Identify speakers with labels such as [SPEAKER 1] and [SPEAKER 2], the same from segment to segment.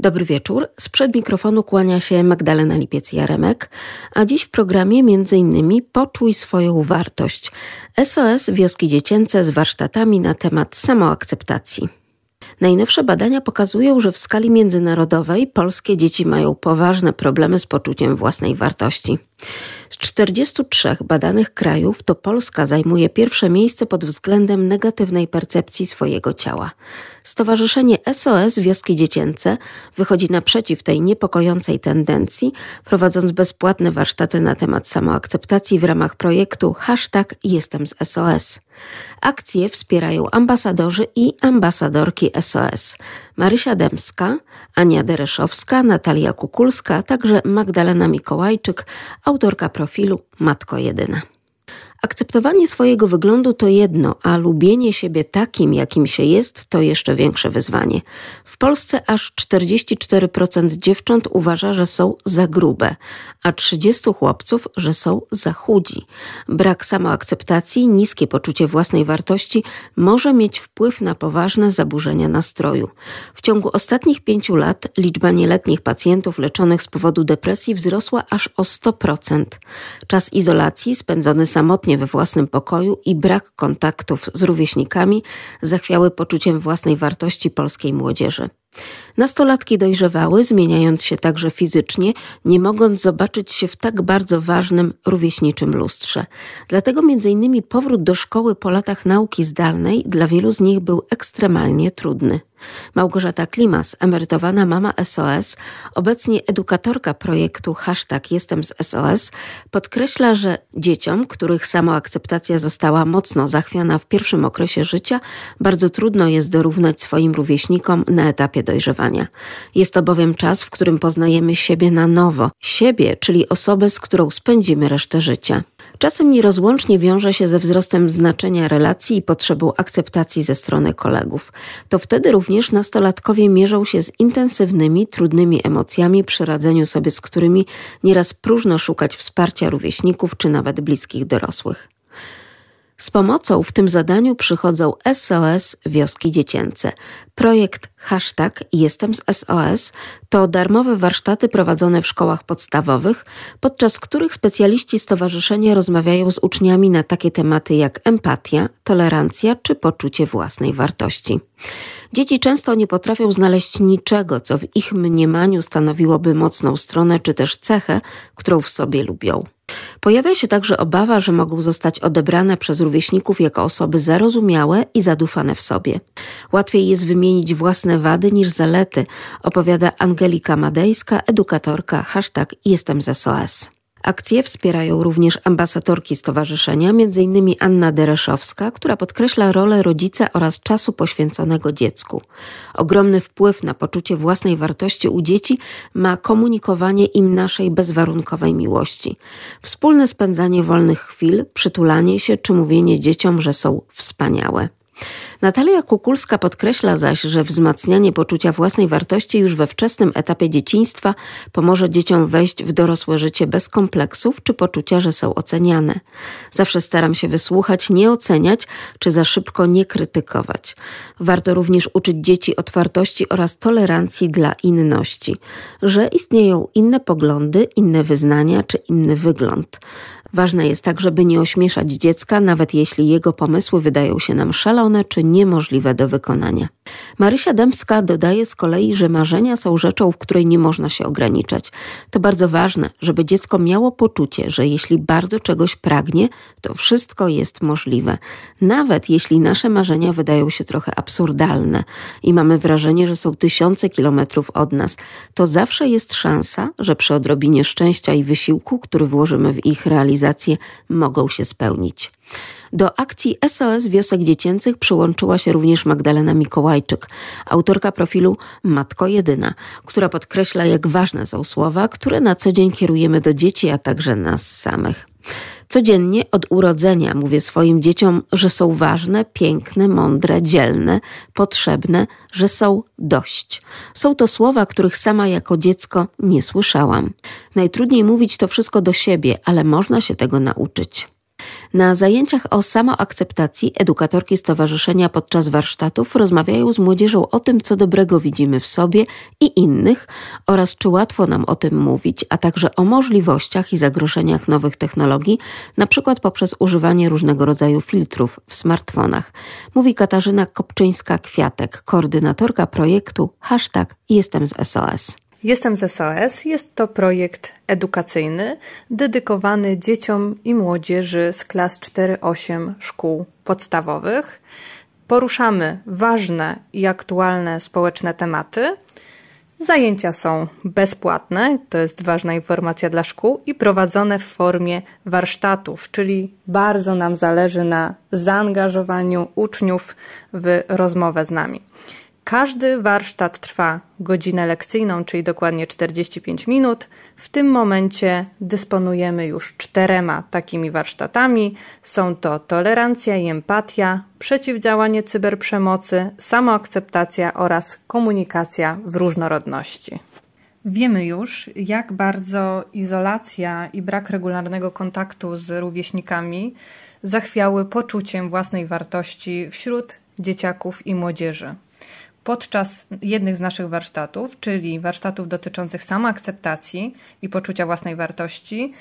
[SPEAKER 1] Dobry wieczór. Sprzed mikrofonu kłania się Magdalena Lipiec-Jaremek, a dziś w programie m.in. Poczuj swoją wartość. SOS Wioski Dziecięce z warsztatami na temat samoakceptacji. Najnowsze badania pokazują, że w skali międzynarodowej polskie dzieci mają poważne problemy z poczuciem własnej wartości. Z 43 badanych krajów to Polska zajmuje pierwsze miejsce pod względem negatywnej percepcji swojego ciała. Stowarzyszenie SOS Wioski Dziecięce wychodzi naprzeciw tej niepokojącej tendencji, prowadząc bezpłatne warsztaty na temat samoakceptacji w ramach projektu Hashtag Jestem z SOS. Akcje wspierają ambasadorzy i ambasadorki SOS. Marysia Dębska, Ania Dereszowska, Natalia Kukulska, także Magdalena Mikołajczyk, autorka profilu Matko Jedyna. Akceptowanie swojego wyglądu to jedno, a lubienie siebie takim, jakim się jest, to jeszcze większe wyzwanie. W Polsce aż 44% dziewcząt uważa, że są za grube, a 30 chłopców, że są za chudzi. Brak samoakceptacji, niskie poczucie własnej wartości może mieć wpływ na poważne zaburzenia nastroju. W ciągu ostatnich pięciu lat liczba nieletnich pacjentów leczonych z powodu depresji wzrosła aż o 100%. Czas izolacji spędzony samotnie we własnym pokoju i brak kontaktów z rówieśnikami zachwiały poczuciem własnej wartości polskiej młodzieży. Nastolatki dojrzewały, zmieniając się także fizycznie, nie mogąc zobaczyć się w tak bardzo ważnym rówieśniczym lustrze. Dlatego m.in. powrót do szkoły po latach nauki zdalnej dla wielu z nich był ekstremalnie trudny. Małgorzata Klimas, emerytowana mama SOS, obecnie edukatorka projektu Hashtag Jestem z SOS, podkreśla, że dzieciom, których samoakceptacja została mocno zachwiana w pierwszym okresie życia, bardzo trudno jest dorównać swoim rówieśnikom na etapie dojrzewania. Jest to bowiem czas, w którym poznajemy siebie na nowo, siebie, czyli osobę, z którą spędzimy resztę życia. Czasem nierozłącznie wiąże się ze wzrostem znaczenia relacji i potrzebą akceptacji ze strony kolegów. To wtedy również nastolatkowie mierzą się z intensywnymi, trudnymi emocjami, przy radzeniu sobie z którymi nieraz próżno szukać wsparcia rówieśników czy nawet bliskich dorosłych. Z pomocą w tym zadaniu przychodzą SOS Wioski Dziecięce. Projekt hashtag Jestem z SOS to darmowe warsztaty prowadzone w szkołach podstawowych, podczas których specjaliści stowarzyszenia rozmawiają z uczniami na takie tematy jak empatia, tolerancja czy poczucie własnej wartości. Dzieci często nie potrafią znaleźć niczego, co w ich mniemaniu stanowiłoby mocną stronę czy też cechę, którą w sobie lubią. Pojawia się także obawa, że mogą zostać odebrane przez rówieśników jako osoby zarozumiałe i zadufane w sobie. Łatwiej jest wymienić własne wady niż zalety, opowiada Angelika Madejska, edukatorka hashtag Jestem z SOS. Akcje wspierają również ambasadorki stowarzyszenia, m.in. Anna Dereszowska, która podkreśla rolę rodzica oraz czasu poświęconego dziecku. Ogromny wpływ na poczucie własnej wartości u dzieci ma komunikowanie im naszej bezwarunkowej miłości. Wspólne spędzanie wolnych chwil, przytulanie się czy mówienie dzieciom, że są wspaniałe. Natalia Kukulska podkreśla zaś, że wzmacnianie poczucia własnej wartości już we wczesnym etapie dzieciństwa pomoże dzieciom wejść w dorosłe życie bez kompleksów czy poczucia, że są oceniane. Zawsze staram się wysłuchać, nie oceniać czy za szybko nie krytykować. Warto również uczyć dzieci otwartości oraz tolerancji dla inności, że istnieją inne poglądy, inne wyznania czy inny wygląd. Ważne jest tak, żeby nie ośmieszać dziecka, nawet jeśli jego pomysły wydają się nam szalone czy niemożliwe do wykonania. Marysia Dębska dodaje z kolei, że marzenia są rzeczą, w której nie można się ograniczać. To bardzo ważne, żeby dziecko miało poczucie, że jeśli bardzo czegoś pragnie, to wszystko jest możliwe. Nawet jeśli nasze marzenia wydają się trochę absurdalne i mamy wrażenie, że są tysiące kilometrów od nas, to zawsze jest szansa, że przy odrobinie szczęścia i wysiłku, który włożymy w ich realizację, mogą się spełnić. Do akcji SOS Wiosek Dziecięcych przyłączyła się również Magdalena Mikołajczyk, autorka profilu Matko Jedyna, która podkreśla, jak ważne są słowa, które na co dzień kierujemy do dzieci, a także nas samych. Codziennie od urodzenia mówię swoim dzieciom, że są ważne, piękne, mądre, dzielne, potrzebne, że są dość. Są to słowa, których sama jako dziecko nie słyszałam. Najtrudniej mówić to wszystko do siebie, ale można się tego nauczyć. Na zajęciach o samoakceptacji edukatorki stowarzyszenia podczas warsztatów rozmawiają z młodzieżą o tym, co dobrego widzimy w sobie i innych oraz czy łatwo nam o tym mówić, a także o możliwościach i zagrożeniach nowych technologii, przykład poprzez używanie różnego rodzaju filtrów w smartfonach. Mówi Katarzyna Kopczyńska-Kwiatek, koordynatorka projektu hashtag Jestem z SOS.
[SPEAKER 2] Jestem z SOS. Jest to projekt edukacyjny dedykowany dzieciom i młodzieży z klas 4-8 szkół podstawowych. Poruszamy ważne i aktualne społeczne tematy. Zajęcia są bezpłatne, to jest ważna informacja dla szkół, i prowadzone w formie warsztatów, czyli bardzo nam zależy na zaangażowaniu uczniów w rozmowę z nami. Każdy warsztat trwa godzinę lekcyjną, czyli dokładnie 45 minut. W tym momencie dysponujemy już czterema takimi warsztatami. Są to tolerancja i empatia, przeciwdziałanie cyberprzemocy, samoakceptacja oraz komunikacja w różnorodności. Wiemy już, jak bardzo izolacja i brak regularnego kontaktu z rówieśnikami zachwiały poczuciem własnej wartości wśród dzieciaków i młodzieży podczas jednych z naszych warsztatów, czyli warsztatów dotyczących samoakceptacji i poczucia własnej wartości,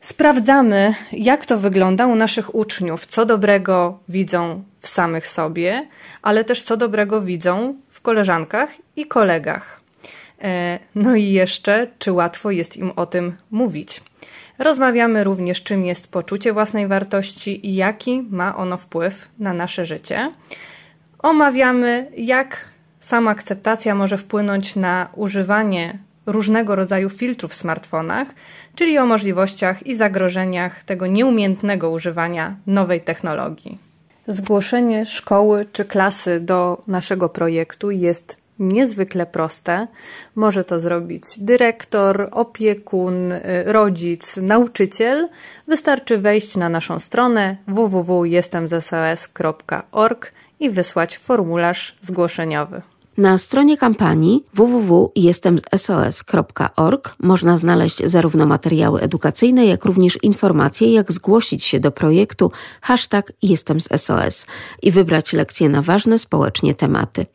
[SPEAKER 2] sprawdzamy, jak to wygląda u naszych uczniów, co dobrego widzą w samych sobie, ale też co dobrego widzą w koleżankach i kolegach. E, no i jeszcze, czy łatwo jest im o tym mówić. Rozmawiamy również, czym jest poczucie własnej wartości i jaki ma ono wpływ na nasze życie. Omawiamy, jak Sama akceptacja może wpłynąć na używanie różnego rodzaju filtrów w smartfonach, czyli o możliwościach i zagrożeniach tego nieumiejętnego używania nowej technologii. Zgłoszenie szkoły czy klasy do naszego projektu jest niezwykle proste. Może to zrobić dyrektor, opiekun, rodzic, nauczyciel. Wystarczy wejść na naszą stronę www.jestemzsos.org i wysłać formularz zgłoszeniowy.
[SPEAKER 1] Na stronie kampanii www.jestemsos.org można znaleźć zarówno materiały edukacyjne, jak również informacje, jak zgłosić się do projektu hashtag Jestem i wybrać lekcje na ważne społecznie tematy.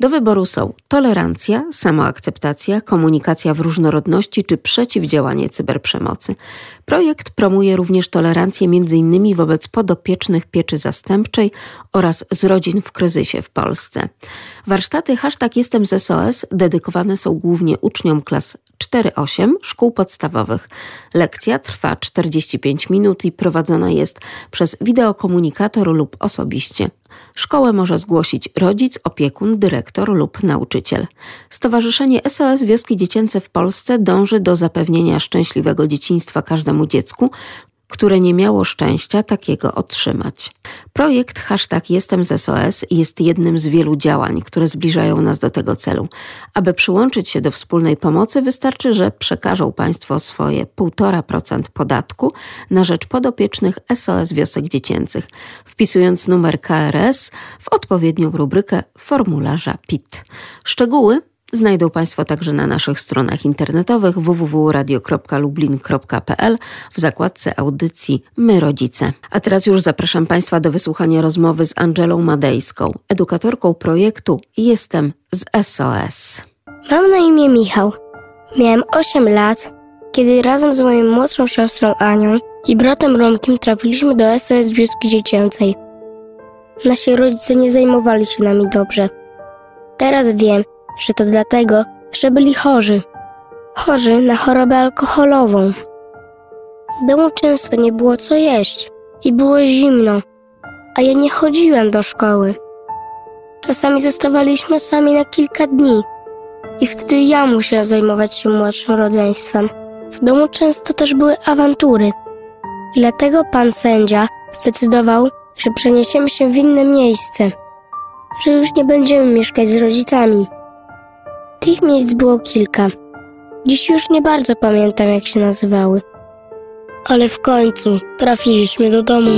[SPEAKER 1] Do wyboru są tolerancja, samoakceptacja, komunikacja w różnorodności czy przeciwdziałanie cyberprzemocy. Projekt promuje również tolerancję m.in. wobec podopiecznych pieczy zastępczej oraz z rodzin w kryzysie w Polsce. Warsztaty hashtag Jestem z SOS dedykowane są głównie uczniom klas 4-8 szkół podstawowych. Lekcja trwa 45 minut i prowadzona jest przez wideokomunikator lub osobiście. Szkołę może zgłosić rodzic, opiekun, dyrektor lub nauczyciel. Stowarzyszenie SOS Wioski Dziecięce w Polsce dąży do zapewnienia szczęśliwego dzieciństwa każdemu dziecku, które nie miało szczęścia takiego otrzymać. Projekt hashtag Jestem z SOS jest jednym z wielu działań, które zbliżają nas do tego celu. Aby przyłączyć się do wspólnej pomocy, wystarczy, że przekażą Państwo swoje 1,5% podatku na rzecz podopiecznych SOS Wiosek Dziecięcych, wpisując numer KRS w odpowiednią rubrykę formularza PIT. Szczegóły Znajdą Państwo także na naszych stronach internetowych www.radio.lublin.pl w zakładce audycji My Rodzice. A teraz już zapraszam Państwa do wysłuchania rozmowy z Angelą Madejską, edukatorką projektu Jestem z SOS.
[SPEAKER 3] Mam na imię Michał. Miałem 8 lat, kiedy razem z moją młodszą siostrą Anią i bratem Romkiem trafiliśmy do SOS Wioski Dziecięcej. Nasi rodzice nie zajmowali się nami dobrze. Teraz wiem, że to dlatego, że byli chorzy. Chorzy na chorobę alkoholową. W domu często nie było co jeść i było zimno, a ja nie chodziłem do szkoły. Czasami zostawaliśmy sami na kilka dni i wtedy ja musiałem zajmować się młodszym rodzeństwem. W domu często też były awantury. I dlatego pan sędzia zdecydował, że przeniesiemy się w inne miejsce, że już nie będziemy mieszkać z rodzicami. Tych miejsc było kilka. Dziś już nie bardzo pamiętam, jak się nazywały. Ale w końcu trafiliśmy do domu.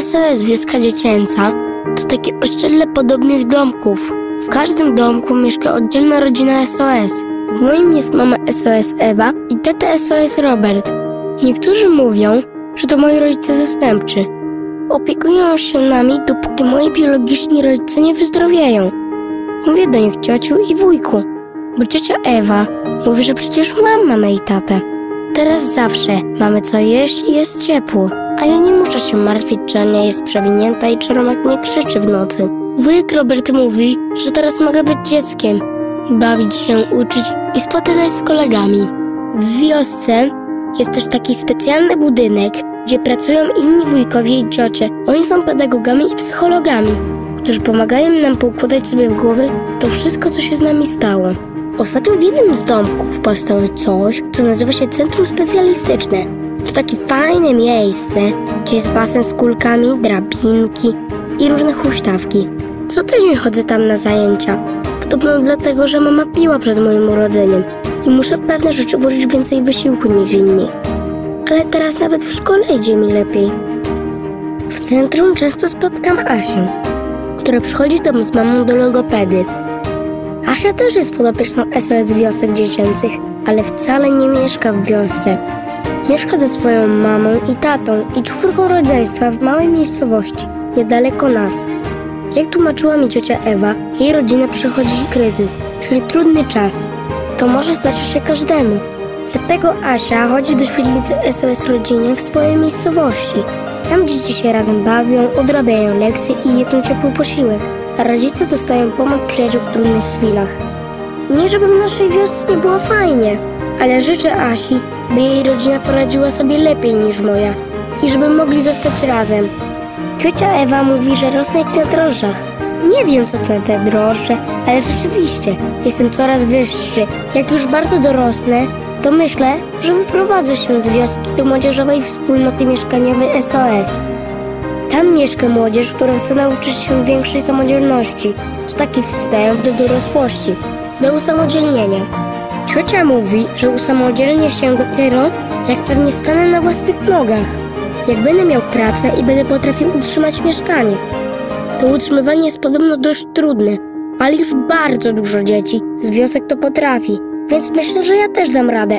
[SPEAKER 3] SOS Wioska Dziecięca to takie ościele podobnych domków. W każdym domku mieszka oddzielna rodzina SOS. W moim jest mama SOS Ewa i tata SOS Robert. Niektórzy mówią, że to moi rodzice zastępczy. Opiekują się nami, dopóki moi biologiczni rodzice nie wyzdrowieją. Mówię do nich ciociu i wujku, bo ciocia Ewa mówi, że przecież mam mamę i tatę. Teraz zawsze mamy co jeść i jest ciepło, a ja nie muszę się martwić, czy Ania jest przewinięta i czy nie krzyczy w nocy. Wujek Robert mówi, że teraz mogę być dzieckiem, bawić się, uczyć i spotykać z kolegami. W wiosce jest też taki specjalny budynek, gdzie pracują inni wujkowie i ciocie. Oni są pedagogami i psychologami, którzy pomagają nam poukładać sobie w głowie to wszystko, co się z nami stało. Ostatnio w jednym z domków powstało coś, co nazywa się Centrum Specjalistyczne. To takie fajne miejsce, gdzie jest basen z kulkami, drabinki i różne huśtawki. Co tydzień chodzę tam na zajęcia. Podobno dlatego, że mama piła przed moim urodzeniem i muszę w pewne rzeczy włożyć więcej wysiłku niż inni. Ale teraz nawet w szkole idzie mi lepiej. W centrum często spotkam Asię, która przychodzi tam z mamą do logopedy. Asia też jest podopieczną SOS Wiosek Dziecięcych, ale wcale nie mieszka w wiosce. Mieszka ze swoją mamą i tatą i czwórką rodzeństwa w małej miejscowości, niedaleko nas. Jak tłumaczyła mi ciocia Ewa, jej rodzina przechodzi kryzys, czyli trudny czas. To może zdarzyć się każdemu. Dlatego Asia chodzi do świetlicy SOS Rodzinie w swojej miejscowości. Tam dzieci się razem bawią, odrabiają lekcje i jedzą ciepły posiłek, a rodzice dostają pomoc przyjaciół w trudnych chwilach. Nie żeby w naszej wiosce nie było fajnie, ale życzę Asi, by jej rodzina poradziła sobie lepiej niż moja i żeby mogli zostać razem. Ciocia Ewa mówi, że rosnę jak na drożdżach. Nie wiem, co to te drożdże, ale rzeczywiście jestem coraz wyższy. Jak już bardzo dorosnę, to myślę, że wyprowadzę się z wioski do młodzieżowej wspólnoty mieszkaniowej SOS. Tam mieszka młodzież, która chce nauczyć się większej samodzielności. To taki wstęp do dorosłości, do usamodzielnienia. Ciocia mówi, że usamodzielnię się dopiero, jak pewnie stanę na własnych nogach. Jak będę miał pracę i będę potrafił utrzymać mieszkanie. To utrzymywanie jest podobno dość trudne, ale już bardzo dużo dzieci z wiosek to potrafi, więc myślę, że ja też dam radę.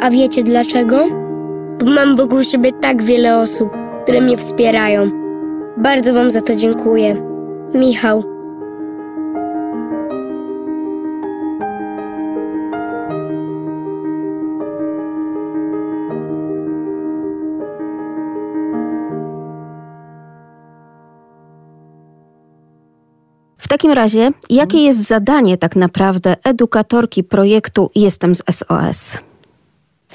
[SPEAKER 3] A wiecie dlaczego? Bo mam wokół siebie tak wiele osób, które mnie wspierają. Bardzo Wam za to dziękuję. Michał.
[SPEAKER 1] Takim razie, jakie jest zadanie tak naprawdę edukatorki projektu Jestem z SOS?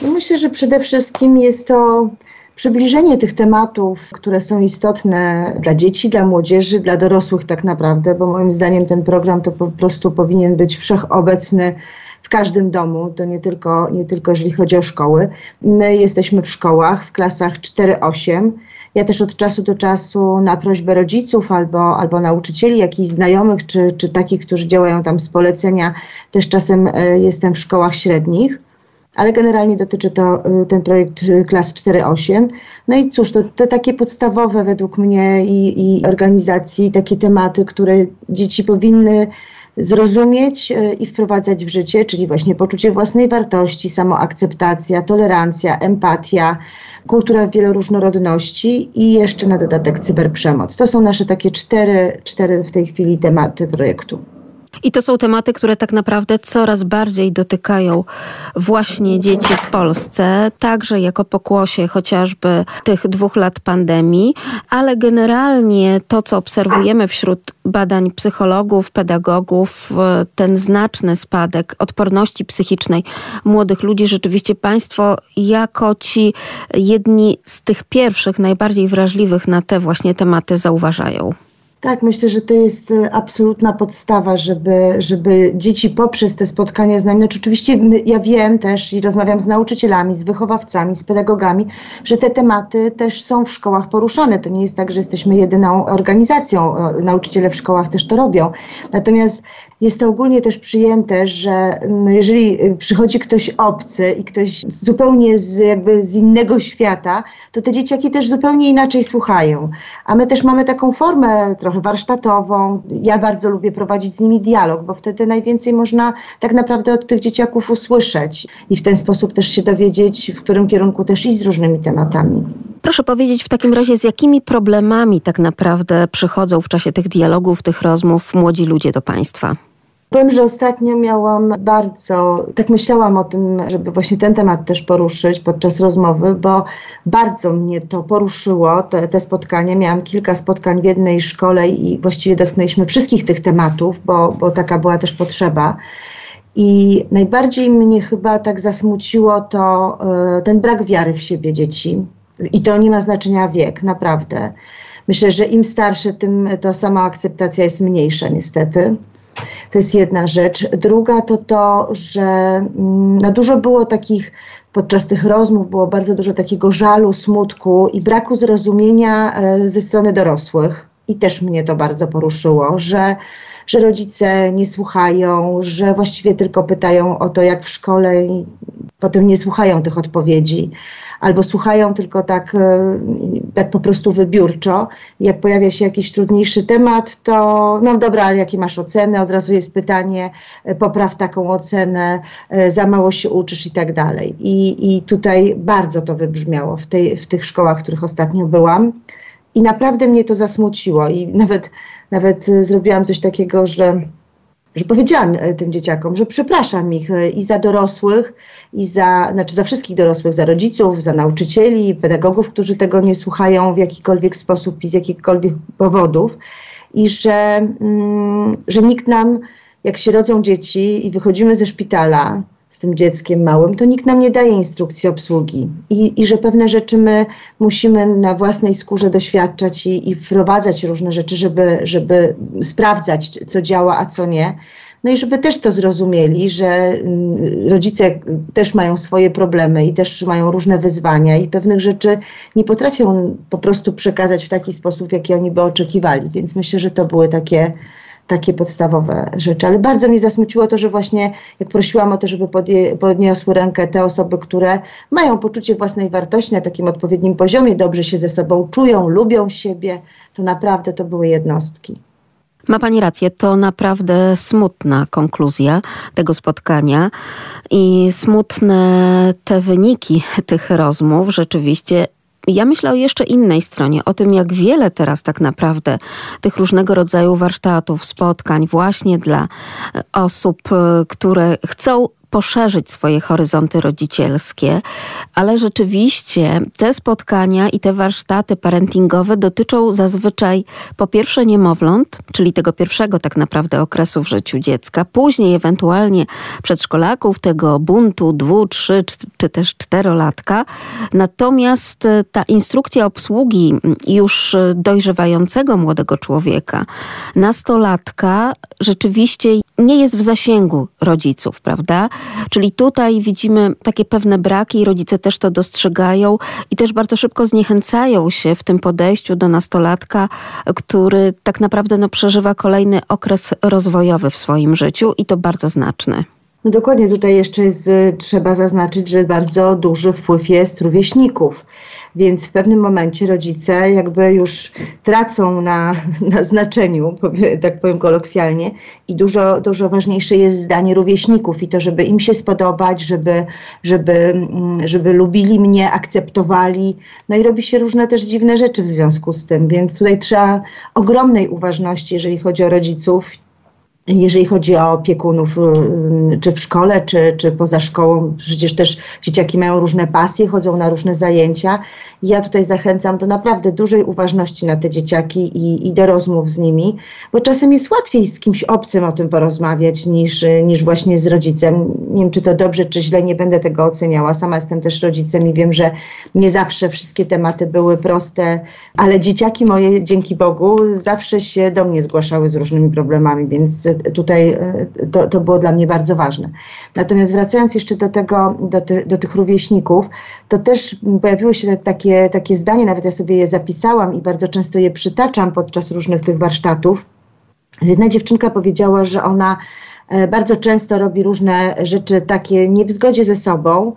[SPEAKER 4] No myślę, że przede wszystkim jest to przybliżenie tych tematów, które są istotne dla dzieci, dla młodzieży, dla dorosłych tak naprawdę, bo moim zdaniem ten program to po prostu powinien być wszechobecny w każdym domu, to nie tylko, nie tylko jeżeli chodzi o szkoły. My jesteśmy w szkołach w klasach 4-8. Ja też od czasu do czasu na prośbę rodziców albo, albo nauczycieli, jakichś znajomych, czy, czy takich, którzy działają tam z polecenia, też czasem e, jestem w szkołach średnich ale generalnie dotyczy to y, ten projekt y, klas 4-8. No i cóż, to te takie podstawowe według mnie i, i organizacji, takie tematy, które dzieci powinny zrozumieć i wprowadzać w życie, czyli właśnie poczucie własnej wartości, samoakceptacja, tolerancja, empatia, kultura wieloróżnorodności i jeszcze na dodatek cyberprzemoc. To są nasze takie cztery, cztery w tej chwili tematy projektu.
[SPEAKER 1] I to są tematy, które tak naprawdę coraz bardziej dotykają właśnie dzieci w Polsce, także jako pokłosie chociażby tych dwóch lat pandemii, ale generalnie to, co obserwujemy wśród badań psychologów, pedagogów, ten znaczny spadek odporności psychicznej młodych ludzi, rzeczywiście Państwo jako ci jedni z tych pierwszych, najbardziej wrażliwych na te właśnie tematy zauważają.
[SPEAKER 4] Tak, myślę, że to jest e, absolutna podstawa, żeby, żeby dzieci poprzez te spotkania z nami, znaczy oczywiście ja wiem też i rozmawiam z nauczycielami, z wychowawcami, z pedagogami, że te tematy też są w szkołach poruszane. To nie jest tak, że jesteśmy jedyną organizacją, e, nauczyciele w szkołach też to robią. Natomiast jest to ogólnie też przyjęte, że no, jeżeli y, przychodzi ktoś obcy i ktoś zupełnie z, jakby z innego świata, to te dzieciaki też zupełnie inaczej słuchają. A my też mamy taką formę trochę trochę warsztatową. Ja bardzo lubię prowadzić z nimi dialog, bo wtedy najwięcej można tak naprawdę od tych dzieciaków usłyszeć i w ten sposób też się dowiedzieć, w którym kierunku też iść z różnymi tematami.
[SPEAKER 1] Proszę powiedzieć w takim razie, z jakimi problemami tak naprawdę przychodzą w czasie tych dialogów, tych rozmów młodzi ludzie do Państwa?
[SPEAKER 4] Powiem, że ostatnio miałam bardzo, tak myślałam o tym, żeby właśnie ten temat też poruszyć podczas rozmowy, bo bardzo mnie to poruszyło, te, te spotkanie. Miałam kilka spotkań w jednej szkole i właściwie dotknęliśmy wszystkich tych tematów, bo, bo taka była też potrzeba. I najbardziej mnie chyba tak zasmuciło to y, ten brak wiary w siebie dzieci. I to nie ma znaczenia wiek, naprawdę. Myślę, że im starsze, tym to sama akceptacja jest mniejsza, niestety. To jest jedna rzecz. Druga to to, że mm, no dużo było takich, podczas tych rozmów było bardzo dużo takiego żalu, smutku i braku zrozumienia e, ze strony dorosłych. I też mnie to bardzo poruszyło, że, że rodzice nie słuchają, że właściwie tylko pytają o to, jak w szkole, i potem nie słuchają tych odpowiedzi albo słuchają tylko tak, e, tak po prostu wybiórczo. Jak pojawia się jakiś trudniejszy temat, to no dobra, ale jakie masz oceny? Od razu jest pytanie, e, popraw taką ocenę, e, za mało się uczysz i tak dalej. I, i tutaj bardzo to wybrzmiało w, tej, w tych szkołach, w których ostatnio byłam. I naprawdę mnie to zasmuciło i nawet, nawet zrobiłam coś takiego, że że powiedziałam e, tym dzieciakom, że przepraszam ich e, i za dorosłych, i za, znaczy za wszystkich dorosłych, za rodziców, za nauczycieli, pedagogów, którzy tego nie słuchają w jakikolwiek sposób i z jakichkolwiek powodów. I że, mm, że nikt nam, jak się rodzą dzieci i wychodzimy ze szpitala, tym dzieckiem małym, to nikt nam nie daje instrukcji obsługi i, i że pewne rzeczy my musimy na własnej skórze doświadczać i, i wprowadzać różne rzeczy, żeby, żeby sprawdzać, co działa, a co nie. No i żeby też to zrozumieli, że mm, rodzice też mają swoje problemy i też mają różne wyzwania i pewnych rzeczy nie potrafią po prostu przekazać w taki sposób, jaki oni by oczekiwali. Więc myślę, że to były takie takie podstawowe rzeczy. Ale bardzo mnie zasmuciło to, że właśnie jak prosiłam o to, żeby podje, podniosły rękę te osoby, które mają poczucie własnej wartości na takim odpowiednim poziomie, dobrze się ze sobą czują, lubią siebie, to naprawdę to były jednostki.
[SPEAKER 1] Ma Pani rację, to naprawdę smutna konkluzja tego spotkania i smutne te wyniki tych rozmów. Rzeczywiście ja myślę o jeszcze innej stronie, o tym, jak wiele teraz tak naprawdę tych różnego rodzaju warsztatów, spotkań właśnie dla osób, które chcą poszerzyć swoje horyzonty rodzicielskie, ale rzeczywiście te spotkania i te warsztaty parentingowe dotyczą zazwyczaj po pierwsze niemowląt, czyli tego pierwszego tak naprawdę okresu w życiu dziecka, później ewentualnie przedszkolaków, tego buntu dwu, trzy czy też czterolatka. Natomiast e, ta instrukcja obsługi już dojrzewającego młodego człowieka, nastolatka, rzeczywiście nie jest w zasięgu rodziców, prawda? Czyli tutaj widzimy takie pewne braki i rodzice też to dostrzegają i też bardzo szybko zniechęcają się w tym podejściu do nastolatka, który tak naprawdę no, przeżywa kolejny okres rozwojowy w swoim życiu i to bardzo znaczny.
[SPEAKER 4] No dokładnie, tutaj jeszcze jest, trzeba zaznaczyć, że bardzo duży wpływ jest rówieśników. Więc w pewnym momencie rodzice jakby już tracą na, na znaczeniu, tak powiem kolokwialnie, i dużo, dużo ważniejsze jest zdanie rówieśników i to, żeby im się spodobać, żeby, żeby, mm, żeby lubili mnie, akceptowali. No i robi się różne też dziwne rzeczy w związku z tym, więc tutaj trzeba ogromnej uważności, jeżeli chodzi o rodziców jeżeli chodzi o opiekunów, y, czy w szkole, czy, czy poza szkołą, przecież też dzieciaki mają różne pasje, chodzą na różne zajęcia. Ja tutaj zachęcam do naprawdę dużej uważności na te dzieciaki i, i do rozmów z nimi, bo czasem jest łatwiej z kimś obcym o tym porozmawiać niż, niż właśnie z rodzicem. Nie wiem, czy to dobrze, czy źle, nie będę tego oceniała. Sama jestem też rodzicem i wiem, że nie zawsze wszystkie tematy były proste, ale dzieciaki moje, dzięki Bogu, zawsze się do mnie zgłaszały z różnymi problemami, więc tutaj e, to, to było dla mnie bardzo ważne. Natomiast wracając jeszcze do tego, do, ty, do tych rówieśników, to też pojawiły się takie, takie zdanie, nawet ja sobie je zapisałam i bardzo często je przytaczam podczas różnych tych warsztatów. Jedna dziewczynka powiedziała, że ona bardzo często robi różne rzeczy takie nie w zgodzie ze sobą,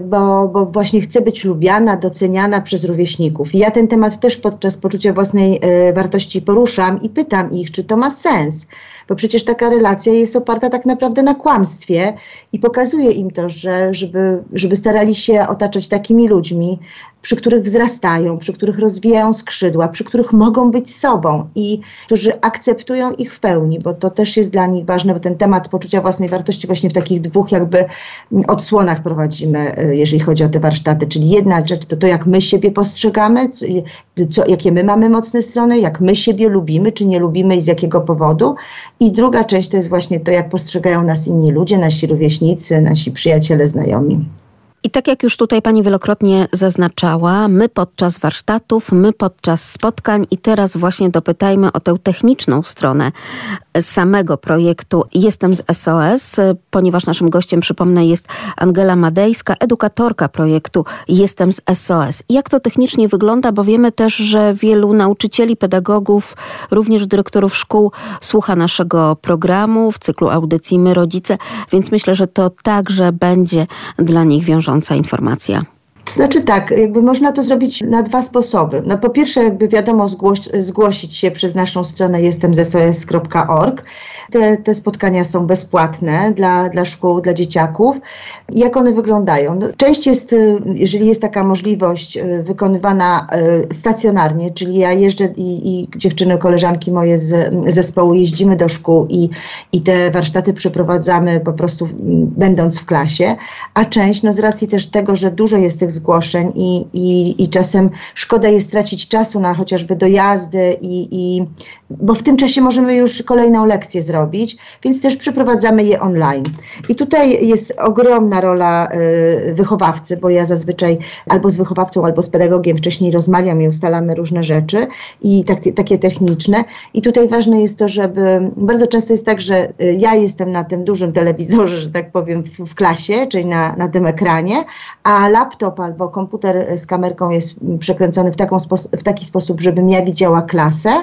[SPEAKER 4] bo, bo właśnie chce być lubiana, doceniana przez rówieśników. I ja ten temat też podczas poczucia własnej wartości poruszam i pytam ich, czy to ma sens bo przecież taka relacja jest oparta tak naprawdę na kłamstwie i pokazuje im to, że żeby, żeby starali się otaczać takimi ludźmi, przy których wzrastają, przy których rozwijają skrzydła, przy których mogą być sobą i którzy akceptują ich w pełni, bo to też jest dla nich ważne, bo ten temat poczucia własnej wartości właśnie w takich dwóch jakby odsłonach prowadzimy, e, jeżeli chodzi o te warsztaty, czyli jedna rzecz to to, jak my siebie postrzegamy, co, jakie my mamy mocne strony, jak my siebie lubimy, czy nie lubimy i z jakiego powodu i druga część to jest właśnie to, jak postrzegają nas inni ludzie, nasi rówieśnicy, nasi przyjaciele, znajomi.
[SPEAKER 1] I tak jak już tutaj pani wielokrotnie zaznaczała, my podczas warsztatów, my podczas spotkań i teraz właśnie dopytajmy o tę techniczną stronę samego projektu Jestem z SOS, ponieważ naszym gościem, przypomnę, jest Angela Madejska, edukatorka projektu Jestem z SOS. Jak to technicznie wygląda, bo wiemy też, że wielu nauczycieli, pedagogów, również dyrektorów szkół słucha naszego programu w cyklu audycji My Rodzice, więc myślę, że to także będzie dla nich wiążąca informacja.
[SPEAKER 4] To znaczy tak, jakby można to zrobić na dwa sposoby. No po pierwsze, jakby wiadomo, zgłoś, zgłosić się przez naszą stronę jestemzsos.org. Te, te spotkania są bezpłatne dla, dla szkół, dla dzieciaków. Jak one wyglądają? No, część jest, y, jeżeli jest taka możliwość, y, wykonywana y, stacjonarnie, czyli ja jeżdżę i, i dziewczyny, koleżanki moje z zespołu jeździmy do szkół i, i te warsztaty przeprowadzamy po prostu będąc w klasie, a część, no z racji też tego, że dużo jest tych zgłoszeń i, i, i czasem szkoda jest stracić czasu na chociażby dojazdy i, i bo w tym czasie możemy już kolejną lekcję zrobić, więc też przeprowadzamy je online. I tutaj jest ogromna rola y, wychowawcy, bo ja zazwyczaj albo z wychowawcą, albo z pedagogiem wcześniej rozmawiam i ustalamy różne rzeczy i tak, takie techniczne. I tutaj ważne jest to, żeby bardzo często jest tak, że y, ja jestem na tym dużym telewizorze, że tak powiem, w, w klasie, czyli na, na tym ekranie, a laptop albo komputer z kamerką jest przekręcony w, taką w taki sposób, żebym ja widziała klasę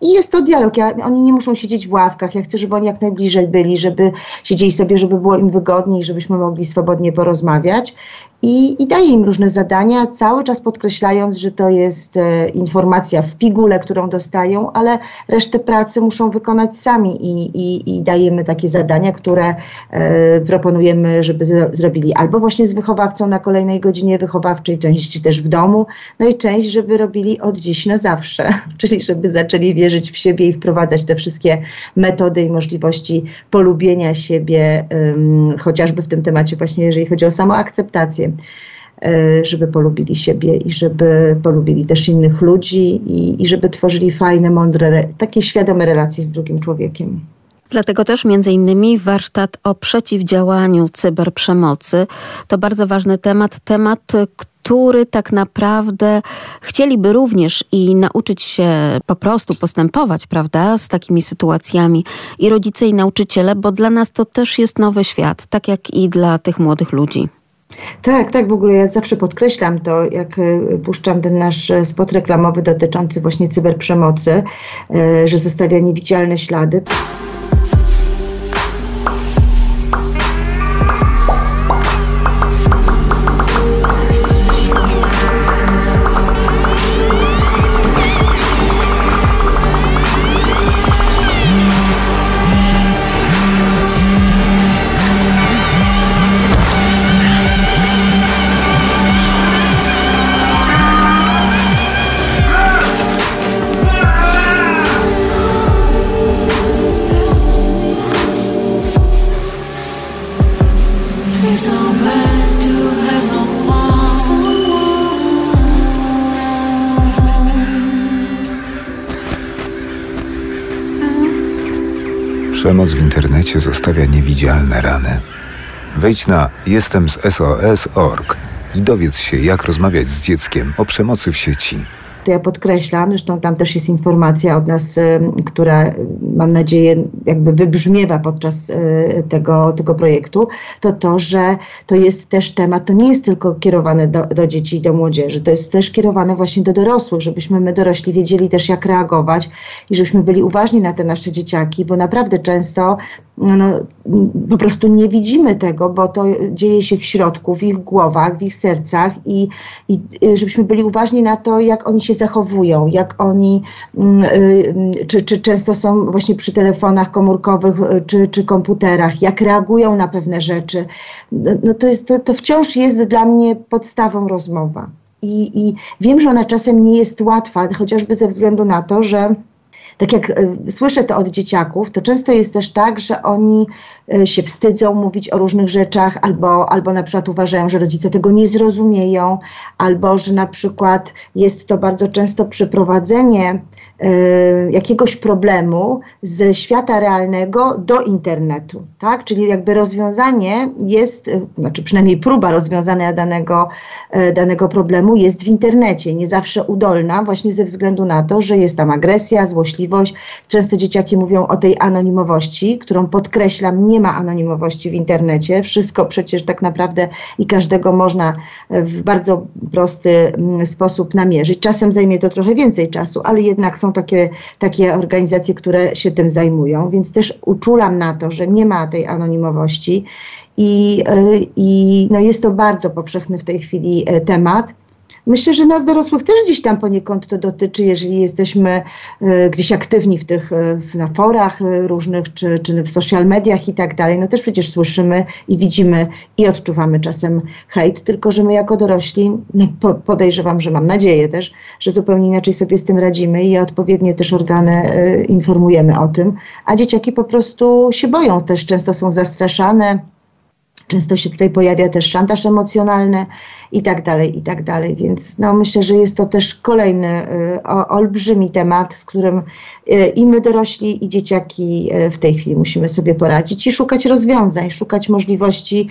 [SPEAKER 4] i jest to dialog. Ja, oni nie muszą siedzieć w ławkach. Ja chcę, żeby oni jak najbliżej byli, żeby siedzieli sobie, żeby było im wygodniej, żebyśmy mogli swobodnie porozmawiać i, i daje im różne zadania, cały czas podkreślając, że to jest e, informacja w pigule, którą dostają, ale resztę pracy muszą wykonać sami i, i, i dajemy takie zadania, które e, proponujemy, żeby z, zrobili albo właśnie z wychowawcą na kolejnej godzinie wychowawczej, część też w domu, no i część, żeby robili od dziś na zawsze, czyli żeby zaczęli wierzyć w siebie i wprowadzać te wszystkie metody i możliwości polubienia siebie, chociażby w tym temacie właśnie, jeżeli chodzi o samoakceptację E, żeby polubili siebie i żeby polubili też innych ludzi i, i żeby tworzyli fajne, mądre, takie świadome relacje z drugim człowiekiem.
[SPEAKER 1] Dlatego też między innymi warsztat o przeciwdziałaniu cyberprzemocy to bardzo ważny temat, temat, który tak naprawdę chcieliby również i nauczyć się po prostu postępować, prawda, z takimi sytuacjami i rodzice i nauczyciele, bo dla nas to też jest nowy świat, tak jak i dla tych młodych ludzi.
[SPEAKER 4] Tak, tak, w ogóle ja zawsze podkreślam to, jak e, puszczam ten nasz e, spot reklamowy dotyczący właśnie cyberprzemocy, e, że zostawia niewidzialne ślady.
[SPEAKER 5] Przemoc w internecie zostawia niewidzialne rany. Wejdź na jestem z SOS.org i dowiedz się, jak rozmawiać z dzieckiem o przemocy w sieci
[SPEAKER 4] to ja podkreślam, zresztą tam też jest informacja od nas, y, która y, mam nadzieję jakby wybrzmiewa podczas y, tego, tego projektu, to to, że to jest też temat, to nie jest tylko kierowane do, do dzieci i do młodzieży, to jest też kierowane właśnie do dorosłych, żebyśmy my dorośli wiedzieli też jak reagować i żebyśmy byli uważni na te nasze dzieciaki, bo naprawdę często no, no, po prostu nie widzimy tego, bo to dzieje się w środku, w ich głowach, w ich sercach i, i żebyśmy byli uważni na to, jak oni się zachowują, jak oni, mm, y, czy, czy często są właśnie przy telefonach komórkowych czy, czy komputerach, jak reagują na pewne rzeczy. No, no to, jest, to, to wciąż jest dla mnie podstawą rozmowa. I, I wiem, że ona czasem nie jest łatwa, chociażby ze względu na to, że tak jak e, słyszę to od dzieciaków, to często jest też tak, że oni się wstydzą mówić o różnych rzeczach, albo, albo na przykład uważają, że rodzice tego nie zrozumieją, albo że na przykład jest to bardzo często przeprowadzenie y, jakiegoś problemu ze świata realnego do internetu, tak? Czyli jakby rozwiązanie jest, znaczy przynajmniej próba rozwiązania danego, y, danego problemu jest w internecie, nie zawsze udolna, właśnie ze względu na to, że jest tam agresja, złośliwość. Często dzieciaki mówią o tej anonimowości, którą podkreślam, nie ma anonimowości w internecie. Wszystko przecież tak naprawdę i każdego można w bardzo prosty mm, sposób namierzyć. Czasem zajmie to trochę więcej czasu, ale jednak są takie, takie organizacje, które się tym zajmują, więc też uczulam na to, że nie ma tej anonimowości. I, y, i no jest to bardzo powszechny w tej chwili e, temat. Myślę, że nas dorosłych też gdzieś tam poniekąd to dotyczy, jeżeli jesteśmy y, gdzieś aktywni w tych y, na forach y, różnych, czy, czy w social mediach i tak dalej. No też przecież słyszymy i widzimy i odczuwamy czasem hejt, tylko że my jako dorośli, no po, podejrzewam, że mam nadzieję też, że zupełnie inaczej sobie z tym radzimy i odpowiednie też organy informujemy o tym, a dzieciaki po prostu się boją też, często są zastraszane. Często się tutaj pojawia też szantaż emocjonalny i tak dalej, i tak dalej. Więc no, myślę, że jest to też kolejny y, o, olbrzymi temat, z którym y, i my dorośli, i dzieciaki y, w tej chwili musimy sobie poradzić i szukać rozwiązań, szukać możliwości,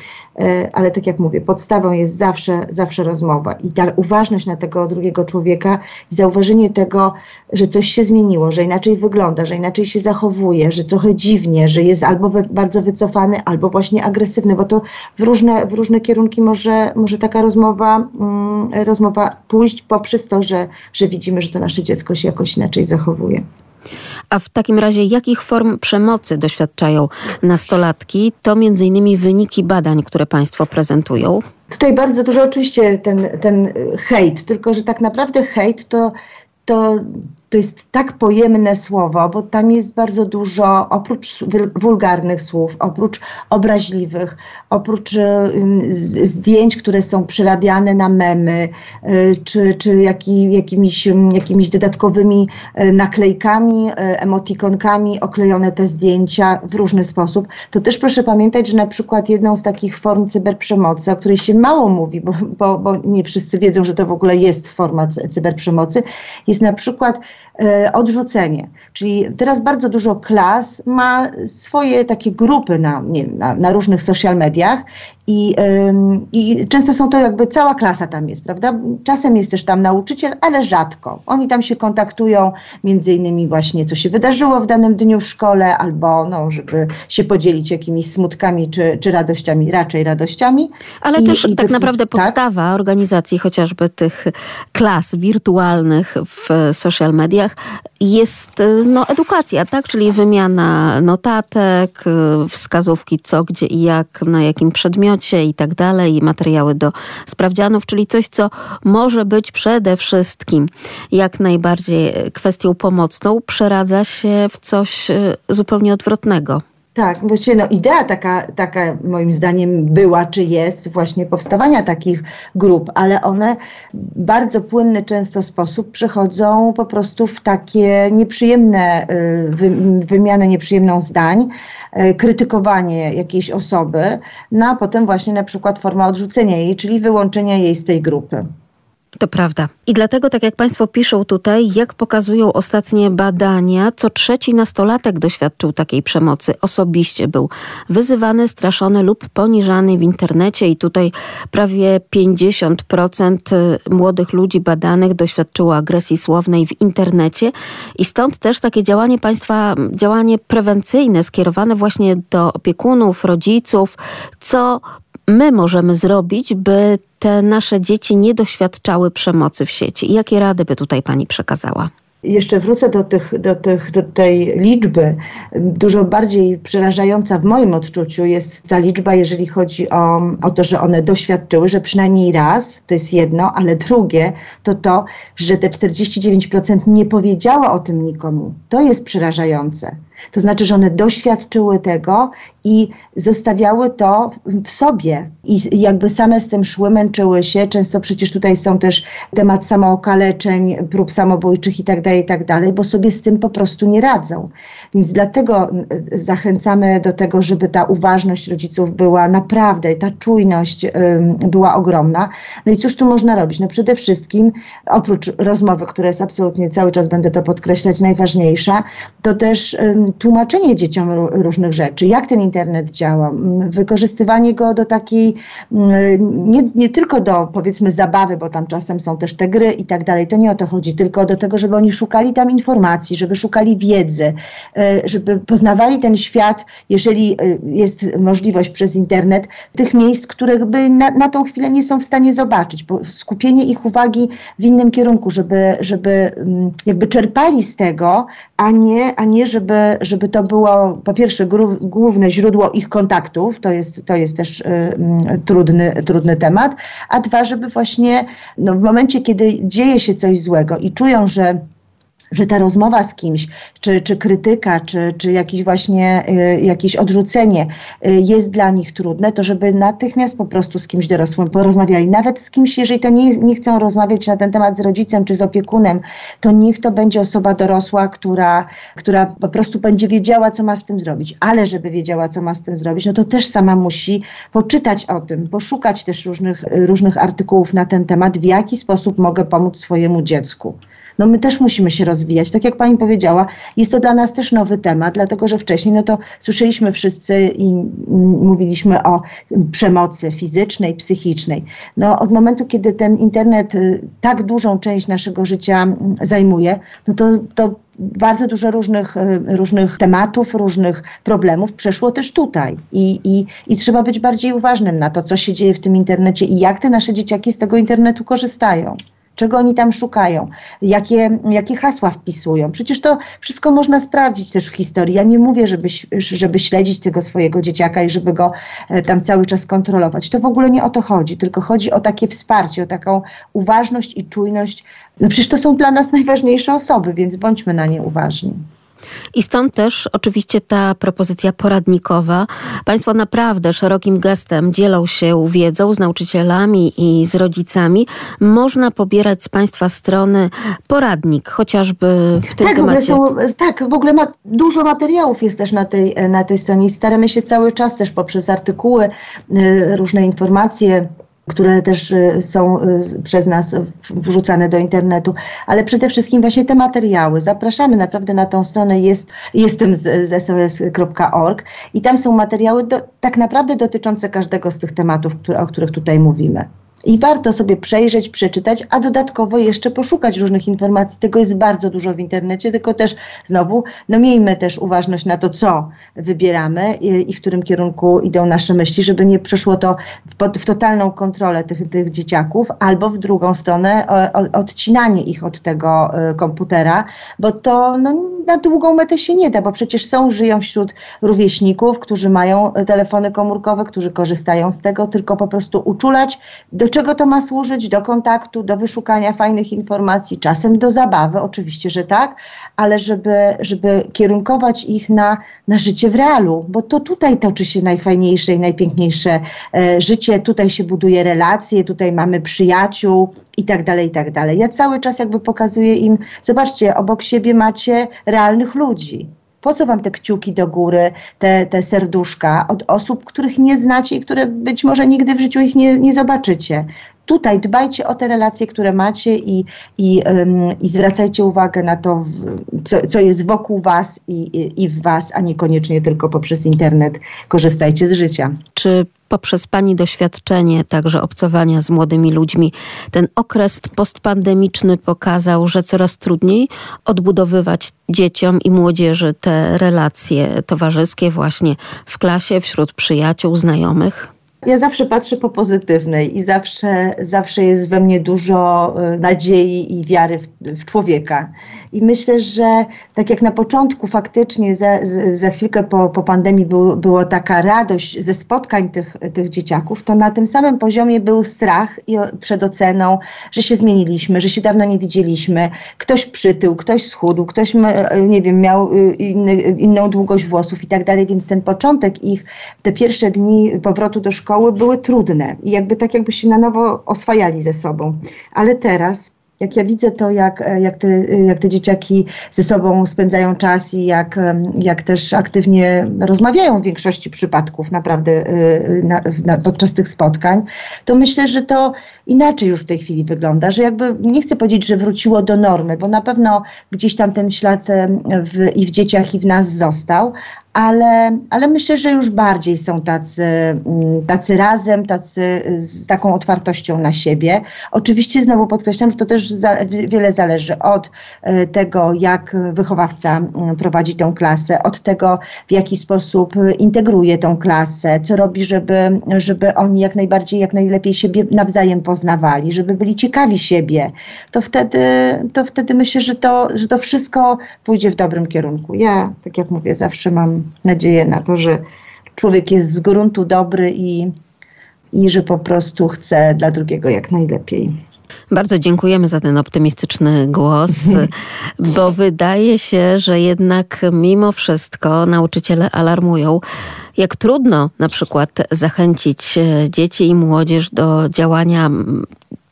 [SPEAKER 4] ale tak jak mówię, podstawą jest zawsze, zawsze rozmowa i ta uważność na tego drugiego człowieka i zauważenie tego, że coś się zmieniło, że inaczej wygląda, że inaczej się zachowuje, że trochę dziwnie, że jest albo bardzo wycofany, albo właśnie agresywny, bo to w różne, w różne kierunki może, może taka rozmowa rozmowa, mm, rozmowa pójść poprzez to, że, że widzimy, że to nasze dziecko się jakoś inaczej zachowuje.
[SPEAKER 1] A w takim razie jakich form przemocy doświadczają nastolatki? To między innymi wyniki badań, które Państwo prezentują.
[SPEAKER 4] Tutaj bardzo dużo oczywiście ten, ten hejt, tylko że tak naprawdę hejt to, to to jest tak pojemne słowo, bo tam jest bardzo dużo, oprócz wulgarnych słów, oprócz obraźliwych, oprócz y, zdjęć, które są przerabiane na memy, y, czy, czy jaki, jakimiś, jakimiś dodatkowymi y, naklejkami, emotikonkami oklejone te zdjęcia w różny sposób, to też proszę pamiętać, że na przykład jedną z takich form cyberprzemocy, o której się mało mówi, bo, bo, bo nie wszyscy wiedzą, że to w ogóle jest forma cyberprzemocy, jest na przykład odrzucenie. Czyli teraz bardzo dużo klas ma swoje takie grupy na, nie na, na różnych social mediach i, I często są to jakby cała klasa tam jest, prawda? Czasem jest też tam nauczyciel, ale rzadko. Oni tam się kontaktują, między innymi właśnie, co się wydarzyło w danym dniu w szkole, albo no, żeby się podzielić jakimiś smutkami czy, czy radościami, raczej radościami.
[SPEAKER 1] Ale I, też i tak naprawdę tak? podstawa organizacji chociażby tych klas wirtualnych w social mediach jest no, edukacja, tak? Czyli wymiana notatek, wskazówki co, gdzie i jak, na jakim przedmiocie i tak dalej, materiały do sprawdzianów, czyli coś, co może być przede wszystkim jak najbardziej kwestią pomocną, przeradza się w coś e, zupełnie odwrotnego.
[SPEAKER 4] Tak, właściwie no, idea taka, taka moim zdaniem była, czy jest właśnie powstawania takich grup, ale one w bardzo płynny często sposób przechodzą po prostu w takie nieprzyjemne, y, wy, wymianę nieprzyjemną zdań, y, krytykowanie jakiejś osoby, no potem właśnie na przykład forma odrzucenia jej, czyli wyłączenia jej z tej grupy.
[SPEAKER 1] To prawda. I dlatego, tak jak Państwo piszą tutaj, jak pokazują ostatnie badania, co trzeci nastolatek doświadczył takiej przemocy. Osobiście był wyzywany, straszony lub poniżany w internecie i tutaj prawie 50% młodych ludzi badanych doświadczyło agresji słownej w internecie i stąd też takie działanie państwa, działanie prewencyjne skierowane właśnie do opiekunów, rodziców, co my możemy zrobić, by te nasze dzieci nie doświadczały przemocy w sieci? Jakie rady by tutaj Pani przekazała?
[SPEAKER 4] jeszcze wrócę do, tych, do, tych, do tej liczby. Dużo bardziej przerażająca w moim odczuciu jest ta liczba, jeżeli chodzi o, o to, że one doświadczyły, że przynajmniej raz, to jest jedno, ale drugie to to, że te 49% nie powiedziało o tym nikomu. To jest przerażające. To znaczy, że one doświadczyły tego i zostawiały to w sobie i jakby same z tym szły, męczyły się. Często przecież tutaj są też temat samookaleczeń, prób samobójczych i tak dalej, i tak dalej, bo sobie z tym po prostu nie radzą. Więc dlatego zachęcamy do tego, żeby ta uważność rodziców była naprawdę, ta czujność była ogromna. No i cóż tu można robić? No przede wszystkim, oprócz rozmowy, która jest absolutnie cały czas będę to podkreślać, najważniejsza, to też tłumaczenie dzieciom różnych rzeczy, jak ten internet działa, wykorzystywanie go do takiej, nie, nie tylko do powiedzmy zabawy, bo tam czasem są też te gry i tak dalej, to nie o to chodzi, tylko do tego, żeby oni szukali tam informacji, żeby szukali wiedzy, e, żeby poznawali ten świat, jeżeli e, jest możliwość przez internet, tych miejsc, których by na, na tą chwilę nie są w stanie zobaczyć, bo skupienie ich uwagi w innym kierunku, żeby, żeby jakby czerpali z tego, a nie, a nie żeby, żeby to było po pierwsze główne źródło ich kontaktów, to jest, to jest też y, y, trudny, trudny temat, a dwa, żeby właśnie no, w momencie, kiedy dzieje się coś złego i czują, że że ta rozmowa z kimś, czy, czy krytyka, czy, czy jakieś właśnie y, jakieś odrzucenie y, jest dla nich trudne, to żeby natychmiast po prostu z kimś dorosłym porozmawiali. Nawet z kimś, jeżeli to nie, nie chcą rozmawiać na ten temat z rodzicem czy z opiekunem, to niech to będzie osoba dorosła, która, która po prostu będzie wiedziała, co ma z tym zrobić. Ale żeby wiedziała, co ma z tym zrobić, no to też sama musi poczytać o tym, poszukać też różnych, różnych artykułów na ten temat, w jaki sposób mogę pomóc swojemu dziecku no my też musimy się rozwijać. Tak jak pani powiedziała, jest to dla nas też nowy temat, dlatego że wcześniej no to słyszeliśmy wszyscy i mówiliśmy o przemocy fizycznej, psychicznej. No od momentu, kiedy ten internet y, tak dużą część naszego życia mm, zajmuje, no to, to bardzo dużo różnych, y, różnych tematów, różnych problemów przeszło też tutaj. I, i, I trzeba być bardziej uważnym na to, co się dzieje w tym internecie i jak te nasze dzieciaki z tego internetu korzystają czego oni tam szukają, jakie, jakie hasła wpisują. Przecież to wszystko można sprawdzić też w historii. Ja nie mówię, żeby, żeby śledzić tego swojego dzieciaka i żeby go e, tam cały czas kontrolować. To w ogóle nie o to chodzi, tylko chodzi o takie wsparcie, o taką uważność i czujność. No przecież to są dla nas najważniejsze osoby, więc bądźmy na nie uważni.
[SPEAKER 1] I stąd też oczywiście ta propozycja poradnikowa. Państwo naprawdę szerokim gestem dzielą się wiedzą z nauczycielami i z rodzicami. Można pobierać z Państwa strony poradnik, chociażby w tym
[SPEAKER 4] tak,
[SPEAKER 1] temacie.
[SPEAKER 4] W ogóle są, tak, w ogóle ma, dużo materiałów jest też na tej, na tej stronie i staramy się cały czas też poprzez artykuły, y, różne informacje które też y, są y, przez nas wrzucane do internetu, ale przede wszystkim właśnie te materiały. Zapraszamy naprawdę na tą stronę, jest, jestem z, z sos.org i tam są materiały do, tak naprawdę dotyczące każdego z tych tematów, które, o których tutaj mówimy. I warto sobie przejrzeć, przeczytać, a dodatkowo jeszcze poszukać różnych informacji. Tego jest bardzo dużo w internecie, tylko też znowu, no miejmy też uważność na to, co wybieramy i, i w którym kierunku idą nasze myśli, żeby nie przeszło to w, w totalną kontrolę tych, tych dzieciaków, albo w drugą stronę o, odcinanie ich od tego y, komputera, bo to no, na długą metę się nie da, bo przecież są, żyją wśród rówieśników, którzy mają telefony komórkowe, którzy korzystają z tego, tylko po prostu uczulać do do czego to ma służyć? Do kontaktu, do wyszukania fajnych informacji, czasem do zabawy, oczywiście, że tak, ale żeby, żeby kierunkować ich na, na życie w realu, bo to tutaj toczy się najfajniejsze i najpiękniejsze e, życie, tutaj się buduje relacje, tutaj mamy przyjaciół i tak dalej, i tak dalej. Ja cały czas jakby pokazuję im, zobaczcie, obok siebie macie realnych ludzi. Po co wam te kciuki do góry, te, te serduszka od osób, których nie znacie i które być może nigdy w życiu ich nie, nie zobaczycie? Tutaj dbajcie o te relacje, które macie i, i, i zwracajcie uwagę na to, co, co jest wokół was i, i w was, a niekoniecznie tylko poprzez internet. Korzystajcie z życia.
[SPEAKER 1] Czy poprzez Pani doświadczenie także obcowania z młodymi ludźmi, ten okres postpandemiczny pokazał, że coraz trudniej odbudowywać dzieciom i młodzieży te relacje towarzyskie właśnie w klasie, wśród przyjaciół, znajomych?
[SPEAKER 4] Ja zawsze patrzę po pozytywnej i zawsze, zawsze jest we mnie dużo e, nadziei i wiary w, w człowieka. I myślę, że tak jak na początku faktycznie za, za chwilkę po, po pandemii był, była taka radość ze spotkań tych, tych dzieciaków, to na tym samym poziomie był strach i przed oceną, że się zmieniliśmy, że się dawno nie widzieliśmy. Ktoś przytył, ktoś schudł, ktoś nie wiem, miał y, inny, inną długość włosów i tak dalej, więc ten początek ich, te pierwsze dni powrotu do szkoły były trudne i jakby tak jakby się na nowo oswajali ze sobą. Ale teraz jak ja widzę to, jak, e, jak, te, jak te dzieciaki ze sobą spędzają czas i jak, jak też aktywnie rozmawiają w większości przypadków naprawdę e, na, na, podczas tych spotkań, to myślę, że to inaczej już w tej chwili wygląda, że jakby nie chcę powiedzieć, że wróciło do normy, bo na pewno gdzieś tam ten ślad w, i w dzieciach i w nas został, ale, ale myślę, że już bardziej są tacy, mm, tacy razem, tacy z taką otwartością na siebie. Oczywiście znowu podkreślam, że to też za, wiele zależy od e, tego, jak wychowawca mm, prowadzi tą klasę, od tego, w jaki sposób integruje tą klasę, co robi, żeby, żeby oni jak najbardziej, jak najlepiej siebie nawzajem poznawali, żeby byli ciekawi siebie. To wtedy, to wtedy myślę, że to, że to wszystko pójdzie w dobrym kierunku. Ja, tak jak mówię, zawsze mam nadzieję na to, że człowiek jest z gruntu dobry i, i że po prostu chce dla drugiego jak najlepiej.
[SPEAKER 1] Bardzo dziękujemy za ten optymistyczny głos, bo wydaje się, że jednak mimo wszystko nauczyciele alarmują, jak trudno na przykład zachęcić e, dzieci i młodzież do działania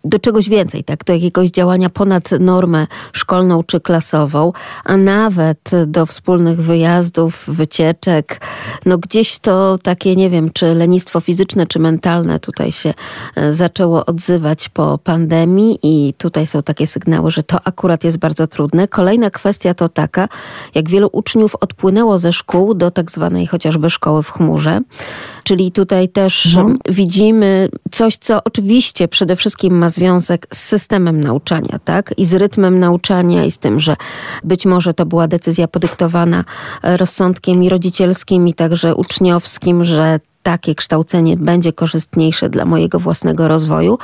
[SPEAKER 1] do czegoś więcej, tak? do jakiegoś działania ponad normę szkolną czy klasową, a nawet do wspólnych wyjazdów, wycieczek. No gdzieś to takie, nie wiem, czy lenistwo fizyczne, czy mentalne tutaj się e, zaczęło odzywać po pandemii i tutaj są takie sygnały, że to akurat jest bardzo trudne. Kolejna kwestia to taka, jak wielu uczniów odpłynęło ze szkół do tak zwanej chociażby szkoły w chmurze. Czyli tutaj też mhm. widzimy coś, co oczywiście przede wszystkim ma związek z systemem nauczania, tak? I z rytmem nauczania i z tym, że być może to była decyzja podyktowana rozsądkiem i rodzicielskim i także uczniowskim, że takie kształcenie będzie korzystniejsze dla mojego własnego rozwoju,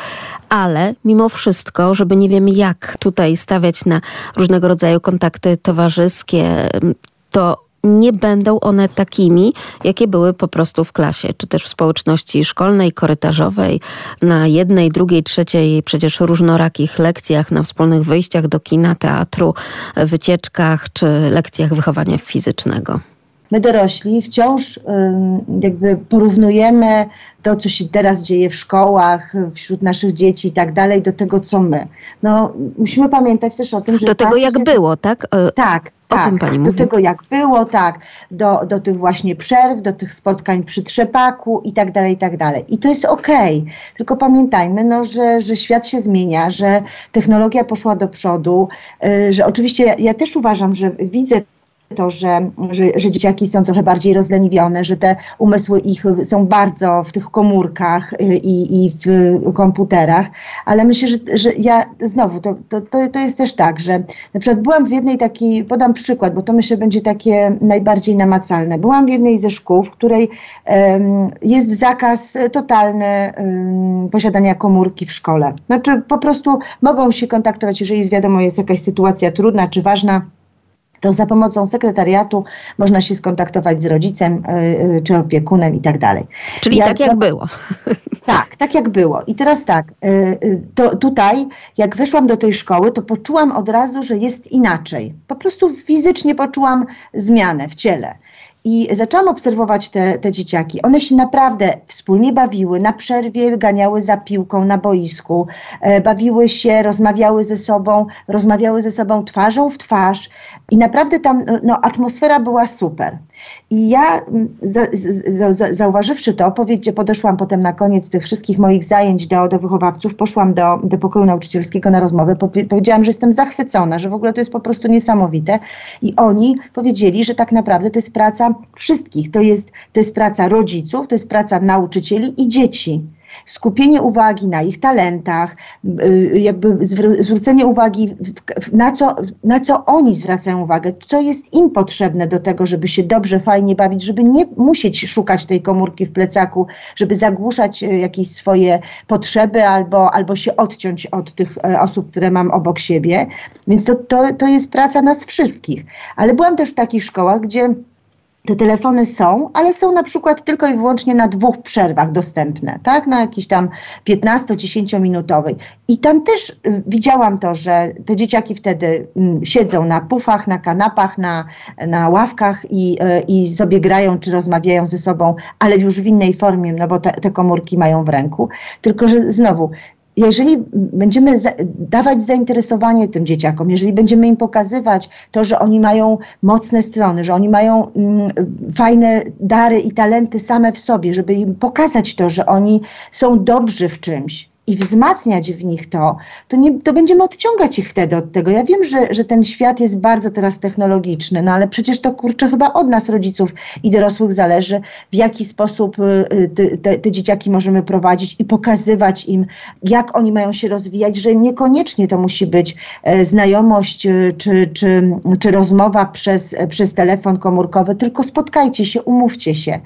[SPEAKER 1] ale mimo wszystko, żeby nie wiem jak tutaj stawiać na różnego rodzaju kontakty towarzyskie, to nie będą one takimi, jakie były po prostu w klasie, czy też w społeczności szkolnej, korytarzowej, na jednej, drugiej, trzeciej, przecież różnorakich lekcjach, na wspólnych wyjściach do kina, teatru, wycieczkach, czy lekcjach wychowania fizycznego
[SPEAKER 4] my dorośli wciąż jakby porównujemy to, co się teraz dzieje w szkołach, wśród naszych dzieci i tak dalej, do tego, co my. No, musimy pamiętać też o tym, że...
[SPEAKER 1] Do tego, jak się... było, tak?
[SPEAKER 4] E, tak, o tym pani do mówi. tego jak było, tak, do, do tych właśnie przerw, do tych spotkań przy trzepaku i tak dalej, i tak dalej. I to jest okej, okay. tylko pamiętajmy, no, że, że świat się zmienia, że technologia poszła do przodu, y, że oczywiście ja, ja też uważam, że widzę to, że, że, że dzieciaki są trochę bardziej rozleniwione, że te umysły ich są bardzo w tych komórkach y, i, i w komputerach, ale myślę, że, że ja znowu, to, to, to jest też tak, że na przykład byłam w jednej takiej, podam przykład, bo to myślę będzie takie najbardziej namacalne. Byłam w jednej ze szkół, w której um, jest zakaz totalny um, posiadania komórki w szkole. Znaczy po prostu mogą się kontaktować, jeżeli jest wiadomo, jest jakaś sytuacja trudna czy ważna, to za pomocą sekretariatu można się skontaktować z rodzicem yy, czy opiekunem i tak dalej.
[SPEAKER 1] Czyli jak, tak jak było.
[SPEAKER 4] Tak, tak jak było. I teraz tak, yy, to tutaj jak weszłam do tej szkoły, to poczułam od razu, że jest inaczej. Po prostu fizycznie poczułam zmianę w ciele. I zaczęłam obserwować te, te dzieciaki. One się naprawdę wspólnie bawiły, na przerwie ganiały za piłką na boisku, e, bawiły się, rozmawiały ze sobą, rozmawiały ze sobą twarzą w twarz i naprawdę tam no, atmosfera była super. I ja mm, za, za, za, zauważywszy to, powiedzie, podeszłam potem na koniec tych wszystkich moich zajęć do, do wychowawców, poszłam do, do pokoju nauczycielskiego na rozmowę, powiedziałam, że jestem zachwycona, że w ogóle to jest po prostu niesamowite. I oni powiedzieli, że tak naprawdę to jest praca wszystkich, to jest, to jest praca rodziców, to jest praca nauczycieli i dzieci skupienie uwagi na ich talentach, y, jakby zwrócenie uwagi na co, na co oni zwracają uwagę, co jest im potrzebne do tego, żeby się dobrze, fajnie bawić, żeby nie musieć szukać tej komórki w plecaku, żeby zagłuszać y, jakieś swoje potrzeby albo, albo się odciąć od tych e, osób, które mam obok siebie. Więc to, to, to jest praca nas wszystkich. Ale byłam też w takich szkołach, gdzie te telefony są, ale są na przykład tylko i wyłącznie na dwóch przerwach dostępne, tak? Na jakiś tam 15-10 minutowej. I tam też y, widziałam to, że te dzieciaki wtedy y, siedzą na pufach, na kanapach, na, na ławkach i, y, i sobie grają czy rozmawiają ze sobą, ale już w innej formie, no bo te, te komórki mają w ręku. Tylko, że znowu jeżeli będziemy dawać zainteresowanie tym dzieciakom, jeżeli będziemy im pokazywać to, że oni mają mocne strony, że oni mają mm, fajne dary i talenty same w sobie, żeby im pokazać to, że oni są dobrzy w czymś, i wzmacniać w nich to, to, nie, to będziemy odciągać ich wtedy od tego. Ja wiem, że, że ten świat jest bardzo teraz technologiczny, no ale przecież to kurczę chyba od nas, rodziców i dorosłych, zależy, w jaki sposób y, y, te, te dzieciaki możemy prowadzić i pokazywać im, jak oni mają się rozwijać, że niekoniecznie to musi być e, znajomość y, czy, czy, czy rozmowa przez, przez telefon komórkowy, tylko spotkajcie się, umówcie się.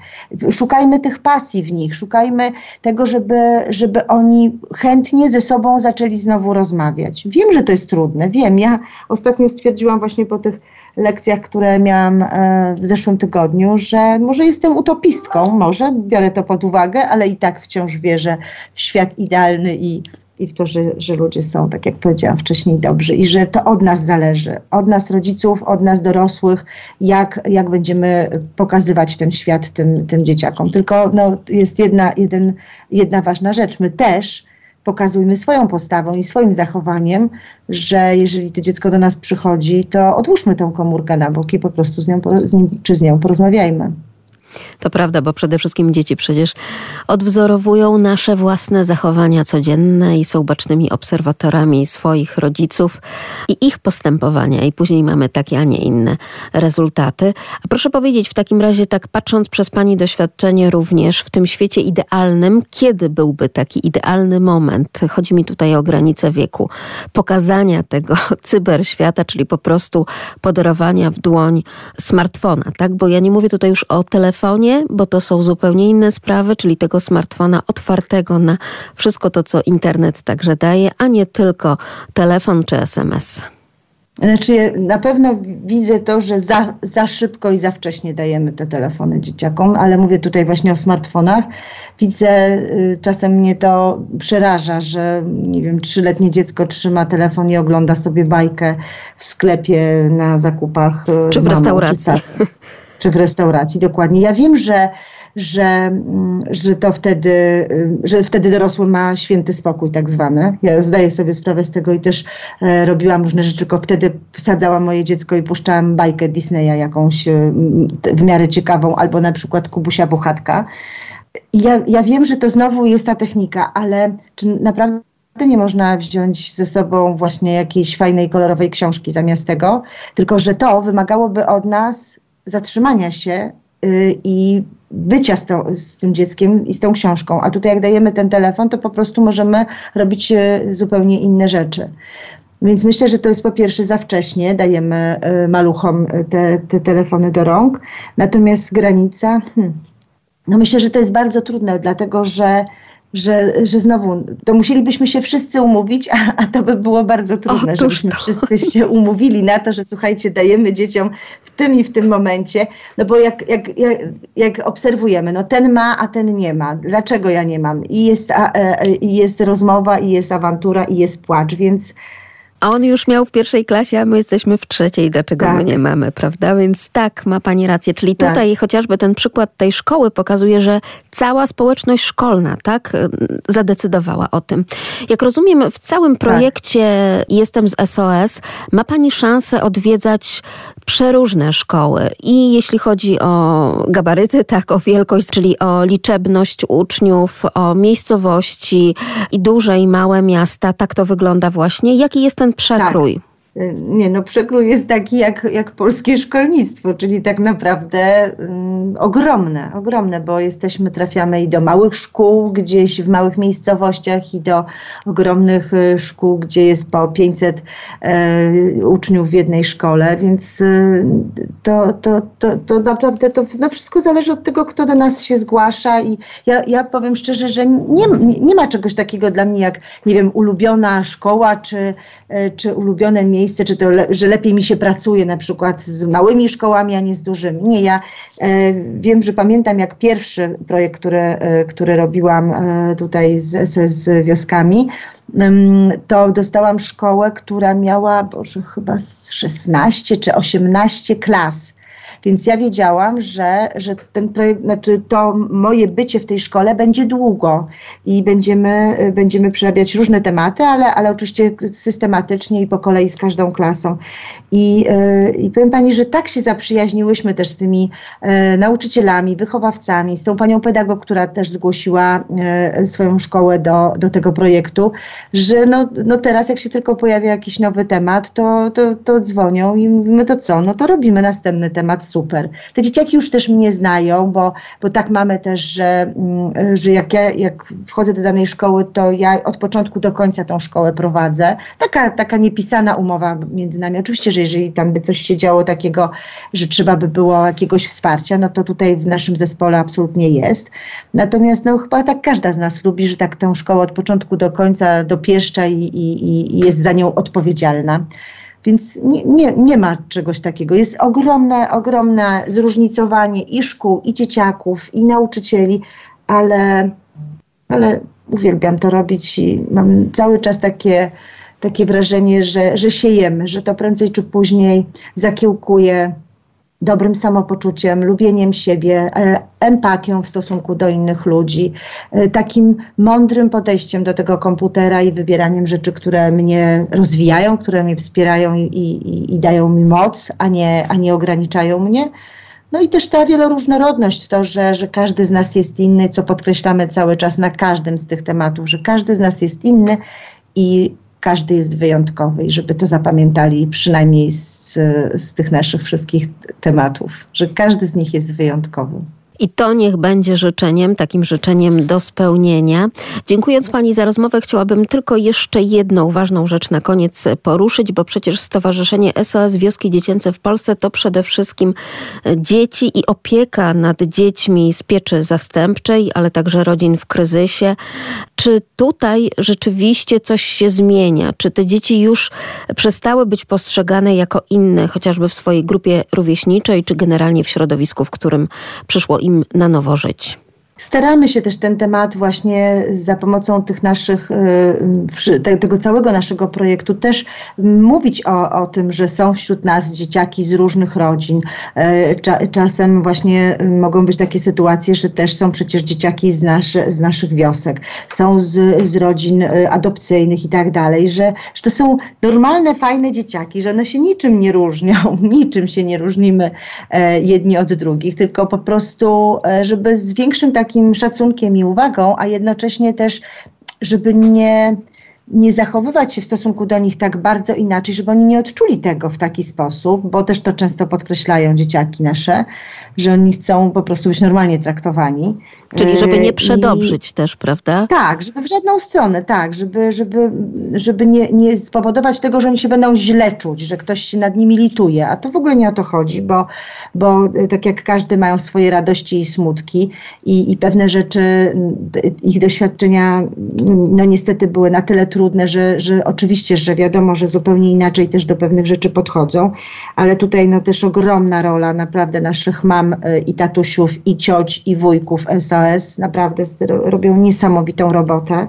[SPEAKER 4] Szukajmy tych pasji w nich, szukajmy tego, żeby, żeby oni chętnie ze sobą zaczęli znowu rozmawiać. Wiem, że to jest trudne, wiem. Ja ostatnio stwierdziłam właśnie po tych lekcjach, które miałam e, w zeszłym tygodniu, że może jestem utopistką, może biorę to pod uwagę, ale i tak wciąż wierzę w świat idealny i, i w to, że, że ludzie są, tak jak powiedziałam wcześniej, dobrzy i że to od nas zależy, od nas rodziców, od nas dorosłych, jak, jak będziemy pokazywać ten świat tym, tym dzieciakom. Tylko no, jest jedna, jeden, jedna ważna rzecz. My też pokazujmy swoją postawą i swoim zachowaniem, że jeżeli to dziecko do nas przychodzi, to odłóżmy tą komórkę na bok i po prostu z nią, z nim czy z nią porozmawiajmy.
[SPEAKER 1] To prawda, bo przede wszystkim dzieci przecież odwzorowują nasze własne zachowania codzienne i są bacznymi obserwatorami swoich rodziców i ich postępowania, i później mamy takie, a nie inne rezultaty. A proszę powiedzieć, w takim razie, tak patrząc przez Pani doświadczenie również w tym świecie idealnym, kiedy byłby taki idealny moment? Chodzi mi tutaj o granicę wieku, pokazania tego cyberświata, czyli po prostu podarowania w dłoń smartfona, tak? Bo ja nie mówię tutaj już o telefonie, telefonie, bo to są zupełnie inne sprawy, czyli tego smartfona otwartego na wszystko to, co internet także daje, a nie tylko telefon czy SMS.
[SPEAKER 4] Znaczy, na pewno widzę to, że za, za szybko i za wcześnie dajemy te telefony dzieciakom, ale mówię tutaj właśnie o smartfonach. Widzę, y, czasem mnie to przeraża, że nie wiem, trzyletnie dziecko trzyma telefon i ogląda sobie bajkę w sklepie na zakupach.
[SPEAKER 1] Y, czy w mamą, restauracji. Czy
[SPEAKER 4] czy w restauracji, dokładnie. Ja wiem, że że, mm, że to wtedy, y, że wtedy dorosły ma święty spokój tak zwany. Ja zdaję sobie sprawę z tego i też e, robiłam różne rzeczy, tylko wtedy wsadzałam moje dziecko i puszczałam bajkę Disneya jakąś e, w miarę ciekawą, albo na przykład Kubusia Bochatka. Ja, ja wiem, że to znowu jest ta technika, ale czy naprawdę nie można wziąć ze sobą właśnie jakiejś fajnej, kolorowej książki zamiast tego, tylko że to wymagałoby od nas zatrzymania się y, i bycia z, to, z, tym dzieckiem i z tą książką. A tutaj jak dajemy ten telefon, to po prostu możemy robić y, zupełnie inne rzeczy. Więc myślę, że to jest po pierwsze za wcześnie, dajemy y, maluchom te, te telefony do rąk. Natomiast granica, hmm, no myślę, że to jest bardzo trudne, dlatego że że, że znowu to musielibyśmy się wszyscy umówić, a, a to by było bardzo trudne, Otóż żebyśmy to. wszyscy się umówili na to, że słuchajcie, dajemy dzieciom w tym i w tym momencie, no bo jak, jak, jak, jak obserwujemy, no ten ma, a ten nie ma. Dlaczego ja nie mam? I jest, a, e, i jest rozmowa, i jest awantura, i jest płacz, więc
[SPEAKER 1] a on już miał w pierwszej klasie, a my jesteśmy w trzeciej, dlaczego tak. my nie mamy, prawda? Więc tak, ma pani rację. Czyli tak. tutaj chociażby ten przykład tej szkoły pokazuje, że cała społeczność szkolna, tak, zadecydowała o tym. Jak rozumiem, w całym tak. projekcie tak. Jestem z SOS ma pani szansę odwiedzać przeróżne szkoły. I jeśli chodzi o gabaryty, tak, o wielkość, czyli o liczebność uczniów, o miejscowości i duże i małe miasta, tak to wygląda właśnie. Jaki jest ten przekrój? Tak.
[SPEAKER 4] Nie no, przekrój jest taki jak, jak polskie szkolnictwo, czyli tak naprawdę um, ogromne, ogromne, bo jesteśmy, trafiamy i do małych szkół gdzieś w małych miejscowościach i do ogromnych y, szkół, gdzie jest po 500 e, uczniów w jednej szkole, więc y, to, to, to, to naprawdę to no wszystko zależy od tego, kto do nas się zgłasza i ja, ja powiem szczerze, że nie, nie ma czegoś takiego dla mnie jak, nie wiem, ulubiona szkoła czy, e, czy ulubione miejsce, czy to, le, że lepiej mi się pracuje na przykład z małymi szkołami, a nie z dużymi. Nie, ja e, wiem, że pamiętam jak pierwszy projekt, który, e, który robiłam e, tutaj z, z, z wioskami, to dostałam szkołę, która miała, Boże, chyba 16 czy 18 klas. Więc ja wiedziałam, że, że ten projekt, znaczy to moje bycie w tej szkole będzie długo i będziemy, będziemy przerabiać różne tematy, ale, ale oczywiście systematycznie i po kolei z każdą klasą. I, yy, I powiem Pani, że tak się zaprzyjaźniłyśmy też z tymi yy, nauczycielami, wychowawcami, z tą panią pedagog, która też zgłosiła yy, swoją szkołę do, do tego projektu, że no, no teraz jak się tylko pojawia jakiś nowy temat, to, to, to dzwonią i mówimy to co? No to robimy następny temat super. Te dzieciaki już też mnie znają, bo, bo tak mamy też, że, mm, że jak ja jak wchodzę do danej szkoły, to ja od początku do końca tą szkołę prowadzę. Taka, taka niepisana umowa między nami. Oczywiście, że jeżeli tam by coś się działo takiego, że trzeba by było jakiegoś wsparcia, no to tutaj w naszym zespole absolutnie jest. Natomiast no chyba tak każda z nas lubi, że tak tę szkołę od początku do końca dopieszcza i, i, i jest za nią odpowiedzialna. Więc nie, nie, nie ma czegoś takiego. Jest ogromne, ogromne zróżnicowanie i szkół, i dzieciaków, i nauczycieli, ale, ale uwielbiam to robić i mam cały czas takie, takie wrażenie, że, że siejemy, że to prędzej czy później zakiełkuje dobrym samopoczuciem, lubieniem siebie, e, empatią w stosunku do innych ludzi, e, takim mądrym podejściem do tego komputera i wybieraniem rzeczy, które mnie rozwijają, które mnie wspierają i, i, i dają mi moc, a nie, a nie ograniczają mnie. No i też ta wieloróżnorodność, to, że, że każdy z nas jest inny, co podkreślamy cały czas na każdym z tych tematów, że każdy z nas jest inny i każdy jest wyjątkowy i żeby to zapamiętali przynajmniej z z, tych naszych wszystkich tematów, że każdy z nich jest wyjątkowy.
[SPEAKER 1] I to niech będzie życzeniem, takim życzeniem do spełnienia. Dziękując Pani za rozmowę, chciałabym tylko jeszcze jedną ważną rzecz na koniec poruszyć, bo przecież Stowarzyszenie SOS Wioski Dziecięce w Polsce to przede wszystkim dzieci i opieka nad dziećmi z pieczy zastępczej, ale także rodzin w kryzysie. Czy tutaj rzeczywiście coś się zmienia? Czy te dzieci już przestały być postrzegane jako inne, chociażby w swojej grupie rówieśniczej, czy generalnie w środowisku, w którym przyszło im na nowo żyć?
[SPEAKER 4] Staramy się też ten temat właśnie za pomocą tych naszych, y, tego całego naszego projektu też mówić o, o tym, że są wśród nas dzieciaki z różnych rodzin. Y, czasem właśnie mogą być takie sytuacje, że też są przecież dzieciaki z, naszy, z naszych wiosek, są z, z rodzin y, adopcyjnych i tak dalej, że, że to są normalne, fajne dzieciaki, że one się niczym nie różnią, niczym się nie różnimy jedni od drugich, tylko po prostu, żeby z większym takim takim szacunkiem i uwagą, a jednocześnie też, żeby nie, nie zachowywać się w stosunku do nich tak bardzo inaczej, żeby oni nie odczuli tego w taki sposób, bo też to często podkreślają dzieciaki nasze, że oni chcą po prostu być normalnie traktowani.
[SPEAKER 1] Czyli żeby nie e, przedobrzyć I, też, prawda?
[SPEAKER 4] Tak, żeby w żadną stronę, tak, żeby, żeby, żeby nie, nie spowodować tego, że oni się będą źle czuć, że ktoś się nad nimi lituje, a to w ogóle nie o to chodzi, bo, bo e, tak jak każdy mają swoje radości i smutki i, i pewne rzeczy, ich doświadczenia no niestety były na tyle trudne, że, że oczywiście, że wiadomo, że zupełnie inaczej też do pewnych rzeczy podchodzą, ale tutaj no też ogromna rola naprawdę naszych mam Y, i tatusiów, i cioć, i wujków SOS. Naprawdę robią niesamowitą robotę.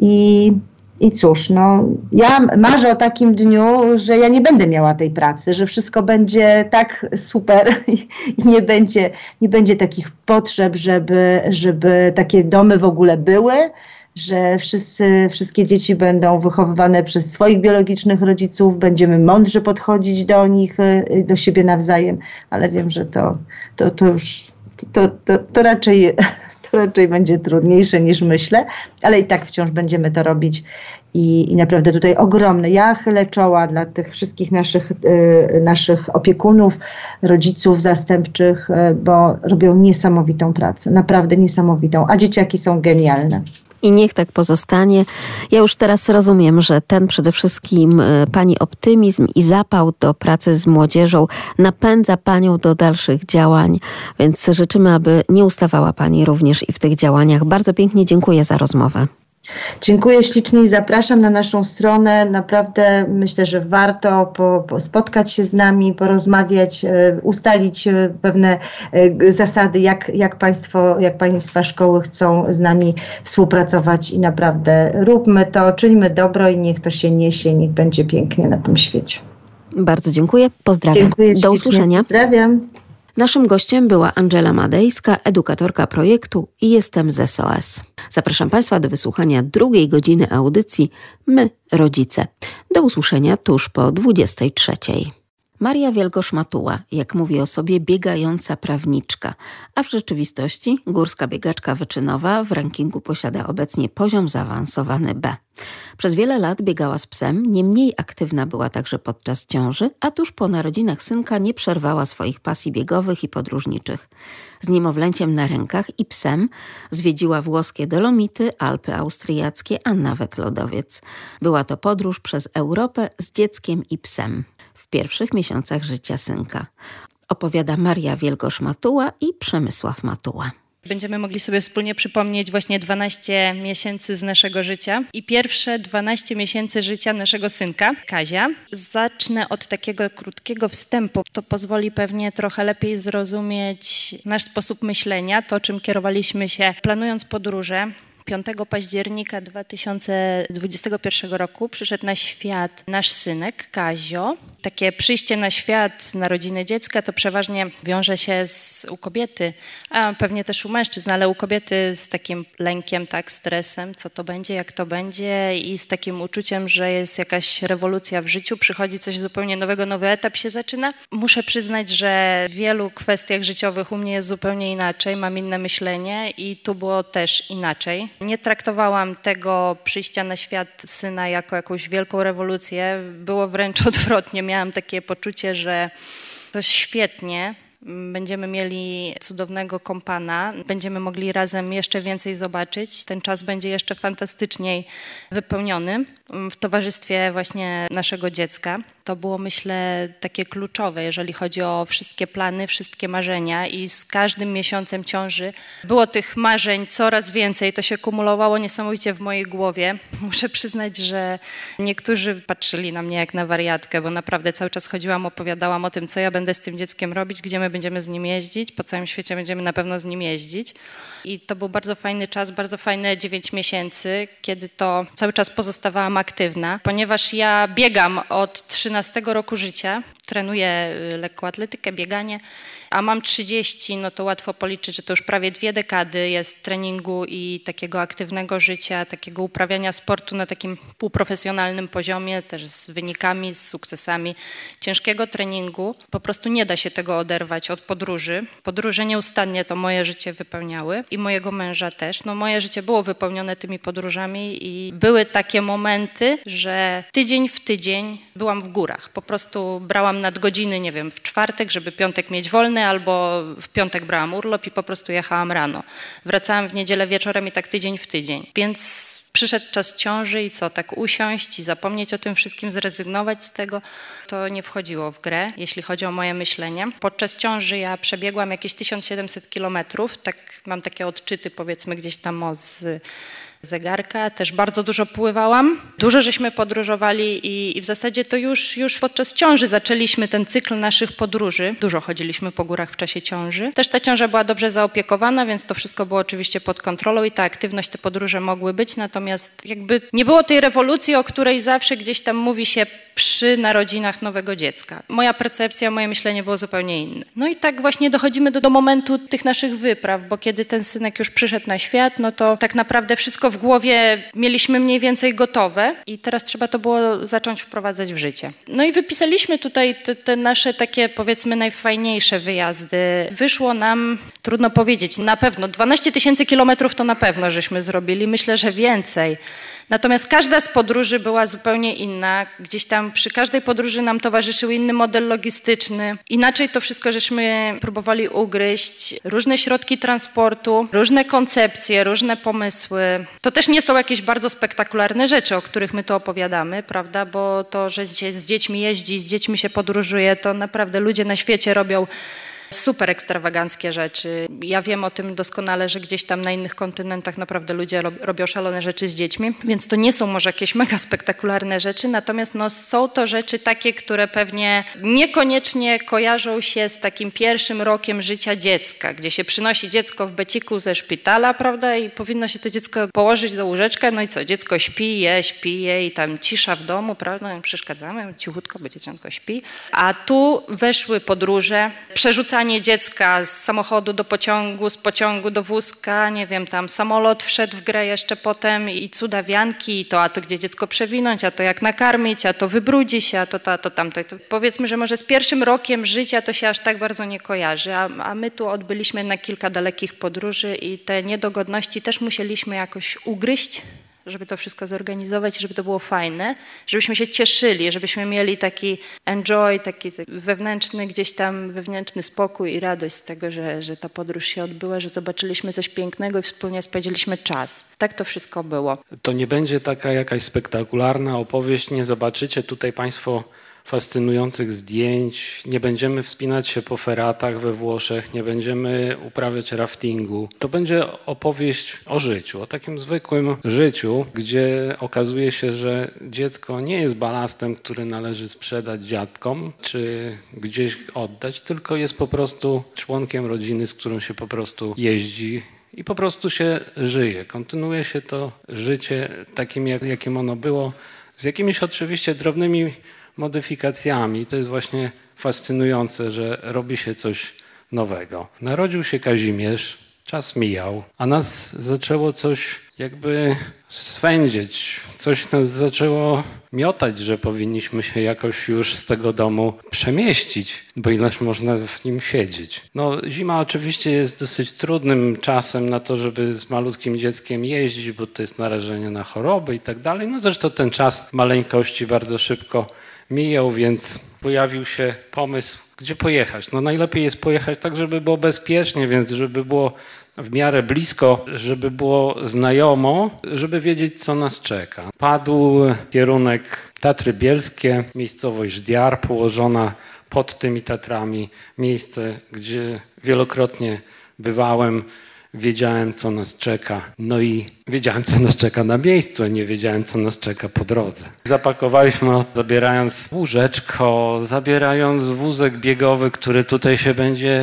[SPEAKER 4] I, I cóż, no, ja marzę o takim dniu, że ja nie będę miała tej pracy, że wszystko będzie tak super i, i nie, będzie, nie będzie takich potrzeb, żeby, żeby takie domy w ogóle były że wszyscy, wszystkie dzieci będą wychowywane przez swoich biologicznych rodziców, będziemy mądrze podchodzić do nich, y, do siebie nawzajem, ale wiem, że to, to, to już to, to, to raczej to raczej będzie trudniejsze niż myślę, ale i tak wciąż będziemy to robić i, i naprawdę tutaj ogromne. Ja chylę czoła dla tych wszystkich naszych, y, naszych opiekunów, rodziców zastępczych, y, bo robią niesamowitą pracę, naprawdę niesamowitą, a dzieciaki są genialne.
[SPEAKER 1] I niech tak pozostanie. Ja już teraz rozumiem, że ten przede wszystkim e, pani optymizm i zapał do pracy z młodzieżą napędza panią do dalszych działań, więc życzymy, aby nie ustawała pani również i w tych działaniach. Bardzo pięknie dziękuję za rozmowę.
[SPEAKER 4] Dziękuję ślicznie i zapraszam na naszą stronę. Naprawdę myślę, że warto po, po spotkać się z nami, porozmawiać, e, ustalić e, pewne e, zasady, jak, jak, państwo, jak Państwa szkoły chcą z nami współpracować i naprawdę róbmy to, czyńmy dobro i niech to się niesie, niech będzie pięknie na tym świecie.
[SPEAKER 1] Bardzo dziękuję. Pozdrawiam.
[SPEAKER 4] Dziękuję
[SPEAKER 1] Do usłyszenia.
[SPEAKER 4] Pozdrawiam.
[SPEAKER 1] Naszym gościem była Angela Madejska, edukatorka projektu i jestem z SOS. Zapraszam Państwa do wysłuchania drugiej godziny audycji My, Rodzice. Do usłyszenia tuż po 23. Maria Wielgosz-Matuła, jak mówi o sobie, biegająca prawniczka, a w rzeczywistości górska biegaczka wyczynowa w rankingu posiada obecnie poziom zaawansowany B. Przez wiele lat biegała z psem, niemniej aktywna była także podczas ciąży, a tuż po narodzinach synka nie przerwała swoich pasji biegowych i podróżniczych. Z niemowlęciem na rękach i psem zwiedziła włoskie Dolomity, Alpy austriackie, a nawet lodowiec. Była to podróż przez Europę z dzieckiem i psem w pierwszych miesiącach życia synka. Opowiada Maria Wielgosz-Matuła i Przemysław Matuła.
[SPEAKER 6] Będziemy mogli sobie wspólnie przypomnieć właśnie 12 miesięcy z naszego życia i pierwsze 12 miesięcy życia naszego synka, Kazia. Zacznę od takiego krótkiego wstępu. To pozwoli pewnie trochę lepiej zrozumieć nasz sposób myślenia, to czym kierowaliśmy się planując podróże. 5 października 2021 roku przyszedł na świat nasz synek Kazio. Takie przyjście na świat, narodziny dziecka to przeważnie wiąże się z, u kobiety, a pewnie też u mężczyzn, ale u kobiety z takim lękiem, tak, stresem, co to będzie, jak to będzie i z takim uczuciem, że jest jakaś rewolucja w życiu, przychodzi coś zupełnie nowego, nowy etap się zaczyna. Muszę przyznać, że w wielu kwestiach życiowych u mnie jest zupełnie inaczej, mam inne myślenie i tu było też inaczej. Nie traktowałam tego przyjścia na świat syna jako jakąś wielką rewolucję. Było wręcz odwrotnie. Miałam takie poczucie, że to świetnie, Będziemy mieli cudownego kompana, będziemy mogli razem jeszcze więcej zobaczyć. Ten czas będzie jeszcze fantastyczniej wypełniony w towarzystwie właśnie naszego dziecka. To było, myślę, takie kluczowe, jeżeli chodzi o wszystkie plany, wszystkie marzenia i z każdym miesiącem ciąży było tych marzeń coraz więcej. To się kumulowało niesamowicie w mojej głowie. Muszę przyznać, że niektórzy patrzyli na mnie jak na wariatkę, bo naprawdę cały czas chodziłam, opowiadałam o tym, co ja będę z tym dzieckiem robić, gdzie my będziemy z nim jeździć. Po całym świecie będziemy na pewno z nim jeździć. I to był bardzo fajny czas, bardzo fajne 9 miesięcy, kiedy to cały czas pozostawałam aktywna, ponieważ ja biegam od 13 roku życia, trenuję y, lekkoatletykę, bieganie a mam 30, no to łatwo policzyć, że to już prawie dwie dekady jest treningu i takiego aktywnego życia, takiego uprawiania sportu na takim półprofesjonalnym poziomie, też z wynikami, z sukcesami ciężkiego treningu. Po prostu nie da się tego oderwać od podróży. Podróże nieustannie to moje życie wypełniały i mojego męża też. No moje życie było wypełnione tymi podróżami i były takie momenty, że tydzień w tydzień byłam w górach. Po prostu brałam nadgodziny, nie wiem, w czwartek, żeby piątek mieć wolny, albo w piątek brałam urlop i po prostu jechałam rano. Wracałam w niedzielę wieczorem i tak tydzień w tydzień. Więc przyszedł czas ciąży i co, tak usiąść i zapomnieć o tym wszystkim, zrezygnować z tego, to nie wchodziło w grę, jeśli chodzi o moje myślenie. Podczas ciąży ja przebiegłam jakieś 1700 kilometrów, tak mam takie odczyty powiedzmy gdzieś tam o z zegarka, też bardzo dużo pływałam. Dużo żeśmy podróżowali i, i, w zasadzie to już, już podczas ciąży zaczęliśmy ten cykl naszych podróży. Dużo chodziliśmy po górach w czasie ciąży. Też ta ciąża była dobrze zaopiekowana, więc to wszystko było oczywiście pod kontrolą i ta aktywność, te podróże mogły być, natomiast jakby nie było tej rewolucji, o której zawsze gdzieś tam mówi się przy narodzinach nowego dziecka. Moja percepcja, moje myślenie było zupełnie inne. No i tak właśnie dochodzimy do, do momentu tych naszych wypraw, bo kiedy ten synek już przyszedł na świat, no to tak naprawdę wszystko w głowie mieliśmy mniej więcej gotowe i teraz trzeba to było zacząć wprowadzać w życie. No i wypisaliśmy tutaj te, te nasze takie powiedzmy najfajniejsze wyjazdy. Wyszło nam, trudno powiedzieć, na pewno 12 tysięcy kilometrów to na pewno żeśmy zrobili, myślę, że więcej. Natomiast każda z podróży była zupełnie inna. Gdzieś tam przy każdej podróży nam towarzyszył inny model logistyczny. Inaczej to wszystko żeśmy próbowali ugryźć. Różne środki transportu, różne koncepcje, różne pomysły. To też nie są jakieś bardzo spektakularne rzeczy, o których my tu opowiadamy, prawda? Bo to, że się z dziećmi jeździ, z dziećmi się podróżuje, to naprawdę ludzie na świecie robią super ekstrawaganckie rzeczy. Ja wiem o tym doskonale, że gdzieś tam na innych kontynentach naprawdę ludzie robią szalone rzeczy z dziećmi, więc to nie są może jakieś mega spektakularne rzeczy, natomiast no, są to rzeczy takie, które pewnie niekoniecznie kojarzą się z takim pierwszym rokiem życia dziecka, gdzie się przynosi dziecko w beciku ze szpitala, prawda, i powinno się to dziecko położyć do łóżeczka, no i co, dziecko śpi, je, śpi je i tam cisza w domu, prawda, no przeszkadzamy, cichutko, bo dzieciątko śpi. A tu weszły podróże, przerzucamy przerzucanie dziecka z samochodu do pociągu, z pociągu do wózka, nie wiem, tam samolot wszedł w grę jeszcze potem i cudawianki, i to a to gdzie dziecko przewinąć, a to jak nakarmić, a to wybrudzi się, a to to, a to tamto. To powiedzmy, że może z pierwszym rokiem życia to się aż tak bardzo nie kojarzy, a, a my tu odbyliśmy na kilka dalekich podróży i te niedogodności też musieliśmy jakoś ugryźć, żeby to wszystko zorganizować, żeby to było fajne, żebyśmy się cieszyli, żebyśmy mieli taki enjoy, taki wewnętrzny gdzieś tam, wewnętrzny spokój i radość z tego, że, że ta podróż się odbyła, że zobaczyliśmy coś pięknego i wspólnie spędziliśmy czas. Tak to wszystko było.
[SPEAKER 7] To nie będzie taka jakaś spektakularna opowieść, nie zobaczycie tutaj Państwo fascynujących zdjęć, nie będziemy wspinać się po feratach we Włoszech, nie będziemy uprawiać raftingu. To będzie opowieść o życiu, o takim zwykłym życiu, gdzie okazuje się, że dziecko nie jest balastem, który należy sprzedać dziadkom czy gdzieś oddać, tylko jest po prostu członkiem rodziny, z którą się po prostu jeździ i po prostu się żyje. Kontynuuje się to życie takim, jak, jakim ono było, z jakimiś oczywiście drobnymi modyfikacjami. To jest właśnie fascynujące, że robi się coś nowego. Narodził się Kazimierz, czas mijał, a nas zaczęło coś jakby swędzić, coś nas zaczęło miotać, że powinniśmy się jakoś już z tego domu przemieścić, bo ileż można w nim siedzieć. No, zima oczywiście jest dosyć trudnym czasem na to, żeby z malutkim dzieckiem jeździć, bo to jest narażenie na choroby i tak dalej. No zresztą ten czas maleńkości bardzo szybko mijał, więc pojawił się pomysł, gdzie pojechać. No najlepiej jest pojechać tak, żeby było bezpiecznie, więc żeby było w miarę blisko, żeby było znajomo, żeby wiedzieć, co nas czeka. Padł kierunek Tatry Bielskie, miejscowość Żdiar, położona pod tymi Tatrami, miejsce, gdzie wielokrotnie bywałem wiedziałem, co nas czeka. No i wiedziałem, co nas czeka na miejscu, a nie wiedziałem, co nas czeka po drodze. Zapakowaliśmy, zabierając łóżeczko, zabierając wózek biegowy, który tutaj się będzie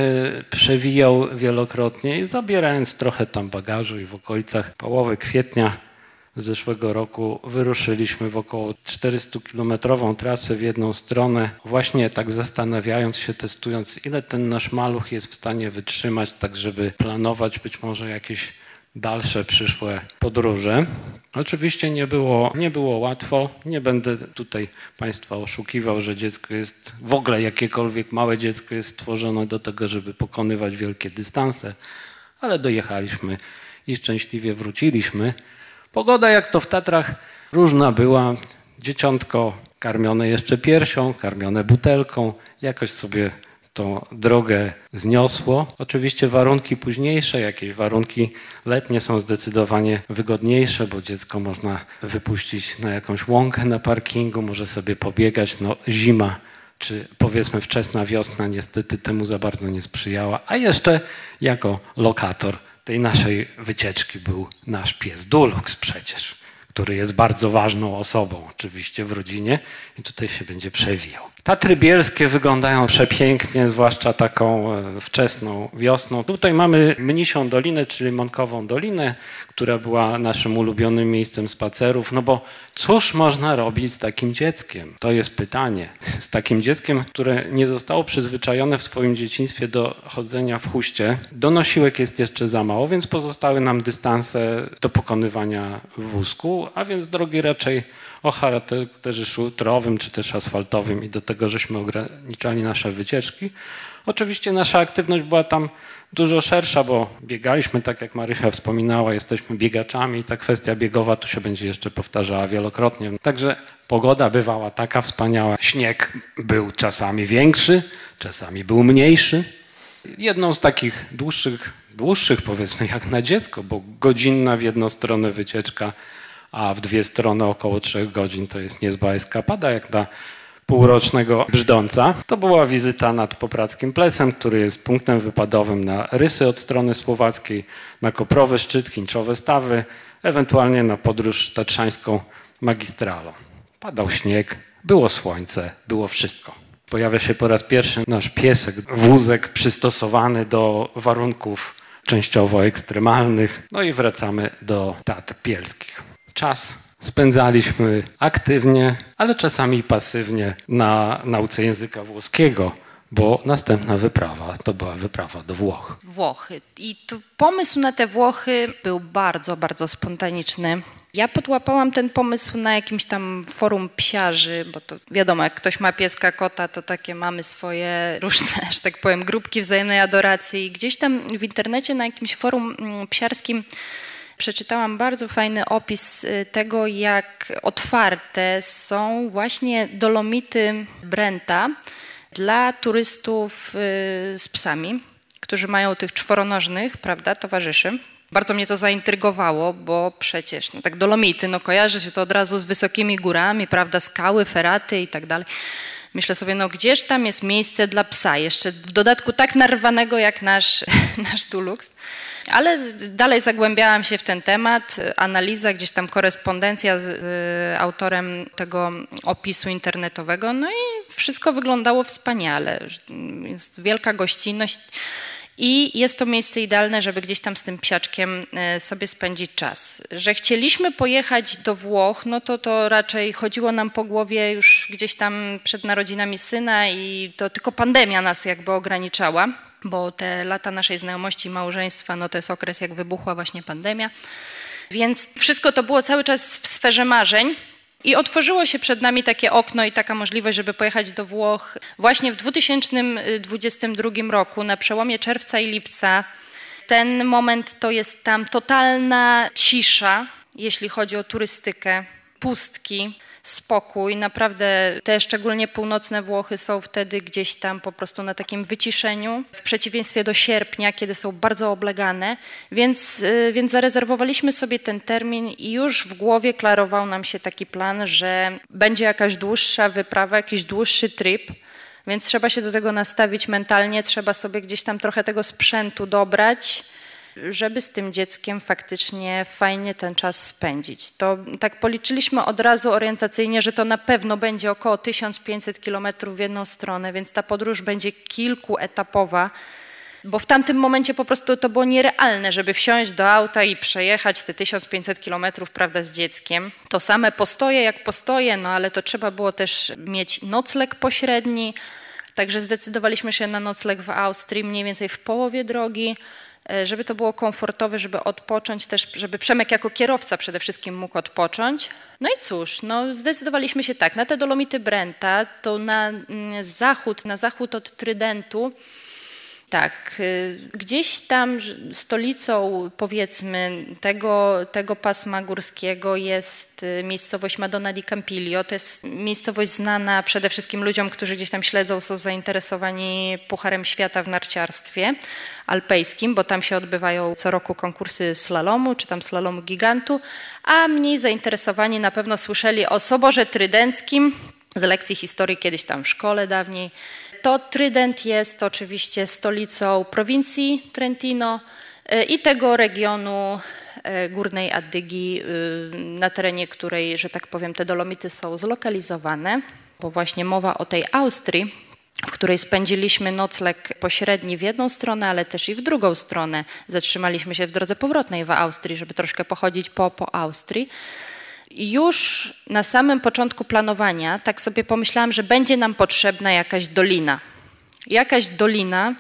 [SPEAKER 7] przewijał wielokrotnie i zabierając trochę tam bagażu i w okolicach połowy kwietnia zeszłego roku wyruszyliśmy w około 400-kilometrową trasę w jedną stronę, właśnie tak zastanawiając się, testując, ile ten nasz maluch jest w stanie wytrzymać, tak żeby planować być może jakieś dalsze przyszłe podróże. Oczywiście nie było, nie było łatwo. Nie będę tutaj Państwa oszukiwał, że dziecko jest, w ogóle jakiekolwiek małe dziecko jest stworzone do tego, żeby pokonywać wielkie dystanse, ale dojechaliśmy i szczęśliwie wróciliśmy. Pogoda, jak to w Tatrach, różna była. Dzieciątko karmione jeszcze piersią, karmione butelką, jakoś sobie tą drogę zniosło. Oczywiście warunki późniejsze, jakieś warunki letnie są zdecydowanie wygodniejsze, bo dziecko można wypuścić na jakąś łąkę na parkingu, może sobie pobiegać. No, zima czy powiedzmy wczesna wiosna niestety temu za bardzo nie sprzyjała, a jeszcze jako lokator tej naszej wycieczki był nasz pies Dulux przecież, który jest bardzo ważną osobą oczywiście w rodzinie i tutaj się będzie przewijał. Tatry bielskie wyglądają przepięknie, zwłaszcza taką e, wczesną wiosną. Tutaj mamy Mnisią Dolinę, czyli Monkową Dolinę, która była naszym ulubionym miejscem spacerów. No bo cóż można robić z takim dzieckiem? To jest pytanie. Z takim dzieckiem, które nie zostało przyzwyczajone w swoim dzieciństwie do chodzenia w huście. Do nosiłek jest jeszcze za mało, więc pozostały nam dystanse do pokonywania w wózku, a więc drogi raczej o charakterze szutrowym czy też asfaltowym i do tego żeśmy ograniczali nasze wycieczki. Oczywiście nasza aktywność była tam dużo szersza, bo biegaliśmy, tak jak Marysia wspominała, jesteśmy biegaczami i ta kwestia biegowa tu się będzie jeszcze powtarzała wielokrotnie. Także pogoda bywała taka wspaniała. Śnieg był czasami większy, czasami był mniejszy. Jedną z takich dłuższych, dłuższych powiedzmy jak na dziecko, bo godzinna w jedną stronę wycieczka a w dwie strony około trzech godzin to jest niezła eskapada, jak na półrocznego brzdąca. To była wizyta nad Poprackim Plecem, który jest punktem wypadowym na Rysy od strony słowackiej, na Koprowy Szczyt, Chinczowe Stawy, ewentualnie na podróż tatrzańską magistralą. Padał śnieg, było słońce, było wszystko. Pojawia się po raz pierwszy nasz piesek, wózek przystosowany do warunków częściowo ekstremalnych. No i wracamy do Tatr Bielskich. Czas spędzaliśmy aktywnie, ale czasami pasywnie na nauce języka włoskiego, bo następna wyprawa to była wyprawa do Włoch.
[SPEAKER 6] Włochy. I tu pomysł na te Włochy był bardzo, bardzo spontaniczny. Ja podłapałam ten pomysł na jakimś tam forum psiarzy, bo to wiadomo, jak ktoś ma pieska, kota, to takie mamy swoje różne, że tak powiem, grupki wzajemnej adoracji. I gdzieś tam w internecie na jakimś forum mm, psiarskim przeczytałam bardzo fajny opis y, tego, jak otwarte są właśnie dolomity Brenta dla turystów y, z psami, którzy mają tych czworonożnych, prawda, towarzyszy. Bardzo mnie to zaintrygowało, bo przecież no tak dolomity, no kojarzy się to od razu z wysokimi górami, prawda, skały, feraty i tak dalej. Myślę sobie, no gdzież tam jest miejsce dla psa, jeszcze w dodatku tak narwanego jak nasz, nasz Dulux. Ale dalej zagłębiałam się w ten temat, analiza, gdzieś tam korespondencja z, autorem tego opisu internetowego, no i wszystko wyglądało wspaniale. Jest wielka gościnność. I jest to miejsce idealne, żeby gdzieś tam z tym psiaczkiem e, sobie spędzić czas. Że chcieliśmy pojechać do Włoch, no to to raczej chodziło nam po głowie już gdzieś tam przed narodzinami syna i to tylko pandemia nas jakby ograniczała bo te lata naszej znajomości małżeństwa, no to jest okres, jak wybuchła właśnie pandemia. Więc wszystko to było cały czas w sferze marzeń. I otworzyło się przed nami takie okno i taka możliwość, żeby pojechać do Włoch właśnie w 2022 roku, na przełomie czerwca i lipca. Ten moment to jest tam totalna cisza, jeśli chodzi o turystykę, pustki spokój. Naprawdę te szczególnie północne Włochy są wtedy gdzieś tam po prostu na takim wyciszeniu, w przeciwieństwie do sierpnia, kiedy są bardzo oblegane. Więc, y, więc zarezerwowaliśmy sobie ten termin i już w głowie klarował nam się taki plan, że będzie jakaś dłuższa wyprawa, jakiś dłuższy trip. Więc trzeba się do tego nastawić mentalnie, trzeba sobie gdzieś tam trochę tego sprzętu dobrać żeby z tym dzieckiem faktycznie fajnie ten czas spędzić. To tak policzyliśmy od razu orientacyjnie, że to na pewno będzie około 1500 kilometrów w jedną stronę, więc ta podróż będzie kilkuetapowa bo w tamtym momencie po prostu to było nierealne, żeby wsiąść do auta i przejechać te 1500 kilometrów, prawda, z dzieckiem. To same postoje jak postoje, no ale to trzeba było też mieć nocleg pośredni, także zdecydowaliśmy się na nocleg w Austrii, mniej więcej w połowie drogi. E, żeby to było komfortowe, żeby odpocząć też, żeby Przemek jako kierowca przede wszystkim mógł odpocząć. No i cóż, no zdecydowaliśmy się tak, na te Dolomity Brenta, to na mm, zachód, na zachód od Trydentu, tak, y, gdzieś tam stolicą powiedzmy tego, tego pasma górskiego jest y, miejscowość Madonna di Campiglio. To jest miejscowość znana przede wszystkim ludziom, którzy gdzieś tam śledzą, są zainteresowani Pucharem Świata w narciarstwie alpejskim, bo tam się odbywają co roku konkursy slalomu, czy tam slalomu gigantu, a mniej zainteresowani na pewno słyszeli o Soborze Trydenckim z lekcji historii kiedyś tam w szkole dawniej to Trydent jest oczywiście stolicą prowincji Trentino e, i tego regionu e, Górnej Addygi, e, na terenie której, że tak powiem, te dolomity są zlokalizowane. bo właśnie mowa o tej Austrii, w której spędziliśmy nocleg pośredni w jedną stronę, ale też i w drugą stronę. Zatrzymaliśmy się w drodze powrotnej w Austrii, żeby troszkę pochodzić po, po Austrii. Już na samym początku planowania tak sobie pomyślałam, że będzie nam potrzebna jakaś dolina. Jakaś dolina,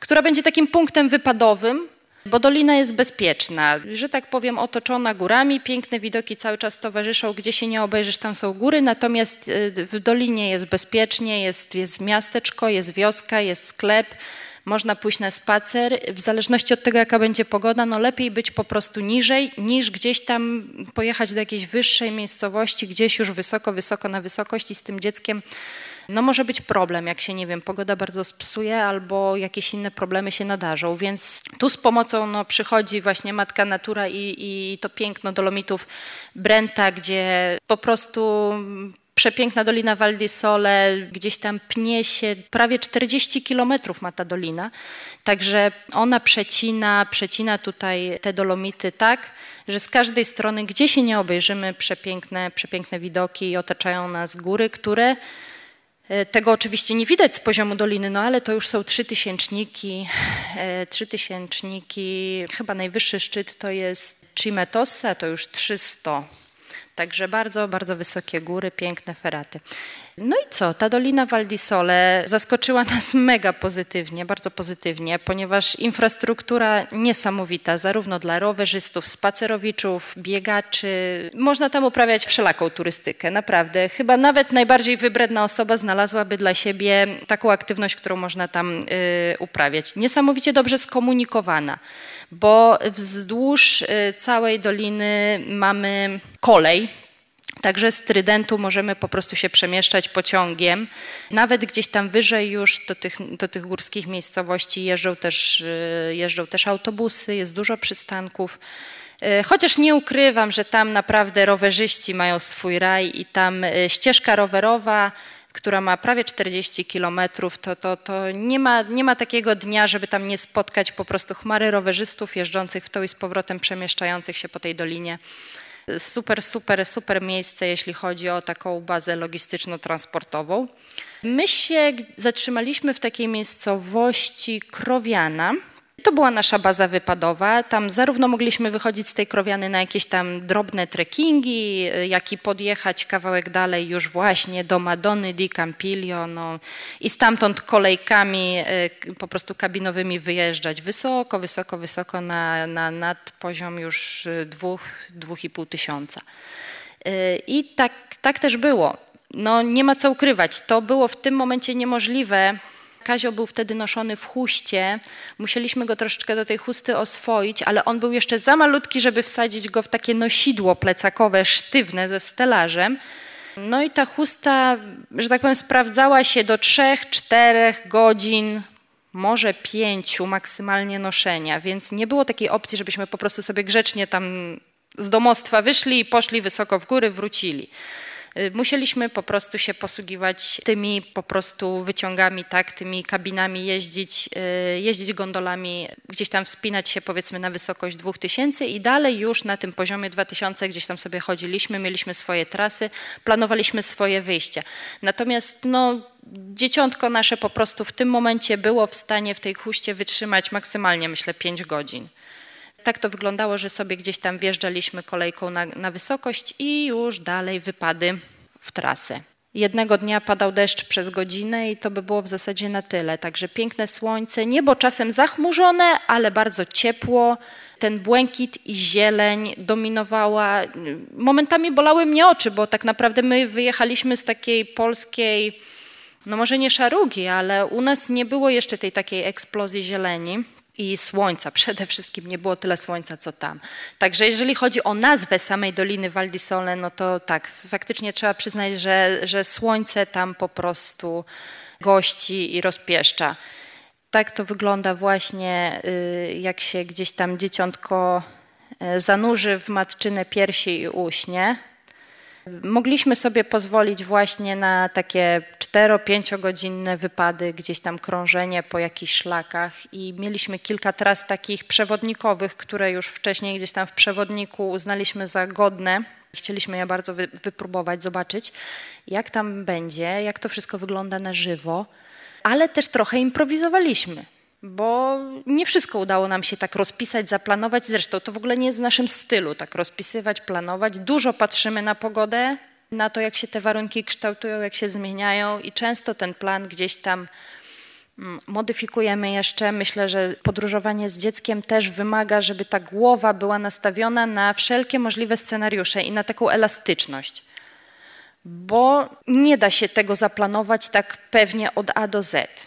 [SPEAKER 6] która będzie takim punktem wypadowym, bo dolina jest bezpieczna, że tak powiem, otoczona górami, piękne widoki cały czas towarzyszą, gdzie się nie obejrzysz, tam są góry, natomiast y, w dolinie jest bezpiecznie, jest, jest miasteczko, jest wioska, jest sklep, można pójść na spacer. W zależności od tego, jaka będzie pogoda, no lepiej być po prostu niżej, niż gdzieś tam pojechać do jakiejś wyższej miejscowości, gdzieś już wysoko, wysoko na wysokość i z tym dzieckiem no może być problem, jak się, nie wiem, pogoda bardzo spsuje albo jakieś inne problemy się nadarzą, więc tu z pomocą no, przychodzi właśnie Matka Natura i, i to piękno dolomitów Brenta, gdzie po prostu przepiękna dolina Val di Sole, gdzieś tam pnie się, prawie 40 kilometrów ma ta dolina, także ona przecina, przecina tutaj te dolomity tak, że z każdej strony, gdzie się nie obejrzymy, przepiękne, przepiękne widoki otaczają nas góry, które E, tego oczywiście nie widać z poziomu doliny, no ale to już są trzy tysięczniki. E, trzy tysięczniki, chyba najwyższy szczyt to jest Cimetossa, to już 300. Także bardzo, bardzo wysokie góry, piękne feraty. No i co? Ta Dolina Valdisole zaskoczyła nas mega pozytywnie, bardzo pozytywnie, ponieważ infrastruktura niesamowita, zarówno dla rowerzystów, spacerowiczów, biegaczy. Można tam uprawiać wszelaką turystykę, naprawdę. Chyba nawet najbardziej wybredna osoba znalazłaby dla siebie taką aktywność, którą można tam y, uprawiać. Niesamowicie dobrze skomunikowana bo wzdłuż y, całej doliny mamy kolej, Także z Trydentu możemy po prostu się przemieszczać pociągiem. Nawet gdzieś tam wyżej już do tych, do tych górskich miejscowości jeżdżą też, y, jeżdżą też autobusy, jest dużo przystanków. Y, chociaż nie ukrywam, że tam naprawdę rowerzyści mają swój raj i tam ścieżka rowerowa, która ma prawie 40 kilometrów, to, to, to nie, ma, nie ma takiego dnia, żeby tam nie spotkać po prostu chmary rowerzystów jeżdżących w to i z powrotem przemieszczających się po tej dolinie super, super, super miejsce, jeśli chodzi o taką bazę logistyczno-transportową. My się zatrzymaliśmy w takiej miejscowości Krowiana. To była nasza baza wypadowa. Tam zarówno mogliśmy wychodzić z tej krowiany na jakieś tam drobne trekkingi, jak i podjechać kawałek dalej już właśnie do Madony di Campiglio no, i stamtąd kolejkami e, po prostu kabinowymi wyjeżdżać wysoko, wysoko, wysoko na, na nad poziom już e, dwóch, dwóch i pół tysiąca. I tak, tak też było. No, nie ma co ukrywać. To było w tym momencie niemożliwe Kazio był wtedy noszony w chuście. Musieliśmy go troszeczkę do tej chusty oswoić, ale on był jeszcze za malutki, żeby wsadzić go w takie nosidło plecakowe, sztywne ze stelażem. No i ta chusta, że tak powiem, sprawdzała się do trzech, czterech godzin, może pięciu maksymalnie noszenia, więc nie było takiej opcji, żebyśmy po prostu sobie grzecznie tam z domostwa wyszli i poszli wysoko w góry, wrócili. Y, musieliśmy po prostu się posługiwać tymi po prostu wyciągami, tak, tymi kabinami, jeździć, y, jeździć gondolami, gdzieś tam wspinać się powiedzmy na wysokość 2000 i dalej już na tym poziomie 2000 gdzieś tam sobie chodziliśmy, mieliśmy swoje trasy, planowaliśmy swoje wyjścia. Natomiast no, dzieciątko nasze po prostu w tym momencie było w stanie w tej huście wytrzymać maksymalnie, myślę, 5 godzin. Tak to wyglądało, że sobie gdzieś tam wjeżdżaliśmy kolejką na, na wysokość i już dalej wypady w trasę. Jednego dnia padał deszcz przez godzinę i to by było w zasadzie na tyle. Także piękne słońce, niebo czasem zachmurzone, ale bardzo ciepło. Ten błękit i zieleń dominowała. Momentami bolały mnie oczy, bo tak naprawdę my wyjechaliśmy z takiej polskiej, no może nie szarugi, ale u nas nie było jeszcze tej takiej eksplozji zieleni i słońca. Przede wszystkim nie było tyle słońca, co tam. Także jeżeli chodzi o nazwę samej Doliny Val di Sole, no to tak, faktycznie trzeba przyznać, że, że słońce tam po prostu gości i rozpieszcza. Tak to wygląda właśnie, y, jak się gdzieś tam dzieciątko y, zanurzy w matczyne piersi i uśnie. Mogliśmy sobie pozwolić właśnie na takie 4-5 godzinne wypady, gdzieś tam krążenie po jakichś szlakach i mieliśmy kilka tras takich przewodnikowych, które już wcześniej gdzieś tam w przewodniku uznaliśmy za godne. Chcieliśmy je bardzo wy wypróbować, zobaczyć, jak tam będzie, jak to wszystko wygląda na żywo, ale też trochę improwizowaliśmy bo nie wszystko udało nam się tak rozpisać, zaplanować. Zresztą to w ogóle nie jest w naszym stylu, tak rozpisywać, planować. Dużo patrzymy na pogodę, na to, jak się te warunki kształtują, jak się zmieniają i często ten plan gdzieś tam mm, modyfikujemy jeszcze. Myślę, że podróżowanie z dzieckiem też wymaga, żeby ta głowa była nastawiona na wszelkie możliwe scenariusze i na taką elastyczność. Bo nie da się tego zaplanować tak pewnie od A do Z.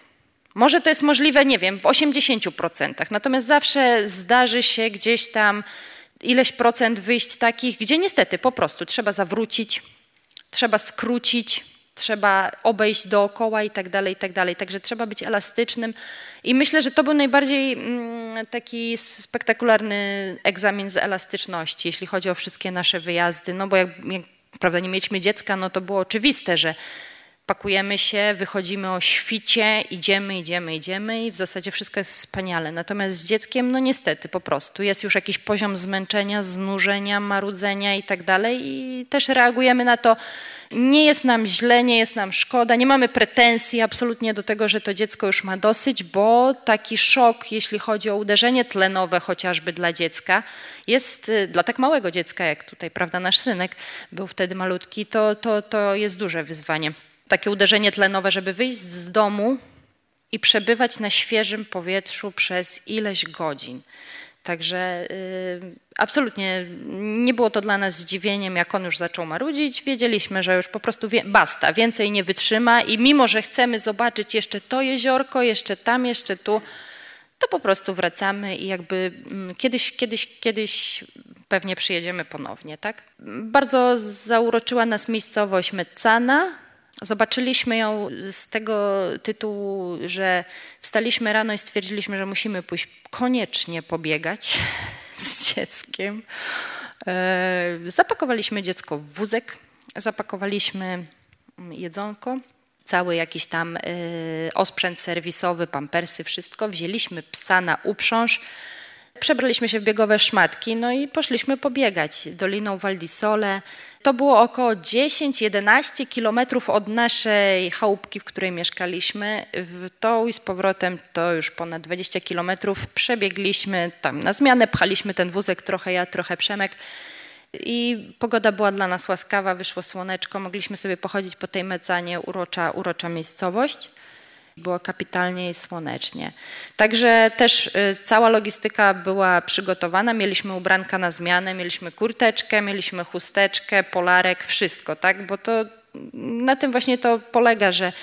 [SPEAKER 6] Może to jest możliwe, nie wiem, w 80%, natomiast zawsze zdarzy się gdzieś tam ileś procent wyjść takich, gdzie niestety po prostu trzeba zawrócić, trzeba skrócić, trzeba obejść dookoła i tak dalej, i tak dalej. Także trzeba być elastycznym. I myślę, że to był najbardziej mm, taki spektakularny egzamin z elastyczności, jeśli chodzi o wszystkie nasze wyjazdy. No bo jak, jak prawda, nie mieliśmy dziecka, no to było oczywiste, że pakujemy się, wychodzimy o świcie, idziemy, idziemy, idziemy i w zasadzie wszystko jest wspaniale. Natomiast z dzieckiem, no niestety, po prostu jest już jakiś poziom zmęczenia, znużenia, marudzenia i tak dalej i też reagujemy na to. Nie jest nam źle, nie jest nam szkoda, nie mamy pretensji absolutnie do tego, że to dziecko już ma dosyć, bo taki szok, jeśli chodzi o uderzenie tlenowe chociażby dla dziecka, jest y, dla tak małego dziecka, jak tutaj, prawda, nasz synek był wtedy malutki, to, to, to jest duże wyzwanie takie uderzenie tlenowe, żeby wyjść z domu i przebywać na świeżym powietrzu przez ileś godzin. Także y, absolutnie nie było to dla nas zdziwieniem, jak on już zaczął marudzić. Wiedzieliśmy, że już po prostu wie, basta, więcej nie wytrzyma i mimo, że chcemy zobaczyć jeszcze to jeziorko, jeszcze tam, jeszcze tu, to po prostu wracamy i jakby mm, kiedyś, kiedyś, kiedyś pewnie przyjedziemy ponownie. Tak? Bardzo zauroczyła nas miejscowość Meccana, Zobaczyliśmy ją z tego tytułu, że wstaliśmy rano i stwierdziliśmy, że musimy pójść koniecznie pobiegać z dzieckiem. E, zapakowaliśmy dziecko w wózek, zapakowaliśmy jedzonko, cały jakiś tam e, osprzęt serwisowy, pampersy, wszystko. Wzięliśmy psa na uprząż, przebraliśmy się w biegowe szmatki, no i poszliśmy pobiegać doliną Waldisole. To było około 10-11 kilometrów od naszej chałupki, w której mieszkaliśmy. W to i z powrotem to już ponad 20 kilometrów. Przebiegliśmy tam na zmianę, pchaliśmy ten wózek, trochę ja, trochę Przemek. I pogoda była dla nas łaskawa, wyszło słoneczko, mogliśmy sobie pochodzić po tej mecanie, urocza, urocza miejscowość. Było kapitalnie i słonecznie. Także też y, cała logistyka była przygotowana. Mieliśmy ubranka na zmianę, mieliśmy kurteczkę, mieliśmy chusteczkę, polarek, wszystko, tak? Bo to na tym właśnie to polega, że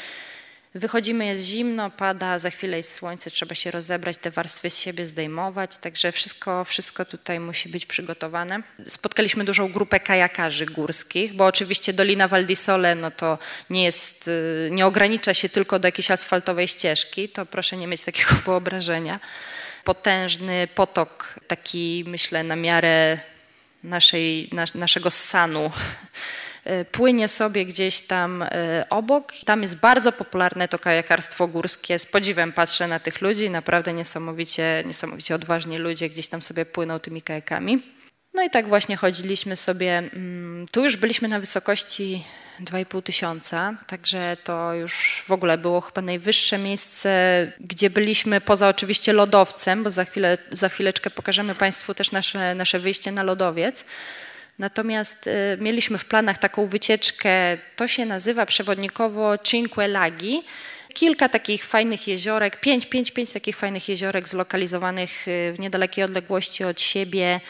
[SPEAKER 6] Wychodzimy, jest zimno, pada, za chwilę jest słońce, trzeba się rozebrać, te warstwy z siebie zdejmować, także wszystko, wszystko tutaj musi być przygotowane. Spotkaliśmy dużą grupę kajakarzy górskich, bo oczywiście Dolina Valdisole no to nie jest, y, nie ogranicza się tylko do jakiejś asfaltowej ścieżki, to proszę nie mieć takiego wyobrażenia. Potężny potok, taki myślę na miarę naszej, naszego sanu E, płynie sobie gdzieś tam e, obok. Tam jest bardzo popularne to kajakarstwo górskie. Z podziwem patrzę na tych ludzi, naprawdę niesamowicie, niesamowicie odważni ludzie gdzieś tam sobie płyną tymi kajakami. No i tak właśnie chodziliśmy sobie. Mm, tu już byliśmy na wysokości 2,5 tysiąca, także to już w ogóle było chyba najwyższe miejsce, gdzie byliśmy poza oczywiście lodowcem, bo za, chwilę, za chwileczkę pokażemy Państwu też nasze, nasze wyjście na lodowiec. Natomiast y, mieliśmy w planach taką wycieczkę, to się nazywa przewodnikowo Cinque Lagi. Kilka takich fajnych jeziorek, pięć, pięć, pięć takich fajnych jeziorek zlokalizowanych y, w niedalekiej odległości od siebie.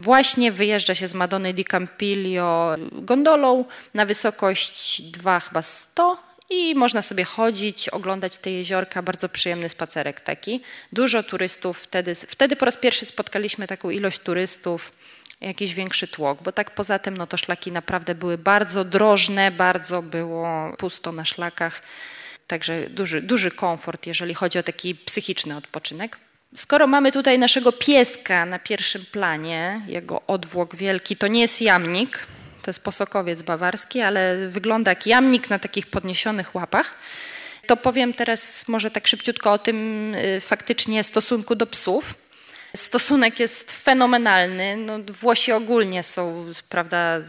[SPEAKER 6] Właśnie wyjeżdża się z Madony di Campiglio gondolą na wysokość 2 chyba 100 i można sobie chodzić, oglądać te jeziorka, bardzo przyjemny spacerek taki. Dużo turystów, wtedy, wtedy po raz pierwszy spotkaliśmy taką ilość turystów jakiś większy tłok, bo tak poza tym no to szlaki naprawdę były bardzo drożne, bardzo było pusto na szlakach, także duży, duży komfort, jeżeli chodzi o taki psychiczny odpoczynek. Skoro mamy tutaj naszego pieska na pierwszym planie, jego odwłok wielki, to nie jest jamnik, to jest posokowiec bawarski, ale wygląda jak jamnik na takich podniesionych łapach. To powiem teraz może tak szybciutko o tym y, faktycznie stosunku do psów. Stosunek jest fenomenalny. No, Włosi ogólnie są, prawda,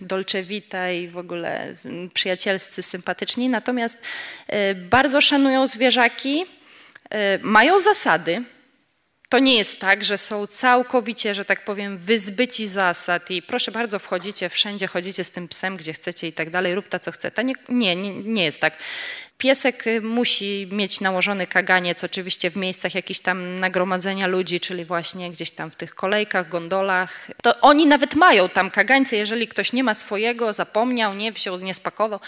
[SPEAKER 6] dolce vita i w ogóle przyjacielscy, sympatyczni, natomiast e, bardzo szanują zwierzaki, e, mają zasady. To nie jest tak, że są całkowicie, że tak powiem, wyzbyci zasad i proszę bardzo, wchodzicie wszędzie, chodzicie z tym psem, gdzie chcecie i tak dalej, rób ta, co chce. Nie, nie, nie jest tak. Piesek y, musi mieć nałożony kaganiec, oczywiście w miejscach jakichś tam nagromadzenia ludzi, czyli właśnie gdzieś tam w tych kolejkach, gondolach. To oni nawet mają tam kagańce, jeżeli ktoś nie ma swojego, zapomniał, nie wziął, nie spakował,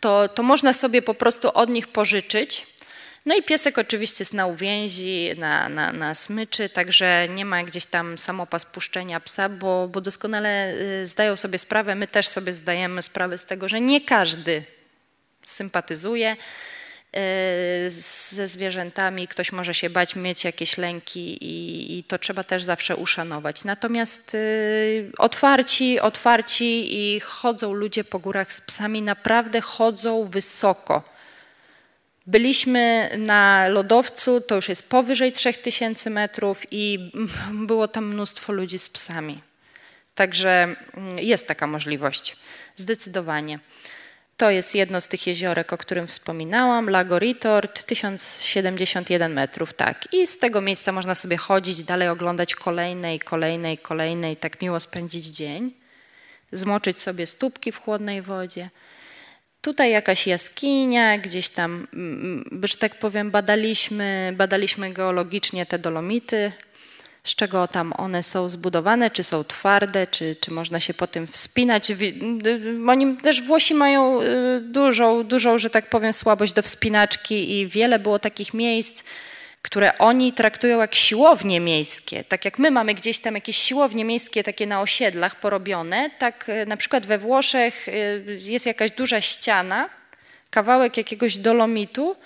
[SPEAKER 6] to, to można sobie po prostu od nich pożyczyć. No i piesek oczywiście jest na uwięzi, na, na, na smyczy, także nie ma gdzieś tam samopas puszczenia psa, bo, bo doskonale y, zdają sobie sprawę, my też sobie zdajemy sprawę z tego, że nie każdy sympatyzuje e, ze zwierzętami, ktoś może się bać, mieć jakieś lęki i, i to trzeba też zawsze uszanować. Natomiast y, otwarci, otwarci i chodzą ludzie po górach z psami, naprawdę chodzą wysoko. Byliśmy na lodowcu, to już jest powyżej 3000 metrów i było tam mnóstwo ludzi z psami. Także mm, jest taka możliwość, zdecydowanie. To jest jedno z tych jeziorek, o którym wspominałam, Lago Ritort, 1071 metrów, tak. I z tego miejsca można sobie chodzić, dalej oglądać kolejne i kolejne i kolejne i tak miło spędzić dzień. Zmoczyć sobie stópki w chłodnej wodzie. Tutaj jakaś jaskinia, gdzieś tam, mm, mm, że tak powiem, badaliśmy, badaliśmy geologicznie te dolomity, z czego tam one są zbudowane, czy są twarde, czy, czy można się po tym wspinać. Oni też Włosi mają y, dużą, dużą, że tak powiem, słabość do wspinaczki i wiele było takich miejsc, które oni traktują jak siłownie miejskie. Tak jak my mamy gdzieś tam jakieś siłownie miejskie takie na osiedlach porobione, tak y, na przykład we Włoszech y, jest jakaś duża ściana, kawałek jakiegoś dolomitu,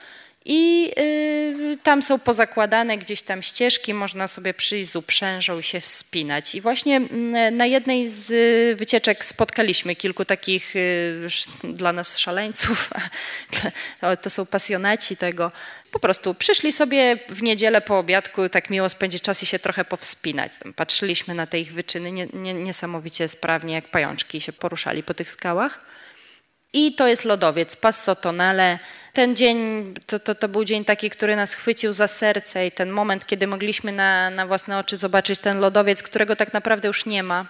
[SPEAKER 6] i y, tam są pozakładane gdzieś tam ścieżki, można sobie przyjść z uprzężą i się wspinać. I właśnie mm, na jednej z wycieczek spotkaliśmy kilku takich y, dla nas szaleńców, to są pasjonaci tego. Po prostu przyszli sobie w niedzielę po obiadku tak miło spędzić czas i się trochę powspinać. Tam patrzyliśmy na te ich wyczyny nie, nie, niesamowicie sprawnie, jak pajączki się poruszali po tych skałach. I to jest lodowiec, Passo Tonale, ten dzień to, to, to, był dzień taki, który nas chwycił za serce i ten moment, kiedy mogliśmy na, na własne oczy zobaczyć ten lodowiec, którego tak naprawdę już nie ma.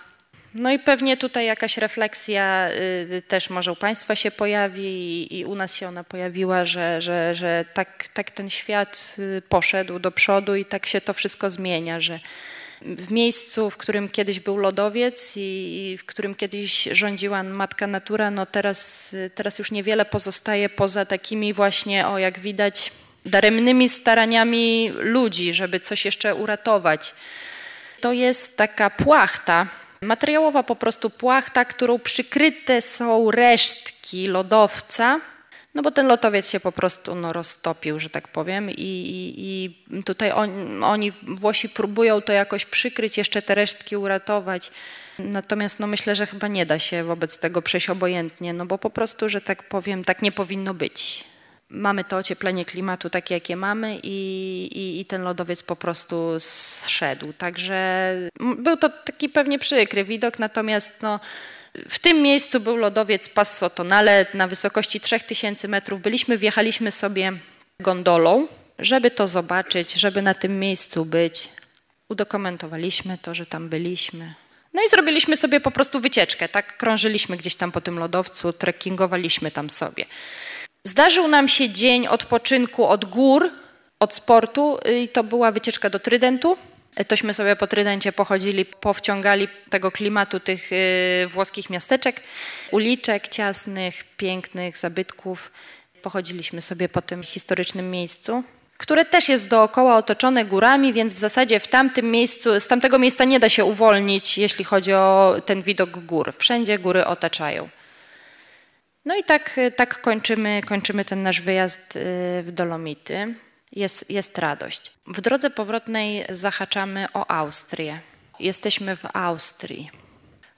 [SPEAKER 6] No i pewnie tutaj jakaś refleksja y, też może u Państwa się pojawi i, i, u nas się ona pojawiła, że, że, że tak, tak ten świat y, poszedł do przodu i tak się to wszystko zmienia, że w miejscu, w którym kiedyś był lodowiec i, w którym kiedyś rządziła matka natura, no teraz, teraz już niewiele pozostaje poza takimi właśnie, o jak widać, daremnymi staraniami ludzi, żeby coś jeszcze uratować. To jest taka płachta, materiałowa po prostu płachta, którą przykryte są resztki lodowca, no bo ten lotowiec się po prostu no, roztopił, że tak powiem, i, i, tutaj on, oni, Włosi, próbują to jakoś przykryć, jeszcze te resztki uratować. Natomiast no, myślę, że chyba nie da się wobec tego przejść obojętnie, no bo po prostu, że tak powiem, tak nie powinno być. Mamy to ocieplenie klimatu takie, jakie mamy i, i, i ten lodowiec po prostu zszedł. Także był to taki pewnie przykry widok, natomiast no, w tym miejscu był lodowiec Passo Tonale na wysokości 3000 metrów. Byliśmy, wjechaliśmy sobie gondolą, żeby to zobaczyć, żeby na tym miejscu być. Udokumentowaliśmy to, że tam byliśmy. No i zrobiliśmy sobie po prostu wycieczkę, tak? Krążyliśmy gdzieś tam po tym lodowcu, trekkingowaliśmy tam sobie. Zdarzył nam się dzień odpoczynku od gór, od sportu i to była wycieczka do Trydentu. Tośmy sobie po Trydencie pochodzili, powciągali tego klimatu tych y, włoskich miasteczek, uliczek ciasnych, pięknych, zabytków. Pochodziliśmy sobie po tym historycznym miejscu, które też jest dookoła otoczone górami, więc w zasadzie w tamtym miejscu, z tamtego miejsca nie da się uwolnić, jeśli chodzi o ten widok gór. Wszędzie góry otaczają. No i tak, tak kończymy, kończymy ten nasz wyjazd y, w Dolomity jest, jest radość. W drodze powrotnej zahaczamy o Austrię. Jesteśmy w Austrii,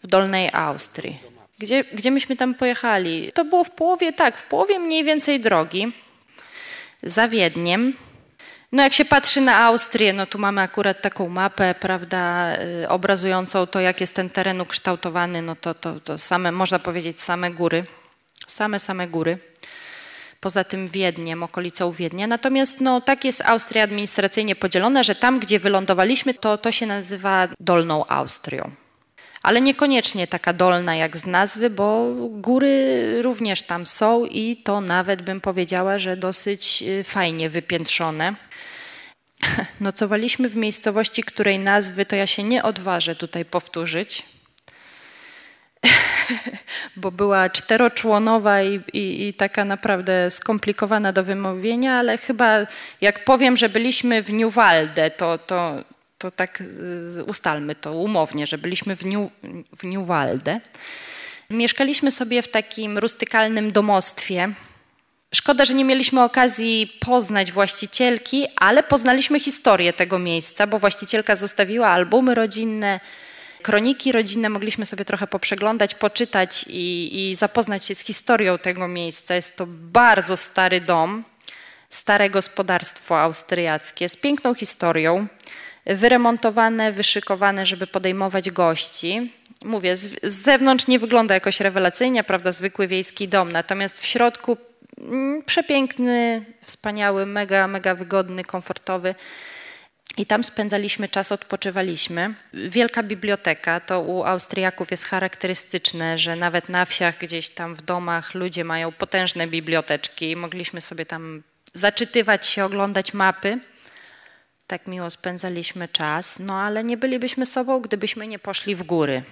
[SPEAKER 6] w Dolnej Austrii. Gdzie, gdzie myśmy tam pojechali? To było w połowie, tak, w połowie mniej więcej drogi za Wiedniem. No jak się patrzy na Austrię, no tu mamy akurat taką mapę, prawda, y, obrazującą to, jak jest ten teren ukształtowany, no to, to, to same, można powiedzieć, same góry, same, same góry. Poza tym Wiedniem, okolicą Wiednia. Natomiast no, tak jest Austria administracyjnie podzielona, że tam, gdzie wylądowaliśmy, to, to się nazywa Dolną Austrią. Ale niekoniecznie taka dolna jak z nazwy, bo góry również tam są i to nawet bym powiedziała, że dosyć y, fajnie wypiętrzone. Nocowaliśmy w miejscowości, której nazwy to ja się nie odważę tutaj powtórzyć, bo była czteroczłonowa i, i, i, taka naprawdę skomplikowana do wymówienia, ale chyba jak powiem, że byliśmy w Niuwalde, to, to, to tak ustalmy to umownie, że byliśmy w, Niu, Niuwalde. Mieszkaliśmy sobie w takim rustykalnym domostwie, Szkoda, że nie mieliśmy okazji poznać właścicielki, ale poznaliśmy historię tego miejsca, bo właścicielka zostawiła albumy rodzinne, kroniki rodzinne, mogliśmy sobie trochę poprzeglądać, poczytać i, i zapoznać się z historią tego miejsca. Jest to bardzo stary dom, stare gospodarstwo austriackie z piękną historią, wyremontowane, wyszykowane, żeby podejmować gości. Mówię, z, z zewnątrz nie wygląda jakoś rewelacyjnie, prawda, zwykły wiejski dom, natomiast w środku Mm, przepiękny, wspaniały, mega, mega wygodny, komfortowy. I tam spędzaliśmy czas, odpoczywaliśmy. Wielka biblioteka, to u Austriaków jest charakterystyczne, że nawet na wsiach, gdzieś tam w domach ludzie mają potężne biblioteczki. Mogliśmy sobie tam zaczytywać się, oglądać mapy. Tak miło spędzaliśmy czas, no ale nie bylibyśmy sobą, gdybyśmy nie poszli w góry.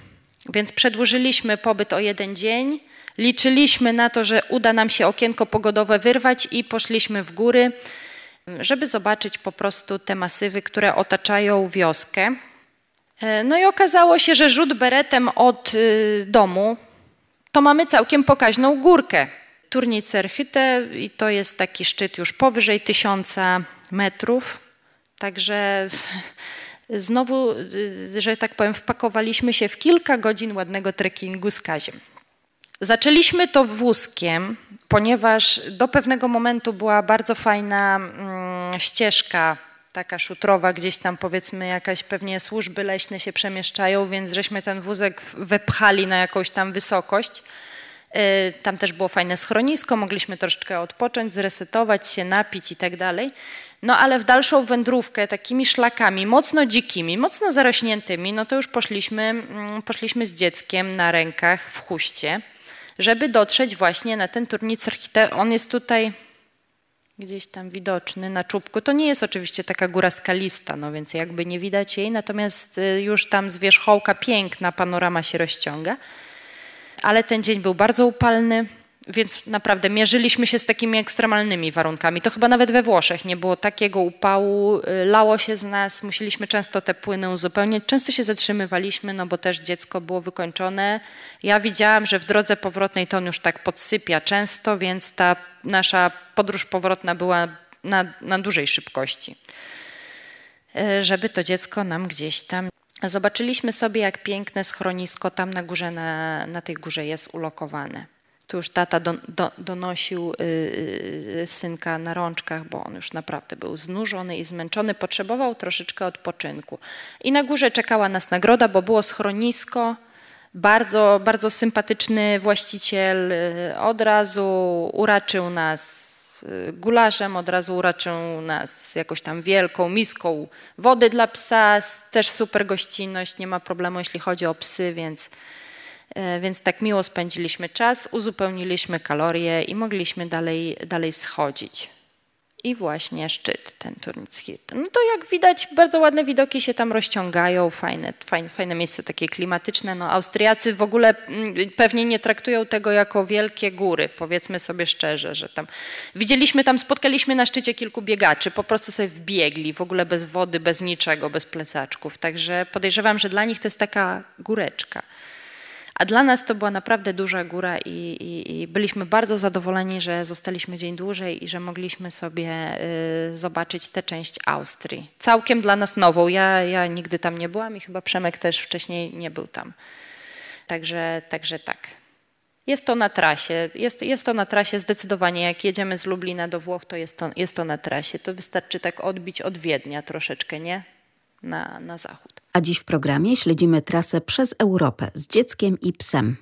[SPEAKER 6] Więc przedłużyliśmy pobyt o jeden dzień Liczyliśmy na to, że uda nam się okienko pogodowe wyrwać i poszliśmy w góry, żeby zobaczyć po prostu te masywy, które otaczają wioskę. E, no i okazało się, że rzut beretem od y, domu to mamy całkiem pokaźną górkę. Turniej Cerchyte i to jest taki szczyt już powyżej tysiąca metrów. Także znowu, y, że tak powiem, wpakowaliśmy się w kilka godzin ładnego trekkingu z Kaziem. Zaczęliśmy to wózkiem, ponieważ do pewnego momentu była bardzo fajna mm, ścieżka taka szutrowa, gdzieś tam powiedzmy jakaś pewnie służby leśne się przemieszczają, więc żeśmy ten wózek wepchali na jakąś tam wysokość. Y, tam też było fajne schronisko, mogliśmy troszeczkę odpocząć, zresetować się, napić i tak dalej. No ale w dalszą wędrówkę takimi szlakami, mocno dzikimi, mocno zarośniętymi, no to już poszliśmy, mm, poszliśmy z dzieckiem na rękach w huście żeby dotrzeć właśnie na ten turnic. On jest tutaj gdzieś tam widoczny na czubku. To nie jest oczywiście taka góra skalista, no więc jakby nie widać jej, natomiast y, już tam z wierzchołka piękna panorama się rozciąga. Ale ten dzień był bardzo upalny. Więc naprawdę mierzyliśmy się z takimi ekstremalnymi warunkami. To chyba nawet we Włoszech nie było takiego upału, y, lało się z nas, musieliśmy często te płyny uzupełniać. Często się zatrzymywaliśmy, no bo też dziecko było wykończone. Ja widziałam, że w drodze powrotnej to on już tak podsypia często, więc ta nasza podróż powrotna była na, na dużej szybkości, y, żeby to dziecko nam gdzieś tam Zobaczyliśmy sobie, jak piękne schronisko tam na górze, na, na tej górze jest ulokowane. Tu już tata do, do, donosił y, y, synka na rączkach, bo on już naprawdę był znużony i zmęczony, potrzebował troszeczkę odpoczynku. I na górze czekała nas nagroda, bo było schronisko, bardzo, bardzo sympatyczny właściciel y, od razu uraczył nas y, gulaszem, od razu uraczył nas jakoś tam wielką miską wody dla psa, też super gościnność, nie ma problemu jeśli chodzi o psy, więc więc tak miło spędziliśmy czas, uzupełniliśmy kalorie i mogliśmy dalej, dalej schodzić. I właśnie szczyt, ten Turnický. No to jak widać, bardzo ładne widoki się tam rozciągają, fajne, fajne, fajne miejsce takie klimatyczne. No, Austriacy w ogóle mm, pewnie nie traktują tego jako wielkie góry, powiedzmy sobie szczerze, że tam widzieliśmy tam, spotkaliśmy na szczycie kilku biegaczy, po prostu sobie wbiegli, w ogóle bez wody, bez niczego, bez plecaczków. Także podejrzewam, że dla nich to jest taka góreczka. A dla nas to była naprawdę duża góra i, i, i, byliśmy bardzo zadowoleni, że zostaliśmy dzień dłużej i że mogliśmy sobie y, zobaczyć tę część Austrii. Całkiem dla nas nową. Ja, ja nigdy tam nie byłam i chyba Przemek też wcześniej nie był tam. Także, także tak. Jest to na trasie. Jest, jest to na trasie zdecydowanie. Jak jedziemy z Lublina do Włoch, to jest to, jest to na trasie. To wystarczy tak odbić od Wiednia troszeczkę, nie? Na, na zachód.
[SPEAKER 1] A dziś w programie śledzimy trasę przez Europę z dzieckiem i psem.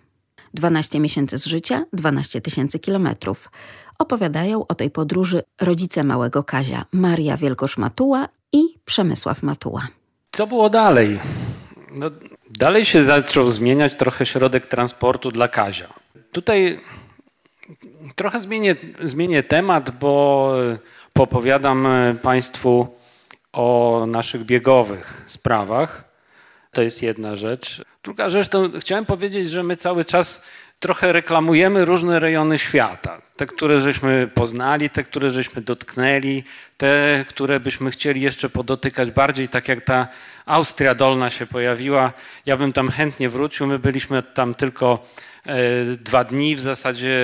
[SPEAKER 1] 12 miesięcy z życia, 12 tysięcy kilometrów. Opowiadają o tej podróży rodzice małego Kazia, Maria Wielkosz-Matuła i Przemysław Matuła.
[SPEAKER 7] Co było dalej? No, dalej się zaczął zmieniać trochę środek transportu dla Kazia. Tutaj trochę zmienię, zmienię temat, bo popowiadam Państwu o naszych biegowych sprawach. To jest jedna rzecz. Druga rzecz, to chciałem powiedzieć, że my cały czas trochę reklamujemy różne rejony świata. Te, które żeśmy poznali, te, które żeśmy dotknęli, te, które byśmy chcieli jeszcze podotykać bardziej, tak jak ta Austria Dolna się pojawiła. Ja bym tam chętnie wrócił. My byliśmy tam tylko e, dwa dni. W zasadzie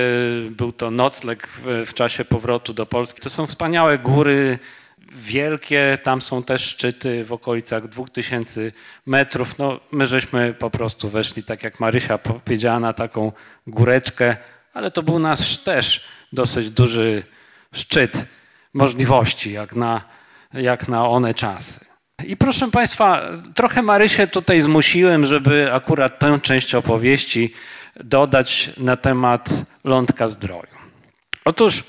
[SPEAKER 7] był to nocleg w, w czasie powrotu do Polski. To są wspaniałe góry, wielkie, tam są też szczyty w okolicach 2000 metrów. No, my żeśmy po prostu weszli, tak jak Marysia powiedziała, na taką góreczkę, ale to był nasz też dosyć duży szczyt możliwości, jak na, jak na one czasy. I proszę Państwa, trochę Marysię tutaj zmusiłem, żeby akurat tę część opowieści dodać na temat lądka zdroju. Otóż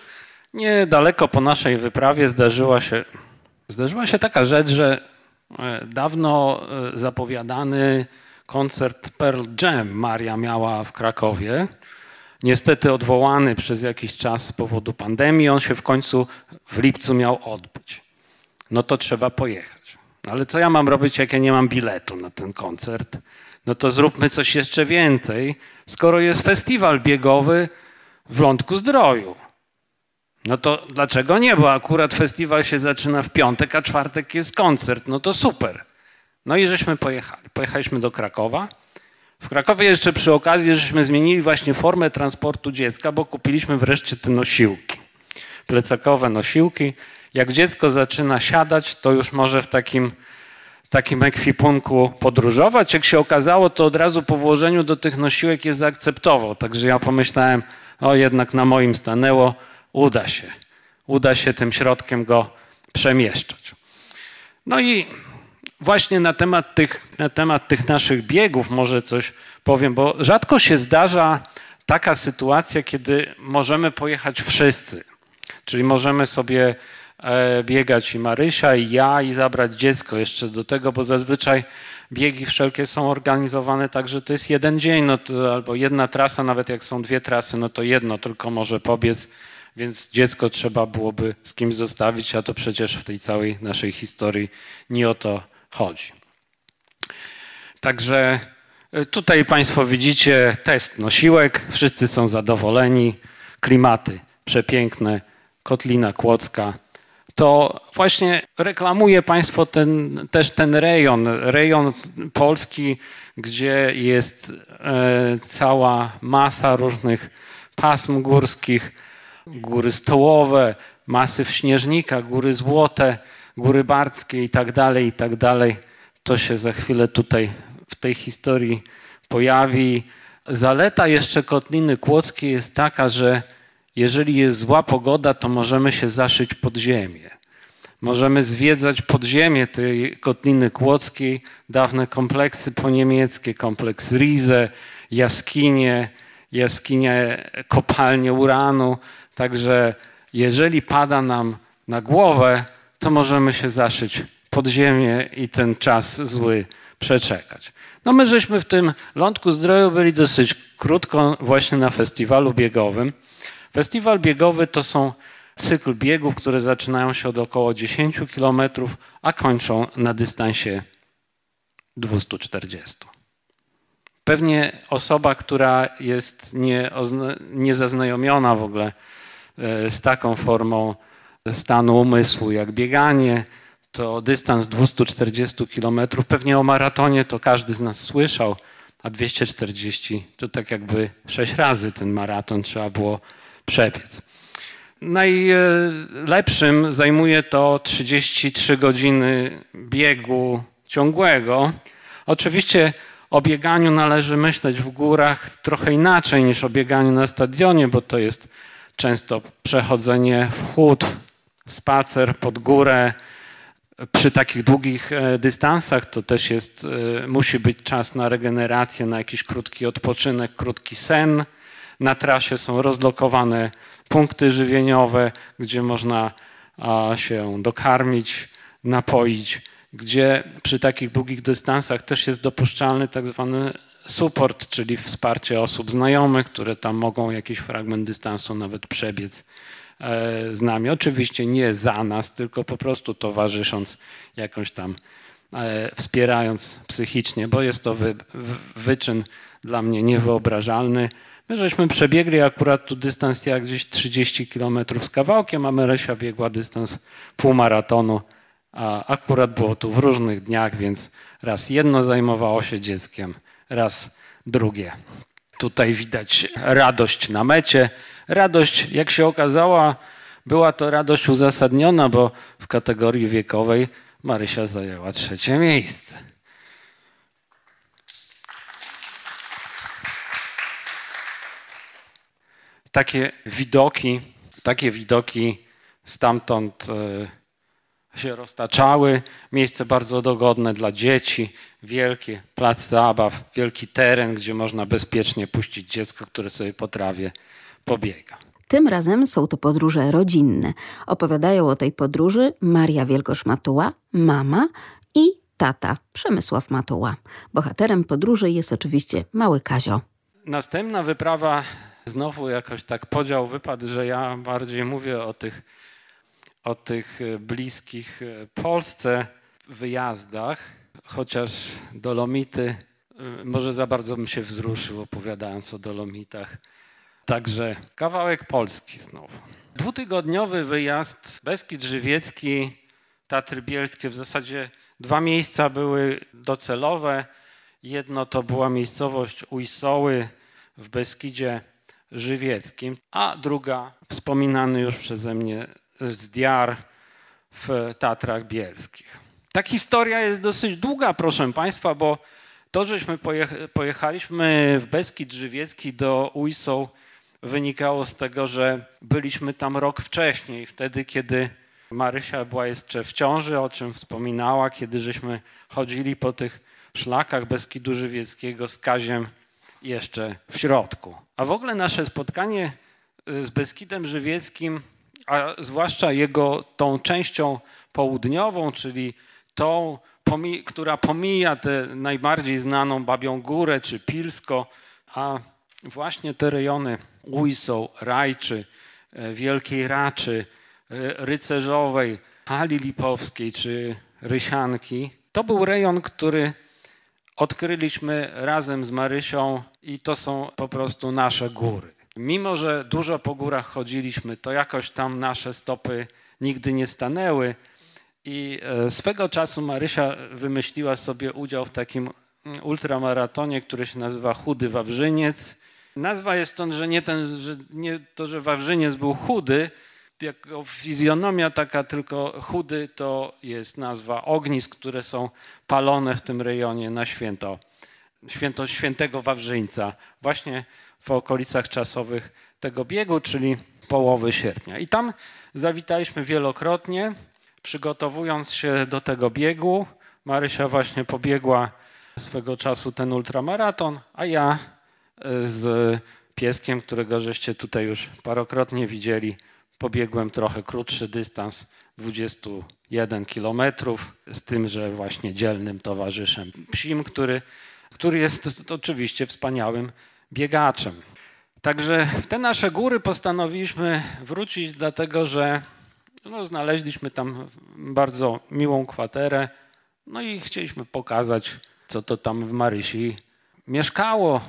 [SPEAKER 7] Niedaleko po naszej wyprawie zdarzyła się, zdarzyła się taka rzecz, że e, dawno e, zapowiadany koncert Pearl Jam Maria miała w Krakowie. Niestety odwołany przez jakiś czas z powodu pandemii, on się w końcu w lipcu miał odbyć. No to trzeba pojechać. Ale co ja mam robić, jak ja nie mam biletu na ten koncert? No to zróbmy coś jeszcze więcej, skoro jest festiwal biegowy w Lądku Zdroju. No to dlaczego nie? Bo akurat festiwal się zaczyna w piątek, a czwartek jest koncert. No to super. No i żeśmy pojechali. Pojechaliśmy do Krakowa. W Krakowie jeszcze przy okazji żeśmy zmienili właśnie formę transportu dziecka, bo kupiliśmy wreszcie te nosiłki. Plecakowe nosiłki. Jak dziecko zaczyna siadać, to już może w takim, takim ekwipunku podróżować. Jak się okazało, to od razu po włożeniu do tych nosiłek je zaakceptował. Także ja pomyślałem, o jednak na moim stanęło uda się. Uda się tym środkiem go przemieszczać. No i właśnie na temat tych, na temat tych naszych biegów może coś powiem, bo rzadko się zdarza taka sytuacja, kiedy możemy pojechać wszyscy. Czyli możemy sobie e, biegać i Marysia, i ja, i zabrać dziecko jeszcze do tego, bo zazwyczaj biegi wszelkie są organizowane tak, że to jest jeden dzień, no to, albo jedna trasa, nawet jak są dwie trasy, no to jedno tylko może pobiec więc dziecko trzeba byłoby z kimś zostawić, a to przecież w tej całej naszej historii nie o to chodzi. Także e, tutaj Państwo widzicie test nosiłek, wszyscy są zadowoleni, klimaty przepiękne, Kotlina Kłodzka. To właśnie reklamuje Państwo ten, też ten rejon, rejon Polski, gdzie jest e, cała masa różnych pasm górskich, góry stołowe, masyw śnieżnika, góry złote, góry bardzkie i tak dalej, i tak dalej. To się za chwilę tutaj w tej historii pojawi. Zaleta jeszcze Kotliny Kłodzkiej jest taka, że jeżeli jest zła pogoda, to możemy się zaszyć pod ziemię. Możemy zwiedzać podziemie tej Kotliny Kłodzkiej, dawne kompleksy poniemieckie, kompleks Rize, jaskinie, jaskinie, kopalnie uranu. Także jeżeli pada nam na głowę, to możemy się zaszyć pod ziemię i ten czas zły przeczekać. No my żeśmy w tym Lądku Zdroju byli dosyć krótko właśnie na festiwalu biegowym. Festiwal biegowy to są cykl biegów, które zaczynają się od około 10 km, a kończą na dystansie 240. Pewnie osoba, która jest niezaznajomiona w ogóle z taką formą stanu umysłu jak bieganie, to dystans 240 km. Pewnie o maratonie to każdy z nas słyszał, a 240 to tak jakby sześć razy ten maraton trzeba było przebiec. Najlepszym zajmuje to 33 godziny biegu ciągłego. Oczywiście O bieganiu należy myśleć w górach trochę inaczej niż o bieganiu na stadionie, bo to jest często przechodzenie w chód, spacer pod górę. Przy takich długich e, dystansach to też jest, e, musi być czas na regenerację, na jakiś krótki odpoczynek, krótki sen. Na trasie są rozlokowane punkty żywieniowe, gdzie można się dokarmić, napoić, gdzie przy takich długich dystansach też jest dopuszczalny tak zwany support, czyli wsparcie osób znajomych, które tam mogą jakiś fragment dystansu nawet przebiec e, z nami. Oczywiście nie za nas, tylko po prostu towarzysząc, jakąś tam e, wspierając psychicznie, bo jest to wy, wyczyn dla mnie niewyobrażalny. My żeśmy przebiegli akurat tu dystans jak gdzieś 30 km z kawałkiem, a Marysia biegła dystans półmaratonu, a akurat było tu w różnych dniach, więc raz jedno zajmowało się dzieckiem, raz drugie. Tutaj widać radość na mecie. Radość, jak się okazała, była to radość uzasadniona, bo w kategorii wiekowej Marysia zajęła trzecie miejsce. Takie widoki, takie widoki stamtąd e, się roztaczały. Miejsce bardzo dogodne dla dzieci, wielki plac zabaw, wielki teren, gdzie można bezpiecznie puścić dziecko, które sobie po trawie pobiega.
[SPEAKER 1] Tym razem są to podróże rodzinne. Opowiadają o tej podróży Maria Wielgosz-Matuła, mama i tata Przemysław Matuła. Bohaterem podróży jest oczywiście mały Kazio.
[SPEAKER 7] Następna wyprawa, znowu jakoś tak podział wypadł, że ja bardziej mówię o tych, o tych bliskich Polsce wyjazdach chociaż Dolomity, y, może za bardzo bym się wzruszył opowiadając o Dolomitach. Także kawałek Polski znowu. Dwutygodniowy wyjazd Beskid Żywiecki, Tatry Bielskie. W zasadzie dwa miejsca były docelowe. Jedno to była miejscowość Ujsoły w Beskidzie Żywieckim, a druga wspominany już przeze mnie Zdiar w Tatrach Bielskich. Ta historia jest dosyć długa, proszę Państwa, bo to, żeśmy pojechaliśmy w Beskid Żywiecki do Ujsoł, wynikało z tego, że byliśmy tam rok wcześniej, wtedy, kiedy Marysia była jeszcze w ciąży, o czym wspominała, kiedy żeśmy chodzili po tych szlakach Beskidu Żywieckiego z Kaziem jeszcze w środku. A w ogóle nasze spotkanie y, z Beskidem Żywieckim, a zwłaszcza jego tą częścią południową, czyli tą, która pomija tę najbardziej znaną Babią Górę czy Pilsko, a właśnie te rejony Ujsoł, Rajczy, e, Wielkiej Raczy, Rycerzowej, Hali Lipowskiej czy Rysianki. To był rejon, który odkryliśmy razem z Marysią i to są po prostu nasze góry. Mimo, że dużo po górach chodziliśmy, to jakoś tam nasze stopy nigdy nie stanęły, i e, swego czasu Marysia wymyśliła sobie udział w takim mm, ultramaratonie, który się nazywa Chudy Wawrzyniec. Nazwa jest stąd, że nie, ten, że nie to, że Wawrzyniec był chudy, jako fizjonomia taka tylko chudy to jest nazwa ognisk, które są palone w tym rejonie na święto. Święto świętego Wawrzyńca, właśnie w okolicach czasowych tego biegu, czyli połowy sierpnia. I tam zawitaliśmy wielokrotnie. Przygotowując się do tego biegu, Marysia właśnie pobiegła swego czasu ten ultramaraton, a ja e, z pieskiem, którego żeście tutaj już parokrotnie widzieli, pobiegłem trochę krótszy dystans 21 kilometrów z tym, że właśnie dzielnym towarzyszem psim, który, który jest oczywiście wspaniałym biegaczem. Także w te nasze góry postanowiliśmy wrócić, dlatego że no, znaleźliśmy tam bardzo miłą kwaterę, no i chcieliśmy pokazać, co to tam w Marysi mieszkało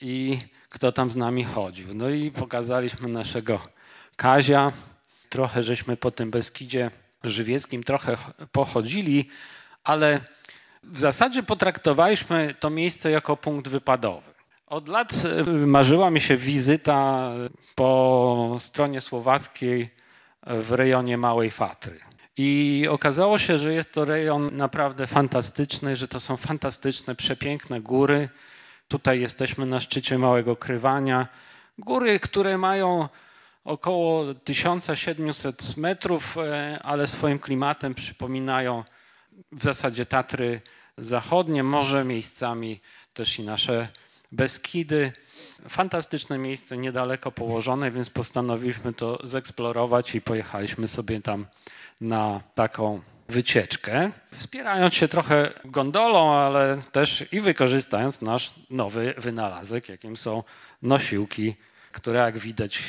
[SPEAKER 7] i kto tam z nami chodził. No i pokazaliśmy naszego Kazia. Trochę żeśmy po tym Beskidzie Żywieckim trochę pochodzili, ale w zasadzie potraktowaliśmy to miejsce jako punkt wypadowy. Od lat marzyła mi się wizyta po stronie słowackiej w rejonie Małej Fatry. I okazało się, że jest to rejon naprawdę fantastyczny, że to są fantastyczne, przepiękne góry. Tutaj jesteśmy na szczycie Małego Krywania. Góry, które mają około 1700 metrów, e, ale swoim klimatem przypominają w zasadzie Tatry Zachodnie, może miejscami też i nasze Beskidy. Fantastyczne miejsce, niedaleko położone, więc postanowiliśmy to zeksplorować i pojechaliśmy sobie tam na taką wycieczkę, wspierając się trochę gondolą, ale też i wykorzystając nasz nowy wynalazek, jakim są nosiłki, które jak widać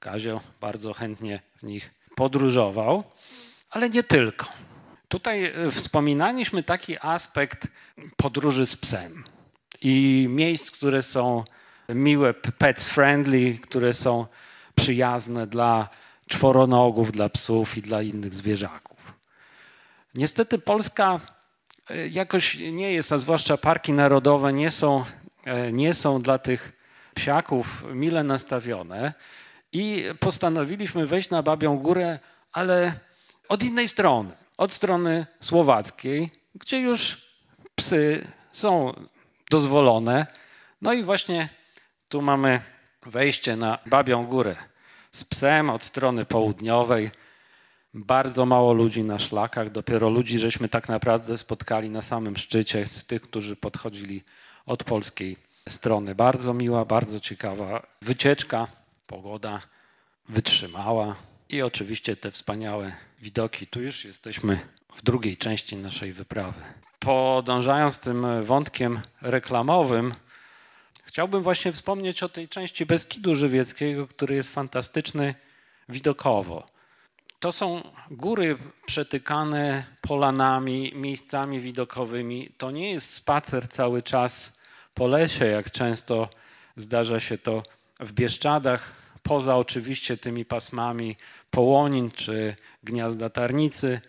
[SPEAKER 7] Kazio bardzo chętnie w nich podróżował, ale nie tylko. Tutaj e, wspominaliśmy taki aspekt podróży z psem i miejsc, które są miłe, pets friendly, które są przyjazne dla czworonogów, dla psów i dla innych zwierzaków. Niestety Polska e, jakoś nie jest, a zwłaszcza parki narodowe nie są, e, nie są dla tych psiaków mile nastawione i postanowiliśmy wejść na Babią Górę, ale od innej strony, od strony słowackiej, gdzie już psy są dozwolone. No i właśnie tu mamy wejście na Babią Górę z psem od strony południowej. Bardzo mało ludzi na szlakach, dopiero ludzi żeśmy tak naprawdę spotkali na samym szczycie, tych, którzy podchodzili od polskiej strony. Bardzo miła, bardzo ciekawa wycieczka, pogoda wytrzymała i oczywiście te wspaniałe widoki. Tu już jesteśmy w drugiej części naszej wyprawy. Podążając tym wątkiem reklamowym, chciałbym właśnie wspomnieć o tej części Beskidu Żywieckiego, który jest fantastyczny widokowo. To są góry przetykane polanami, miejscami widokowymi. To nie jest spacer cały czas po lesie, jak często zdarza się to w Bieszczadach, poza oczywiście tymi pasmami połonin czy gniazda tarnicy,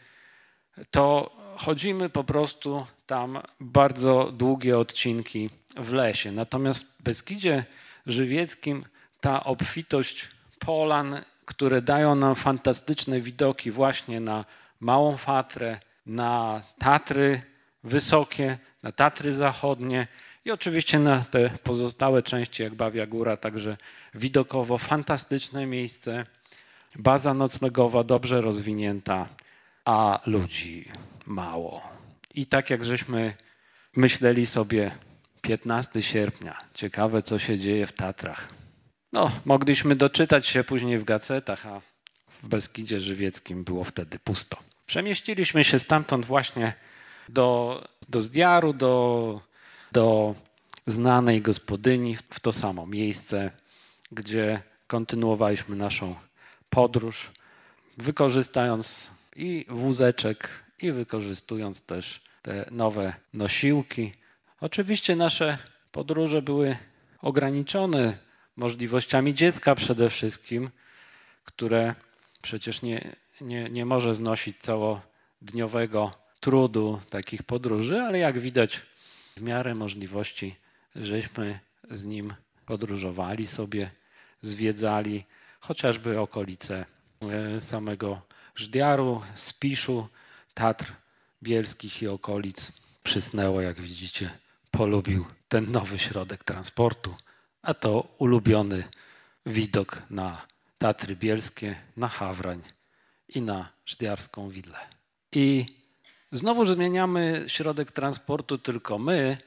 [SPEAKER 7] to chodzimy po prostu tam bardzo długie odcinki w lesie. Natomiast w Beskidzie Żywieckim ta obfitość polan, które dają nam fantastyczne widoki właśnie na Małą Fatrę, na Tatry wysokie, na Tatry zachodnie i oczywiście na te pozostałe części, jak Bawia Góra, także widokowo fantastyczne miejsce, baza noclegowa dobrze rozwinięta, a ludzi mało. I tak jak żeśmy myśleli sobie 15 sierpnia, ciekawe co się dzieje w Tatrach. No, mogliśmy doczytać się później w gacetach, a w Beskidzie Żywieckim było wtedy pusto. Przemieściliśmy się stamtąd właśnie do, do Zdiaru, do, do znanej gospodyni, w to samo miejsce, gdzie kontynuowaliśmy naszą podróż, wykorzystując i wózeczek, i wykorzystując też te nowe nosiłki. Oczywiście nasze podróże były ograniczone możliwościami dziecka przede wszystkim, które przecież nie, nie, nie może znosić całodniowego trudu takich podróży, ale jak widać, w miarę możliwości, żeśmy z nim podróżowali sobie, zwiedzali chociażby okolice e, samego Żdiaru, Spiszu, Tatr Bielskich i okolic. Przysnęło, jak widzicie, polubił ten nowy środek transportu, a to ulubiony widok na Tatry Bielskie, na Hawrań i na Żdiarską Willę. I znowu zmieniamy środek transportu tylko my,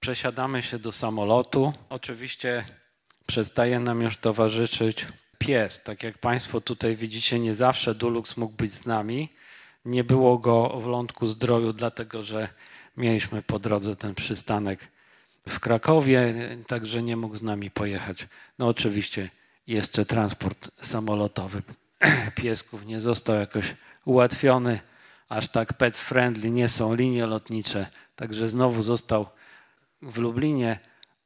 [SPEAKER 7] przesiadamy się do samolotu. Oczywiście przestaje nam już towarzyszyć pies. Tak jak Państwo tutaj widzicie, nie zawsze Dulux mógł być z nami. Nie było go w Lądku Zdroju, dlatego że mieliśmy po drodze ten przystanek w Krakowie, także nie mógł z nami pojechać. No oczywiście jeszcze transport samolotowy piesków nie został jakoś ułatwiony, aż tak pets friendly nie są linie lotnicze, także znowu został w Lublinie,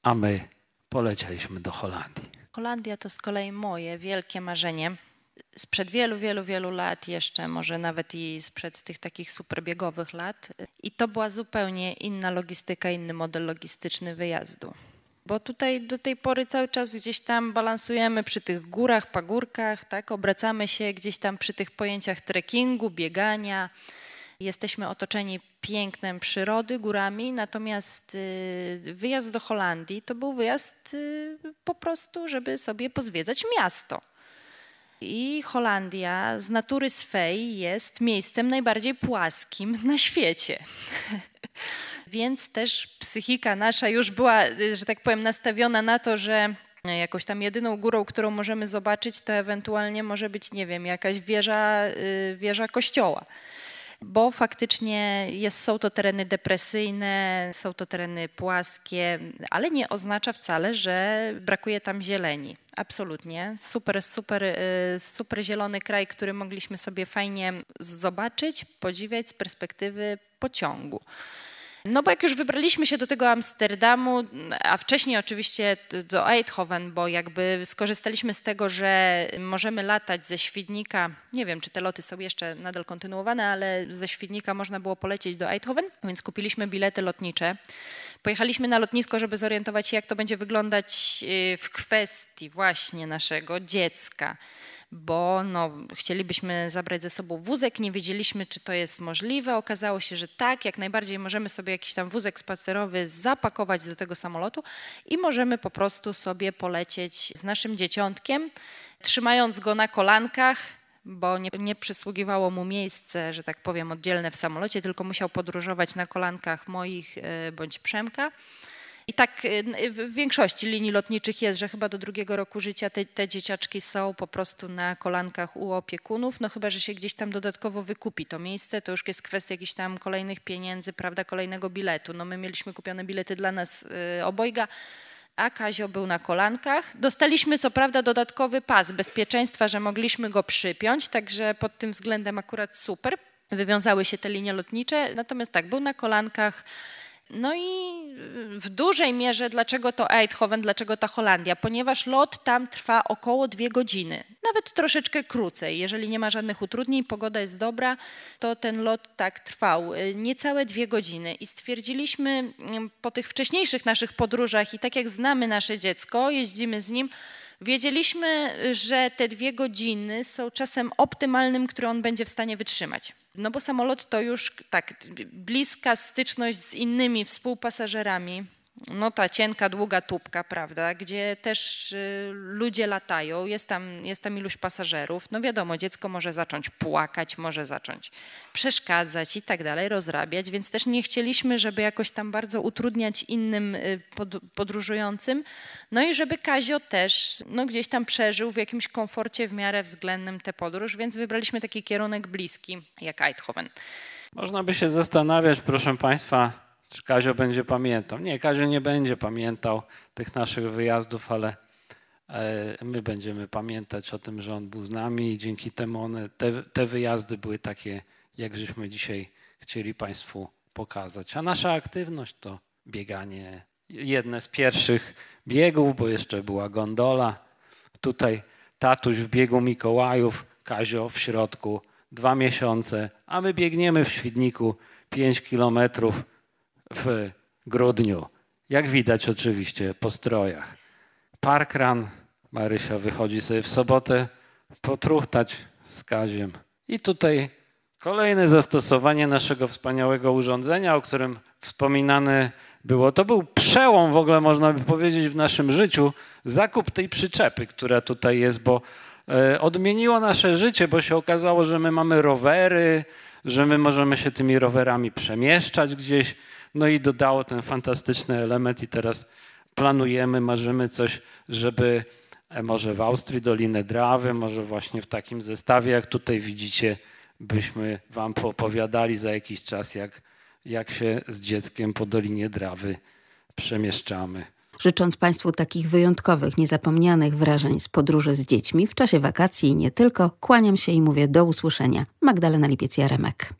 [SPEAKER 7] a my polecieliśmy do Holandii.
[SPEAKER 6] Holandia to z kolei moje wielkie marzenie. Sprzed wielu, wielu, wielu lat jeszcze, może nawet i sprzed tych takich superbiegowych lat. I to była zupełnie inna logistyka, inny model logistyczny wyjazdu. bo tutaj do tej pory cały czas gdzieś tam balansujemy przy tych górach, pagórkach, tak? Obracamy się gdzieś tam przy tych pojęciach trekkingu, biegania. Jesteśmy otoczeni pięknem przyrody, górami, natomiast y, wyjazd do Holandii to był wyjazd y, po prostu, żeby sobie pozwiedzać miasto. I Holandia z natury swej jest miejscem najbardziej płaskim na świecie. Więc też psychika nasza już była, że tak powiem, nastawiona na to, że jakąś tam jedyną górą, którą możemy zobaczyć, to ewentualnie może być, nie wiem, jakaś wieża, y, wieża kościoła bo faktycznie jest, są to tereny depresyjne, są to tereny płaskie, ale nie oznacza wcale, że brakuje tam zieleni. Absolutnie. Super, super, y, super zielony kraj, który mogliśmy sobie fajnie zobaczyć, podziwiać z perspektywy pociągu. No bo jak już wybraliśmy się do tego Amsterdamu, a wcześniej oczywiście do Eindhoven, bo jakby skorzystaliśmy z tego, że możemy latać ze Świdnika, nie wiem czy te loty są jeszcze nadal kontynuowane, ale ze Świdnika można było polecieć do Eindhoven, więc kupiliśmy bilety lotnicze. Pojechaliśmy na lotnisko, żeby zorientować się, jak to będzie wyglądać y, w kwestii właśnie naszego dziecka bo no, chcielibyśmy zabrać ze sobą wózek, nie wiedzieliśmy, czy to jest możliwe. Okazało się, że tak, jak najbardziej możemy sobie jakiś tam wózek spacerowy zapakować do tego samolotu i możemy po prostu sobie polecieć z naszym dzieciątkiem, trzymając go na kolankach, bo nie, nie przysługiwało mu miejsce, że tak powiem, oddzielne w samolocie, tylko musiał podróżować na kolankach moich e, bądź Przemka. I tak y, w większości linii lotniczych jest, że chyba do drugiego roku życia te, te, dzieciaczki są po prostu na kolankach u opiekunów, no chyba, że się gdzieś tam dodatkowo wykupi to miejsce, to już jest kwestia jakichś tam kolejnych pieniędzy, prawda, kolejnego biletu. No my mieliśmy kupione bilety dla nas y, obojga, a Kazio był na kolankach. Dostaliśmy co prawda dodatkowy pas bezpieczeństwa, że mogliśmy go przypiąć, także pod tym względem akurat super. Wywiązały się te linie lotnicze, natomiast tak, był na kolankach, no i w dużej mierze dlaczego to Eindhoven, dlaczego ta Holandia? Ponieważ lot tam trwa około dwie godziny, nawet troszeczkę krócej. Jeżeli nie ma żadnych utrudnień, pogoda jest dobra, to ten lot tak trwał y, niecałe dwie godziny. I stwierdziliśmy mm, po tych wcześniejszych naszych podróżach i tak jak znamy nasze dziecko, jeździmy z nim, wiedzieliśmy, że te dwie godziny są czasem optymalnym, który on będzie w stanie wytrzymać. No bo samolot to już tak bliska styczność z innymi współpasażerami, no ta cienka, długa tubka, prawda, gdzie też y, ludzie latają, jest tam, jest tam iluś pasażerów. No wiadomo, dziecko może zacząć płakać, może zacząć przeszkadzać i tak dalej, rozrabiać, więc też nie chcieliśmy, żeby jakoś tam bardzo utrudniać innym y, pod, podróżującym. No i żeby Kazio też no, gdzieś tam przeżył w jakimś komforcie w miarę względnym tę podróż, więc wybraliśmy taki kierunek bliski jak Eindhoven.
[SPEAKER 7] Można by się zastanawiać, proszę Państwa, czy Kazio będzie pamiętał? Nie, Kazio nie będzie pamiętał tych naszych wyjazdów, ale e, my będziemy pamiętać o tym, że on był z nami i dzięki temu one, te, te wyjazdy były takie, jak żeśmy dzisiaj chcieli Państwu pokazać. A nasza aktywność to bieganie. Jedne z pierwszych biegów, bo jeszcze była gondola. Tutaj tatuś w biegu Mikołajów, Kazio w środku, dwa miesiące, a my biegniemy w Świdniku pięć kilometrów w grudniu. Jak widać oczywiście po strojach. Parkran, Marysia wychodzi sobie w sobotę potruchtać z Kaziem. I tutaj kolejne zastosowanie naszego wspaniałego urządzenia, o którym wspominane było. To był przełom w ogóle, można by powiedzieć, w naszym życiu. Zakup tej przyczepy, która tutaj jest, bo e, odmieniło nasze życie, bo się okazało, że my mamy rowery, że my możemy się tymi rowerami przemieszczać gdzieś. No i dodało ten fantastyczny element i teraz planujemy, marzymy coś, żeby e, może w Austrii Dolinę Drawy, może właśnie w takim zestawie, jak tutaj widzicie, byśmy wam poopowiadali za jakiś czas, jak, jak się z dzieckiem po Dolinie Drawy przemieszczamy.
[SPEAKER 1] Życząc Państwu takich wyjątkowych, niezapomnianych wrażeń z podróży z dziećmi w czasie wakacji i nie tylko, kłaniam się i mówię do usłyszenia. Magdalena Lipiec-Jaremek.